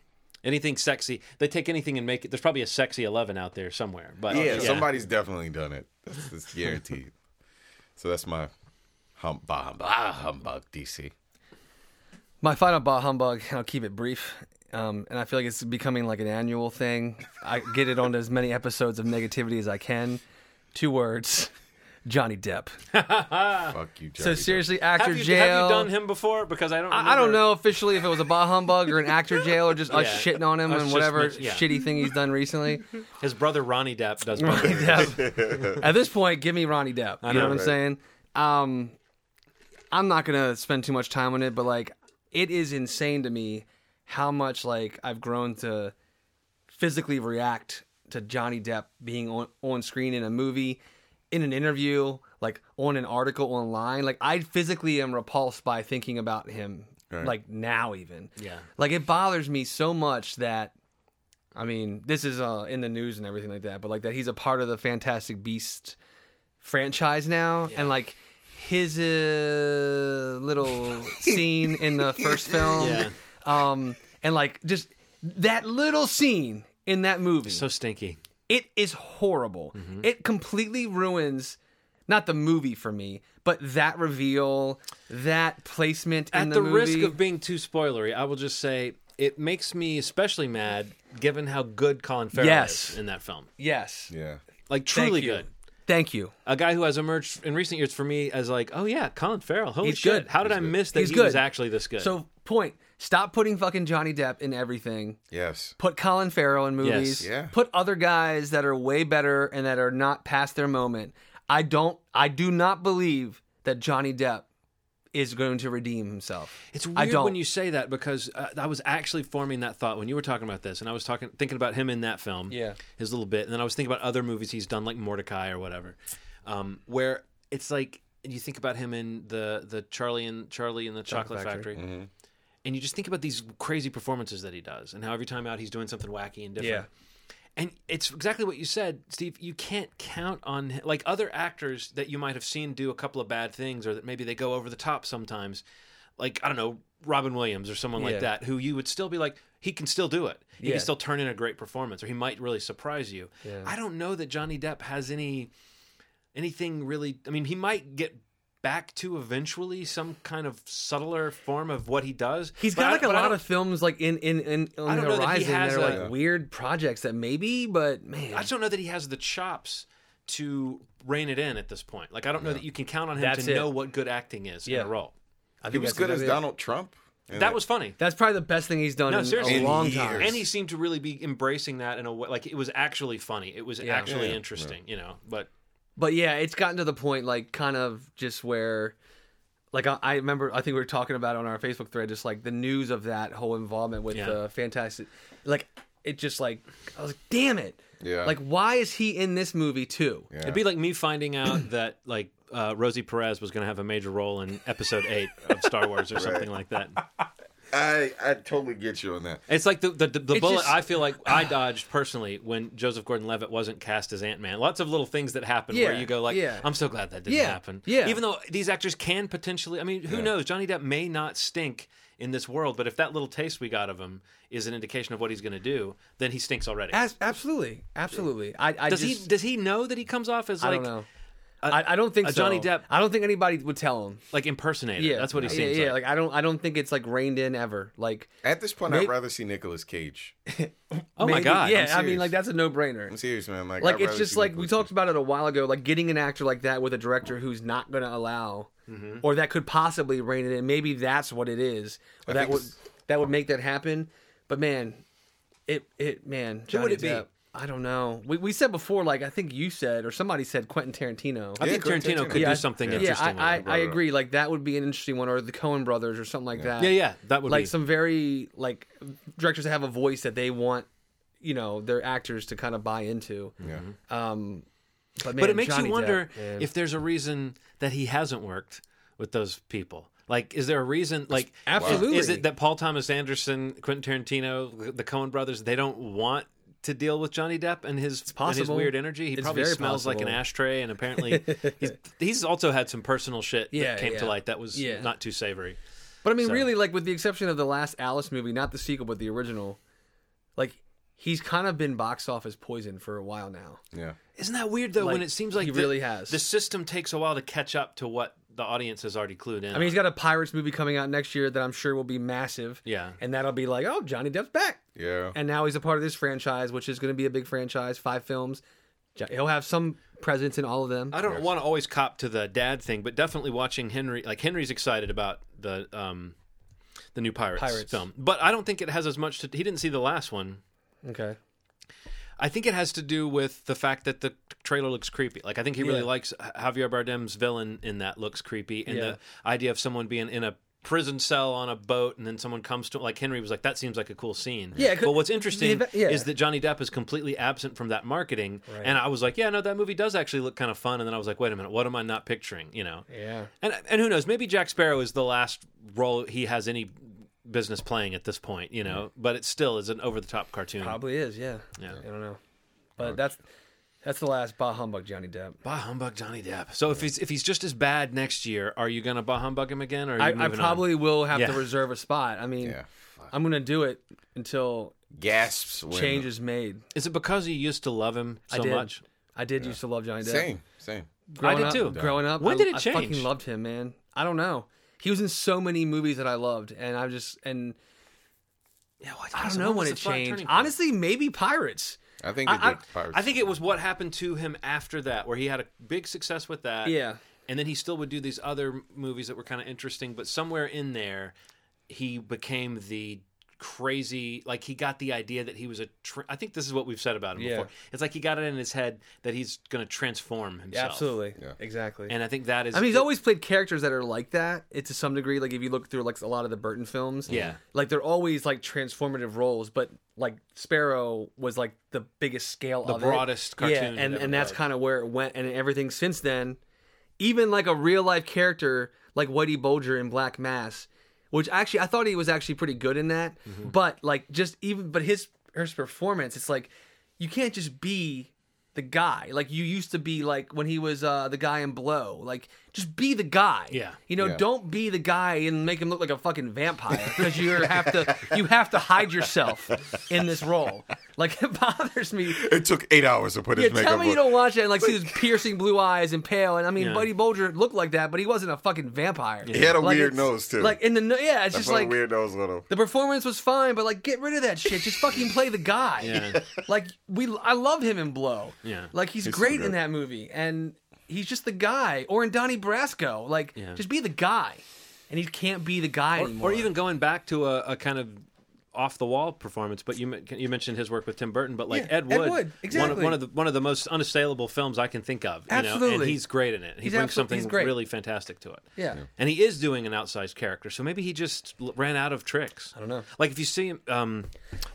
[SPEAKER 1] Anything sexy, they take anything and make it. There's probably a sexy Eleven out there somewhere. But
[SPEAKER 3] yeah, somebody's definitely done it. That's, that's guaranteed. so that's my hum, bah, bah, humbug DC.
[SPEAKER 2] My final bah humbug, I'll keep it brief. Um, and I feel like it's becoming like an annual thing. I get it onto as many episodes of negativity as I can. Two words: Johnny Depp.
[SPEAKER 3] Fuck you,
[SPEAKER 2] So
[SPEAKER 3] Johnny
[SPEAKER 2] seriously, actor
[SPEAKER 1] Have you,
[SPEAKER 2] jail.
[SPEAKER 1] have you done him before? Because I don't.
[SPEAKER 2] I, I don't know officially if it was a bah humbug or an actor jail or just us
[SPEAKER 1] Yeah.
[SPEAKER 2] shitting on him
[SPEAKER 1] Us
[SPEAKER 2] and
[SPEAKER 1] just
[SPEAKER 2] whatever
[SPEAKER 1] mention- yeah.
[SPEAKER 2] shitty thing he's done recently.
[SPEAKER 1] His brother Ronnie Depp does. both.
[SPEAKER 2] Depp. At this point, give me Ronnie Depp. You know,
[SPEAKER 1] know,
[SPEAKER 2] what I'm
[SPEAKER 3] right?
[SPEAKER 2] saying? Um, I'm not gonna spend too much time on it, but like, it is insane to me how much like I've grown to physically react to Johnny Depp being on, on screen in a movie, in an interview, like on an article online. Like, I physically am repulsed by thinking about him.
[SPEAKER 3] Right.
[SPEAKER 2] Like now, even
[SPEAKER 1] Yeah.
[SPEAKER 2] like it bothers me so much that I mean, this is uh, in the news and everything like that, but like that he's a part of the Fantastic Beast franchise now, and like his uh, little scene in the first film,
[SPEAKER 1] Yeah.
[SPEAKER 2] Um, and like just that little scene in that movie,
[SPEAKER 1] So stinky.
[SPEAKER 2] it is horrible.
[SPEAKER 1] Mm-hmm.
[SPEAKER 2] It completely ruins not the movie for me, but that reveal, that placement in
[SPEAKER 1] At
[SPEAKER 2] the,
[SPEAKER 1] the,
[SPEAKER 2] movie.
[SPEAKER 1] risk of being too spoilery, I will just say it makes me especially mad given how good Colin Farrell
[SPEAKER 2] Yes.
[SPEAKER 1] is in that film.
[SPEAKER 2] yes,
[SPEAKER 3] Yeah.
[SPEAKER 1] Like truly
[SPEAKER 2] you.
[SPEAKER 1] good.
[SPEAKER 2] Thank you.
[SPEAKER 1] A guy who has emerged in recent years for me as like, oh yeah, Colin Farrell. Holy
[SPEAKER 2] He's
[SPEAKER 1] shit!
[SPEAKER 2] good.
[SPEAKER 1] How did
[SPEAKER 3] He's
[SPEAKER 1] I
[SPEAKER 3] good.
[SPEAKER 1] miss that
[SPEAKER 2] He's
[SPEAKER 1] he
[SPEAKER 2] good.
[SPEAKER 1] was actually this good?
[SPEAKER 2] So, point. Stop putting fucking Johnny Depp in everything.
[SPEAKER 3] Yes.
[SPEAKER 2] Put Colin Farrell in movies.
[SPEAKER 3] Yes. Yeah.
[SPEAKER 2] Put other guys that are way better and that are not past their moment. I don't. I do not believe that Johnny Depp is going to redeem himself.
[SPEAKER 1] It's
[SPEAKER 2] I
[SPEAKER 1] weird
[SPEAKER 2] don't.
[SPEAKER 1] when you say that because uh, I was actually forming that thought when you were talking about this, and I was talking, thinking about him in that film,
[SPEAKER 2] Yeah.
[SPEAKER 1] his little bit, and then I was thinking about other movies he's done, like Mortdecai or whatever, um, where it's like you think about him in the the Charlie and Charlie and the Chocolate,
[SPEAKER 2] Factory.
[SPEAKER 1] Factory, and you just think about these crazy performances that he does, and how every time out he's doing something wacky and different. Yeah. And it's exactly what you said, Steve. You can't count on like other actors that you might have seen do a couple of bad things, or that maybe they go over the top sometimes. Like I don't know, Robin Williams or someone
[SPEAKER 2] Yeah.
[SPEAKER 1] like that, who you would still be like, he can still do it. He
[SPEAKER 2] Yeah.
[SPEAKER 1] can still turn in a great performance, or he might really surprise you. I don't know that Johnny Depp has any anything really. I mean, he might get back to eventually some kind of subtler form of what he does.
[SPEAKER 2] He's
[SPEAKER 1] but
[SPEAKER 2] got like a lot of films like in in, in on the
[SPEAKER 1] don't that
[SPEAKER 2] horizon that are
[SPEAKER 1] a-
[SPEAKER 2] like weird projects that maybe, but man,
[SPEAKER 1] I just don't know that he has the chops to rein it in at this point. Like I don't know that you can count on him
[SPEAKER 2] That's
[SPEAKER 1] to
[SPEAKER 2] it.
[SPEAKER 1] know what good acting is
[SPEAKER 2] Yeah.
[SPEAKER 1] in a role.
[SPEAKER 2] I
[SPEAKER 3] He
[SPEAKER 2] think
[SPEAKER 3] was
[SPEAKER 2] that's
[SPEAKER 3] good as
[SPEAKER 2] exactly it.
[SPEAKER 3] Donald Trump. And
[SPEAKER 1] That was funny.
[SPEAKER 2] That's probably the best thing he's done
[SPEAKER 1] No,
[SPEAKER 2] in
[SPEAKER 1] seriously.
[SPEAKER 2] a long
[SPEAKER 3] years.
[SPEAKER 2] time.
[SPEAKER 1] And he seemed to really be embracing that in a way like it was actually funny. It was
[SPEAKER 2] Yeah.
[SPEAKER 1] actually
[SPEAKER 3] Yeah,
[SPEAKER 1] interesting, you know. But
[SPEAKER 2] But yeah, it's gotten to the point like kind of just where like I, I remember I think we were talking about it on our Facebook thread, just like the news of that whole involvement with
[SPEAKER 1] Yeah.
[SPEAKER 2] the fantastic like it just like I was like, damn it.
[SPEAKER 3] Yeah.
[SPEAKER 2] Like why is he in this movie too?
[SPEAKER 3] Yeah.
[SPEAKER 1] it'd be like me finding out that like uh, Rosie Perez was going to have a major role in Episode Eight of Star Wars or something like that.
[SPEAKER 3] I I totally get you on that.
[SPEAKER 1] It's like the the, the, the bullet
[SPEAKER 2] just-
[SPEAKER 1] I feel like I dodged personally when Joseph Gordon-Levitt wasn't cast as Ant Man. Lots of little things that happen where you go like,
[SPEAKER 2] yeah.
[SPEAKER 1] I'm so glad that didn't
[SPEAKER 2] Yeah,
[SPEAKER 1] happen.
[SPEAKER 2] yeah.
[SPEAKER 1] Even though these actors can potentially, I mean, who
[SPEAKER 3] Yeah.
[SPEAKER 1] knows? Johnny Depp may not stink in this world, but if that little taste we got of him is an indication of what he's going to do, then he stinks already.
[SPEAKER 2] As, absolutely. Absolutely. I, I
[SPEAKER 1] does
[SPEAKER 2] just
[SPEAKER 1] he does he know that he comes off as
[SPEAKER 2] I
[SPEAKER 1] like
[SPEAKER 2] don't know.
[SPEAKER 1] a-
[SPEAKER 2] I, I don't think
[SPEAKER 1] a
[SPEAKER 2] so.
[SPEAKER 1] Johnny Depp-
[SPEAKER 2] I don't think anybody would tell him.
[SPEAKER 1] like impersonator?
[SPEAKER 2] Yeah,
[SPEAKER 1] that's what he
[SPEAKER 2] yeah,
[SPEAKER 1] seems
[SPEAKER 2] yeah,
[SPEAKER 1] like.
[SPEAKER 2] like I don't I don't think it's like reined in ever. Like
[SPEAKER 3] At this point,
[SPEAKER 2] Maybe-
[SPEAKER 3] I'd rather see Nicolas Cage.
[SPEAKER 1] oh my god!
[SPEAKER 2] Yeah,
[SPEAKER 3] I'm
[SPEAKER 2] mean like that's a no brainer.
[SPEAKER 3] I'm serious, man. Like,
[SPEAKER 2] like
[SPEAKER 3] I'd
[SPEAKER 2] it's just
[SPEAKER 3] see
[SPEAKER 2] like we
[SPEAKER 3] Nicolas
[SPEAKER 2] talked about it a while ago like getting an actor like that with a director who's not going to allow
[SPEAKER 1] Mm-hmm.
[SPEAKER 2] or that could possibly rein it in maybe that's what it is or
[SPEAKER 3] I
[SPEAKER 2] that would that would make that happen but man it it man
[SPEAKER 1] Who would
[SPEAKER 2] Johnny
[SPEAKER 1] it be?
[SPEAKER 2] Depp, i don't know we, we said before like i think you said or somebody said quentin tarantino
[SPEAKER 1] I
[SPEAKER 3] Yeah,
[SPEAKER 1] think
[SPEAKER 3] Quentin
[SPEAKER 1] Tarantino could
[SPEAKER 2] Yeah,
[SPEAKER 1] do something
[SPEAKER 3] yeah.
[SPEAKER 2] yeah
[SPEAKER 1] interesting. with
[SPEAKER 2] i. I, I agree like that would be an interesting one or the Coen brothers or something like that
[SPEAKER 1] yeah, yeah, that would be.
[SPEAKER 2] like
[SPEAKER 1] be.
[SPEAKER 2] some very like directors that have a voice that they want you know their actors to kind of buy into.
[SPEAKER 3] Yeah.
[SPEAKER 2] Um, but man,
[SPEAKER 1] but it makes
[SPEAKER 2] Johnny
[SPEAKER 1] you wonder
[SPEAKER 2] Depp, man.
[SPEAKER 1] if there's a reason that he hasn't worked with those people. Like, is there a reason? Like,
[SPEAKER 2] Absolutely.
[SPEAKER 1] is, is it that Paul Thomas Anderson, Quentin Tarantino, the Coen Brothers, they don't want to deal with Johnny Depp and his and his
[SPEAKER 2] possible.
[SPEAKER 1] weird energy? He
[SPEAKER 2] It's
[SPEAKER 1] probably
[SPEAKER 2] very
[SPEAKER 1] smells like an ashtray, and apparently he's he's also had some personal shit
[SPEAKER 2] Yeah,
[SPEAKER 1] that came to light that was
[SPEAKER 2] Yeah.
[SPEAKER 1] not too savory.
[SPEAKER 2] But I mean,
[SPEAKER 1] So-
[SPEAKER 2] really, like with the exception of the last Alice movie, not the sequel, but the original, like he's kind of been box office poison for a while now.
[SPEAKER 3] Yeah.
[SPEAKER 1] Isn't that weird though? when it seems like
[SPEAKER 2] he
[SPEAKER 1] the-
[SPEAKER 2] really has.
[SPEAKER 1] The system takes a while to catch up to what the audience has already clued in.
[SPEAKER 2] I mean, he's got a Pirates movie coming out next year that I'm sure will be massive.
[SPEAKER 1] Yeah.
[SPEAKER 2] and that'll be like, oh, Johnny Depp's back,
[SPEAKER 3] Yeah.
[SPEAKER 2] and now he's a part of this franchise, which is going to be a big franchise, five films. He'll have some presence in all of them.
[SPEAKER 1] I don't want to always cop to the dad thing, but definitely watching Henry. Like Henry's excited about the um, the new Pirates,
[SPEAKER 2] Pirates.
[SPEAKER 1] film, but I don't think it has as much to. He didn't see the last one.
[SPEAKER 2] Okay.
[SPEAKER 1] I think it has to do with the fact that the trailer looks creepy. Like I think he really
[SPEAKER 2] Yeah.
[SPEAKER 1] likes Javier Bardem's villain in that looks creepy, and
[SPEAKER 2] Yeah.
[SPEAKER 1] the idea of someone being in a prison cell on a boat and then someone comes to like Henry was like that seems like a cool scene.
[SPEAKER 2] Yeah,
[SPEAKER 1] but what's interesting
[SPEAKER 2] the- yeah.
[SPEAKER 1] is that Johnny Depp is completely absent from that marketing,
[SPEAKER 2] Right.
[SPEAKER 1] and I was like, yeah, no, that movie does actually look kind of fun, and then I was like, wait a minute, what am I not picturing? You know?
[SPEAKER 2] Yeah.
[SPEAKER 1] And and who knows? Maybe Jack Sparrow is the last role he has any business playing at this point. You know, but it still is an over the top cartoon.
[SPEAKER 2] Probably is. Yeah.
[SPEAKER 1] Yeah.
[SPEAKER 2] I don't know, but that's that's the last bah humbug Johnny Depp.
[SPEAKER 1] Bah humbug Johnny Depp. So if he's if he's just as bad next year, are you gonna bah humbug him again? Or are you
[SPEAKER 2] I, I
[SPEAKER 1] moving on?
[SPEAKER 2] probably will have
[SPEAKER 1] Yeah.
[SPEAKER 2] to reserve a spot. I mean,
[SPEAKER 3] Yeah.
[SPEAKER 2] I'm gonna do it until
[SPEAKER 3] Gasps. When,
[SPEAKER 2] change is made.
[SPEAKER 1] Is it because you used to love him so
[SPEAKER 2] I did.
[SPEAKER 1] much?
[SPEAKER 2] I did used to love Johnny Depp.
[SPEAKER 3] Same. Same.
[SPEAKER 2] Growing
[SPEAKER 1] I did
[SPEAKER 2] up,
[SPEAKER 1] too.
[SPEAKER 2] Growing up,
[SPEAKER 1] When
[SPEAKER 2] I-
[SPEAKER 1] did it
[SPEAKER 2] I
[SPEAKER 1] change?
[SPEAKER 2] fucking loved him, man. I don't know. He was in so many movies that I loved, and I just and
[SPEAKER 1] Yeah, what,
[SPEAKER 2] I don't know when it changed. Honestly, maybe Pirates.
[SPEAKER 3] I think
[SPEAKER 2] I-
[SPEAKER 3] it
[SPEAKER 2] I-
[SPEAKER 3] did Pirates.
[SPEAKER 1] I think it was what happened to him after that, where he had a big success with that.
[SPEAKER 2] Yeah.
[SPEAKER 1] and then he still would do these other movies that were kind of interesting, but somewhere in there, he became the crazy like he got the idea that he was a tr I think this is what we've said about him
[SPEAKER 2] Yeah.
[SPEAKER 1] before it's like he got it in his head that he's going to transform himself
[SPEAKER 2] Absolutely.
[SPEAKER 3] Yeah.
[SPEAKER 2] Exactly.
[SPEAKER 1] and I think that is
[SPEAKER 2] I mean, he's always played characters that are like that. It to some degree, like if you look through like a lot of the Burton films,
[SPEAKER 1] Yeah.
[SPEAKER 2] like they're always like transformative roles. But like Sparrow was like the biggest scale,
[SPEAKER 1] The
[SPEAKER 2] of
[SPEAKER 1] broadest
[SPEAKER 2] it.
[SPEAKER 1] cartoon
[SPEAKER 2] yeah, and and that's kind of where it went. And everything since then, even like a real life character like Whitey Bulger in Black Mass, which actually I thought he was actually pretty good in that.
[SPEAKER 1] Mm-hmm.
[SPEAKER 2] But like just even but his his performance, it's like you can't just be the guy like you used to be like when he was uh the guy in blow like just be the guy
[SPEAKER 1] Yeah.
[SPEAKER 2] you know
[SPEAKER 3] Yeah.
[SPEAKER 2] don't be the guy and make him look like a fucking vampire because you have to you have to hide yourself in this role like it bothers me
[SPEAKER 3] It took eight hours to put
[SPEAKER 2] yeah,
[SPEAKER 3] his makeup
[SPEAKER 2] tell me you don't watch it and like see his piercing blue eyes and pale and I mean
[SPEAKER 1] Yeah.
[SPEAKER 2] Buddy Bulger looked like that but he wasn't a fucking vampire
[SPEAKER 3] He had a
[SPEAKER 2] Like,
[SPEAKER 3] weird nose too.
[SPEAKER 2] like in the no- yeah it's
[SPEAKER 3] I
[SPEAKER 2] just like
[SPEAKER 3] a weird nose little.
[SPEAKER 2] the performance was fine, but like, get rid of that shit. Just fucking play the guy.
[SPEAKER 1] Yeah.
[SPEAKER 2] Like we, I love him in Blow.
[SPEAKER 1] Yeah.
[SPEAKER 2] Like he's,
[SPEAKER 3] He's
[SPEAKER 2] great
[SPEAKER 3] good.
[SPEAKER 2] in that movie, and he's just the guy. Or in Donnie Brasco, like
[SPEAKER 1] Yeah.
[SPEAKER 2] just be the guy, and he can't be the guy
[SPEAKER 1] or,
[SPEAKER 2] anymore.
[SPEAKER 1] or even going back to a, a kind of off the wall performance. But you men- you mentioned his work with Tim Burton, but like
[SPEAKER 2] Yeah,
[SPEAKER 1] Ed
[SPEAKER 2] Ed
[SPEAKER 1] Wood,
[SPEAKER 2] Wood,
[SPEAKER 1] one, of,
[SPEAKER 2] exactly.
[SPEAKER 1] one of the one of the most unassailable films I can think of. You know? and
[SPEAKER 2] Absolutely.
[SPEAKER 1] he's great in it. He
[SPEAKER 2] He's
[SPEAKER 1] brings
[SPEAKER 2] absolute-
[SPEAKER 1] something
[SPEAKER 2] he's great.
[SPEAKER 1] really fantastic to it.
[SPEAKER 2] yeah.
[SPEAKER 1] And he is doing an outsized character, so maybe he just l- ran out of tricks.
[SPEAKER 2] I don't know.
[SPEAKER 1] Like if you see him, um,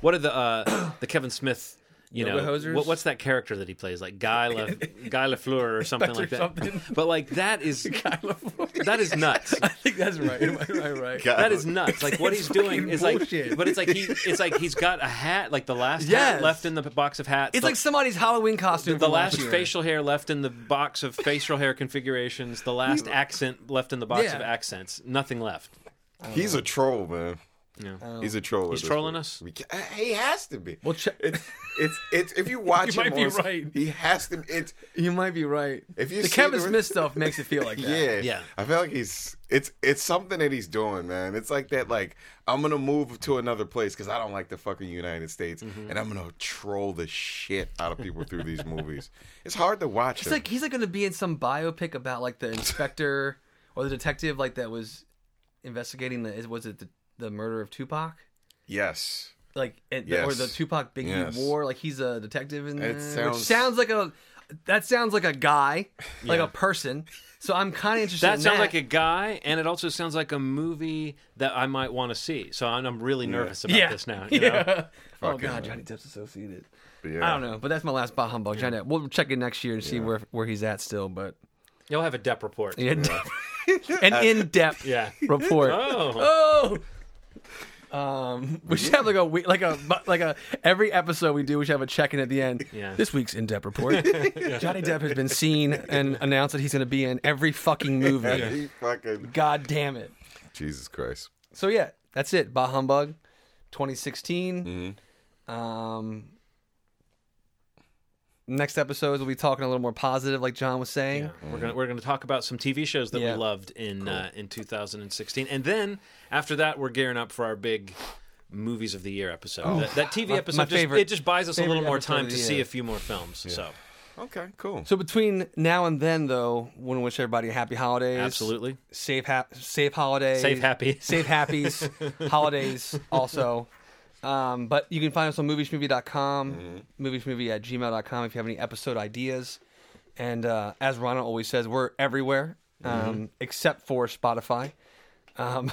[SPEAKER 1] what are the uh, the Kevin Smith? You
[SPEAKER 2] Yoga
[SPEAKER 1] know,
[SPEAKER 2] hosers?
[SPEAKER 1] what, what's that character that he plays? Like Guy Le, Guy Lafleur or something like that.
[SPEAKER 2] something.
[SPEAKER 1] But like that is that is nuts.
[SPEAKER 2] I think that's right. right, right, right.
[SPEAKER 1] That is nuts. Like what he's doing is
[SPEAKER 2] bullshit.
[SPEAKER 1] like, but it's like he, it's like he's got a hat, like the last
[SPEAKER 2] Yes.
[SPEAKER 1] hat left in the box of hats.
[SPEAKER 2] It's
[SPEAKER 1] the,
[SPEAKER 2] like somebody's Halloween costume.
[SPEAKER 1] the
[SPEAKER 2] from
[SPEAKER 1] last
[SPEAKER 2] year.
[SPEAKER 1] facial hair left in the box of facial hair configurations. The last accent left in the box
[SPEAKER 2] Yeah.
[SPEAKER 1] of accents. Nothing left.
[SPEAKER 3] He's a troll, man.
[SPEAKER 1] Yeah.
[SPEAKER 3] He's a troll.
[SPEAKER 1] He's trolling
[SPEAKER 3] point.
[SPEAKER 1] us?
[SPEAKER 3] We He has to be.
[SPEAKER 2] Well, che-
[SPEAKER 3] it's, it's it's if you watch
[SPEAKER 2] You
[SPEAKER 3] him,
[SPEAKER 2] might be
[SPEAKER 3] on-
[SPEAKER 2] right.
[SPEAKER 3] He has to. It's
[SPEAKER 2] you might be right.
[SPEAKER 3] If you
[SPEAKER 2] the Kevin
[SPEAKER 3] the-
[SPEAKER 2] Smith stuff makes it feel like that.
[SPEAKER 3] yeah,
[SPEAKER 1] Yeah.
[SPEAKER 3] I feel like he's it's it's something that he's doing, man. It's like that. Like I'm gonna move to another place because I don't like the fucking United States,
[SPEAKER 2] Mm-hmm.
[SPEAKER 3] and I'm gonna troll the shit out of people through these movies. It's hard to watch.
[SPEAKER 2] He's
[SPEAKER 3] him.
[SPEAKER 2] like he's like going to be in some biopic about like the inspector or the detective like that was investigating the was it the, the murder of Tupac
[SPEAKER 3] yes,
[SPEAKER 2] like it,
[SPEAKER 3] Yes.
[SPEAKER 2] or the Tupac Biggie
[SPEAKER 3] Yes.
[SPEAKER 2] War like he's a detective in there,
[SPEAKER 3] It
[SPEAKER 2] which
[SPEAKER 3] sounds-
[SPEAKER 2] sounds like a that sounds like a guy, like
[SPEAKER 1] Yeah.
[SPEAKER 2] a person. So I'm kind of interested.
[SPEAKER 1] That
[SPEAKER 2] in
[SPEAKER 1] sounds
[SPEAKER 2] that.
[SPEAKER 1] like a guy, and it also sounds like a movie that I might want to see. So I'm, I'm really nervous about
[SPEAKER 2] yeah.
[SPEAKER 1] this now. You know?
[SPEAKER 2] yeah. Oh
[SPEAKER 3] Fucking
[SPEAKER 2] god,
[SPEAKER 3] hell.
[SPEAKER 2] Johnny Depp's associated.
[SPEAKER 3] Yeah.
[SPEAKER 2] I don't know, but that's my last bah humbug. Johnny Depp. We'll check in next year and see where where he's at still. But
[SPEAKER 1] You'll have a Depp report.
[SPEAKER 2] yeah, an in depth
[SPEAKER 1] Yeah.
[SPEAKER 2] report.
[SPEAKER 1] Oh.
[SPEAKER 2] Oh. Um, we should have like a week, like a like a every episode we do. We should have a check in at the end.
[SPEAKER 1] Yeah.
[SPEAKER 2] This week's in depth report. Johnny Depp has been seen and announced that he's going to be in every fucking movie.
[SPEAKER 3] He fucking
[SPEAKER 2] God damn it.
[SPEAKER 3] Jesus Christ.
[SPEAKER 2] So yeah, that's it. Bah humbug, 2016. Um, next episodes we'll be talking a little more positive, like John was saying.
[SPEAKER 1] Yeah, we're gonna we're gonna talk about some TV shows that
[SPEAKER 2] Yeah.
[SPEAKER 1] we loved in uh, in 2016, and then after that, we're gearing up for our big movies of the year episode. that, that TV
[SPEAKER 2] My-
[SPEAKER 1] episode
[SPEAKER 2] my
[SPEAKER 1] just
[SPEAKER 2] favorite-
[SPEAKER 1] it just buys us a little more time to see a few more films. So
[SPEAKER 3] Okay, cool.
[SPEAKER 2] So between now and then, though, we want to wish everybody a happy holidays.
[SPEAKER 1] absolutely
[SPEAKER 2] safe, ha- safe holidays,
[SPEAKER 1] safe, happy.
[SPEAKER 2] safe happies, holidays also. Um, but you can find us on moviesmovie.com,
[SPEAKER 1] Mm-hmm.
[SPEAKER 2] moviesmovie at gmail.com if you have any episode ideas. And uh, as Ronald always says, we're everywhere um,
[SPEAKER 1] Mm-hmm.
[SPEAKER 2] except for Spotify. Um,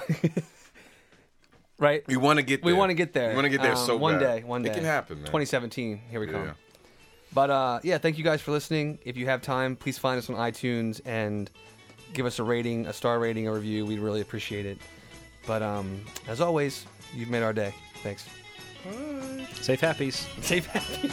[SPEAKER 2] right?
[SPEAKER 3] We want to get
[SPEAKER 2] We
[SPEAKER 3] there.
[SPEAKER 2] want to get there.
[SPEAKER 3] We want to get there so
[SPEAKER 2] one
[SPEAKER 3] bad.
[SPEAKER 2] day. One day.
[SPEAKER 3] It can happen, man.
[SPEAKER 2] 2017. Here we come. But uh, yeah, thank you guys for listening. If you have time, please find us on iTunes and give us a rating, a star rating, a review. We'd really appreciate it. But um, as always, you've made our day. Thanks.
[SPEAKER 1] Safe happies.
[SPEAKER 2] Safe happy.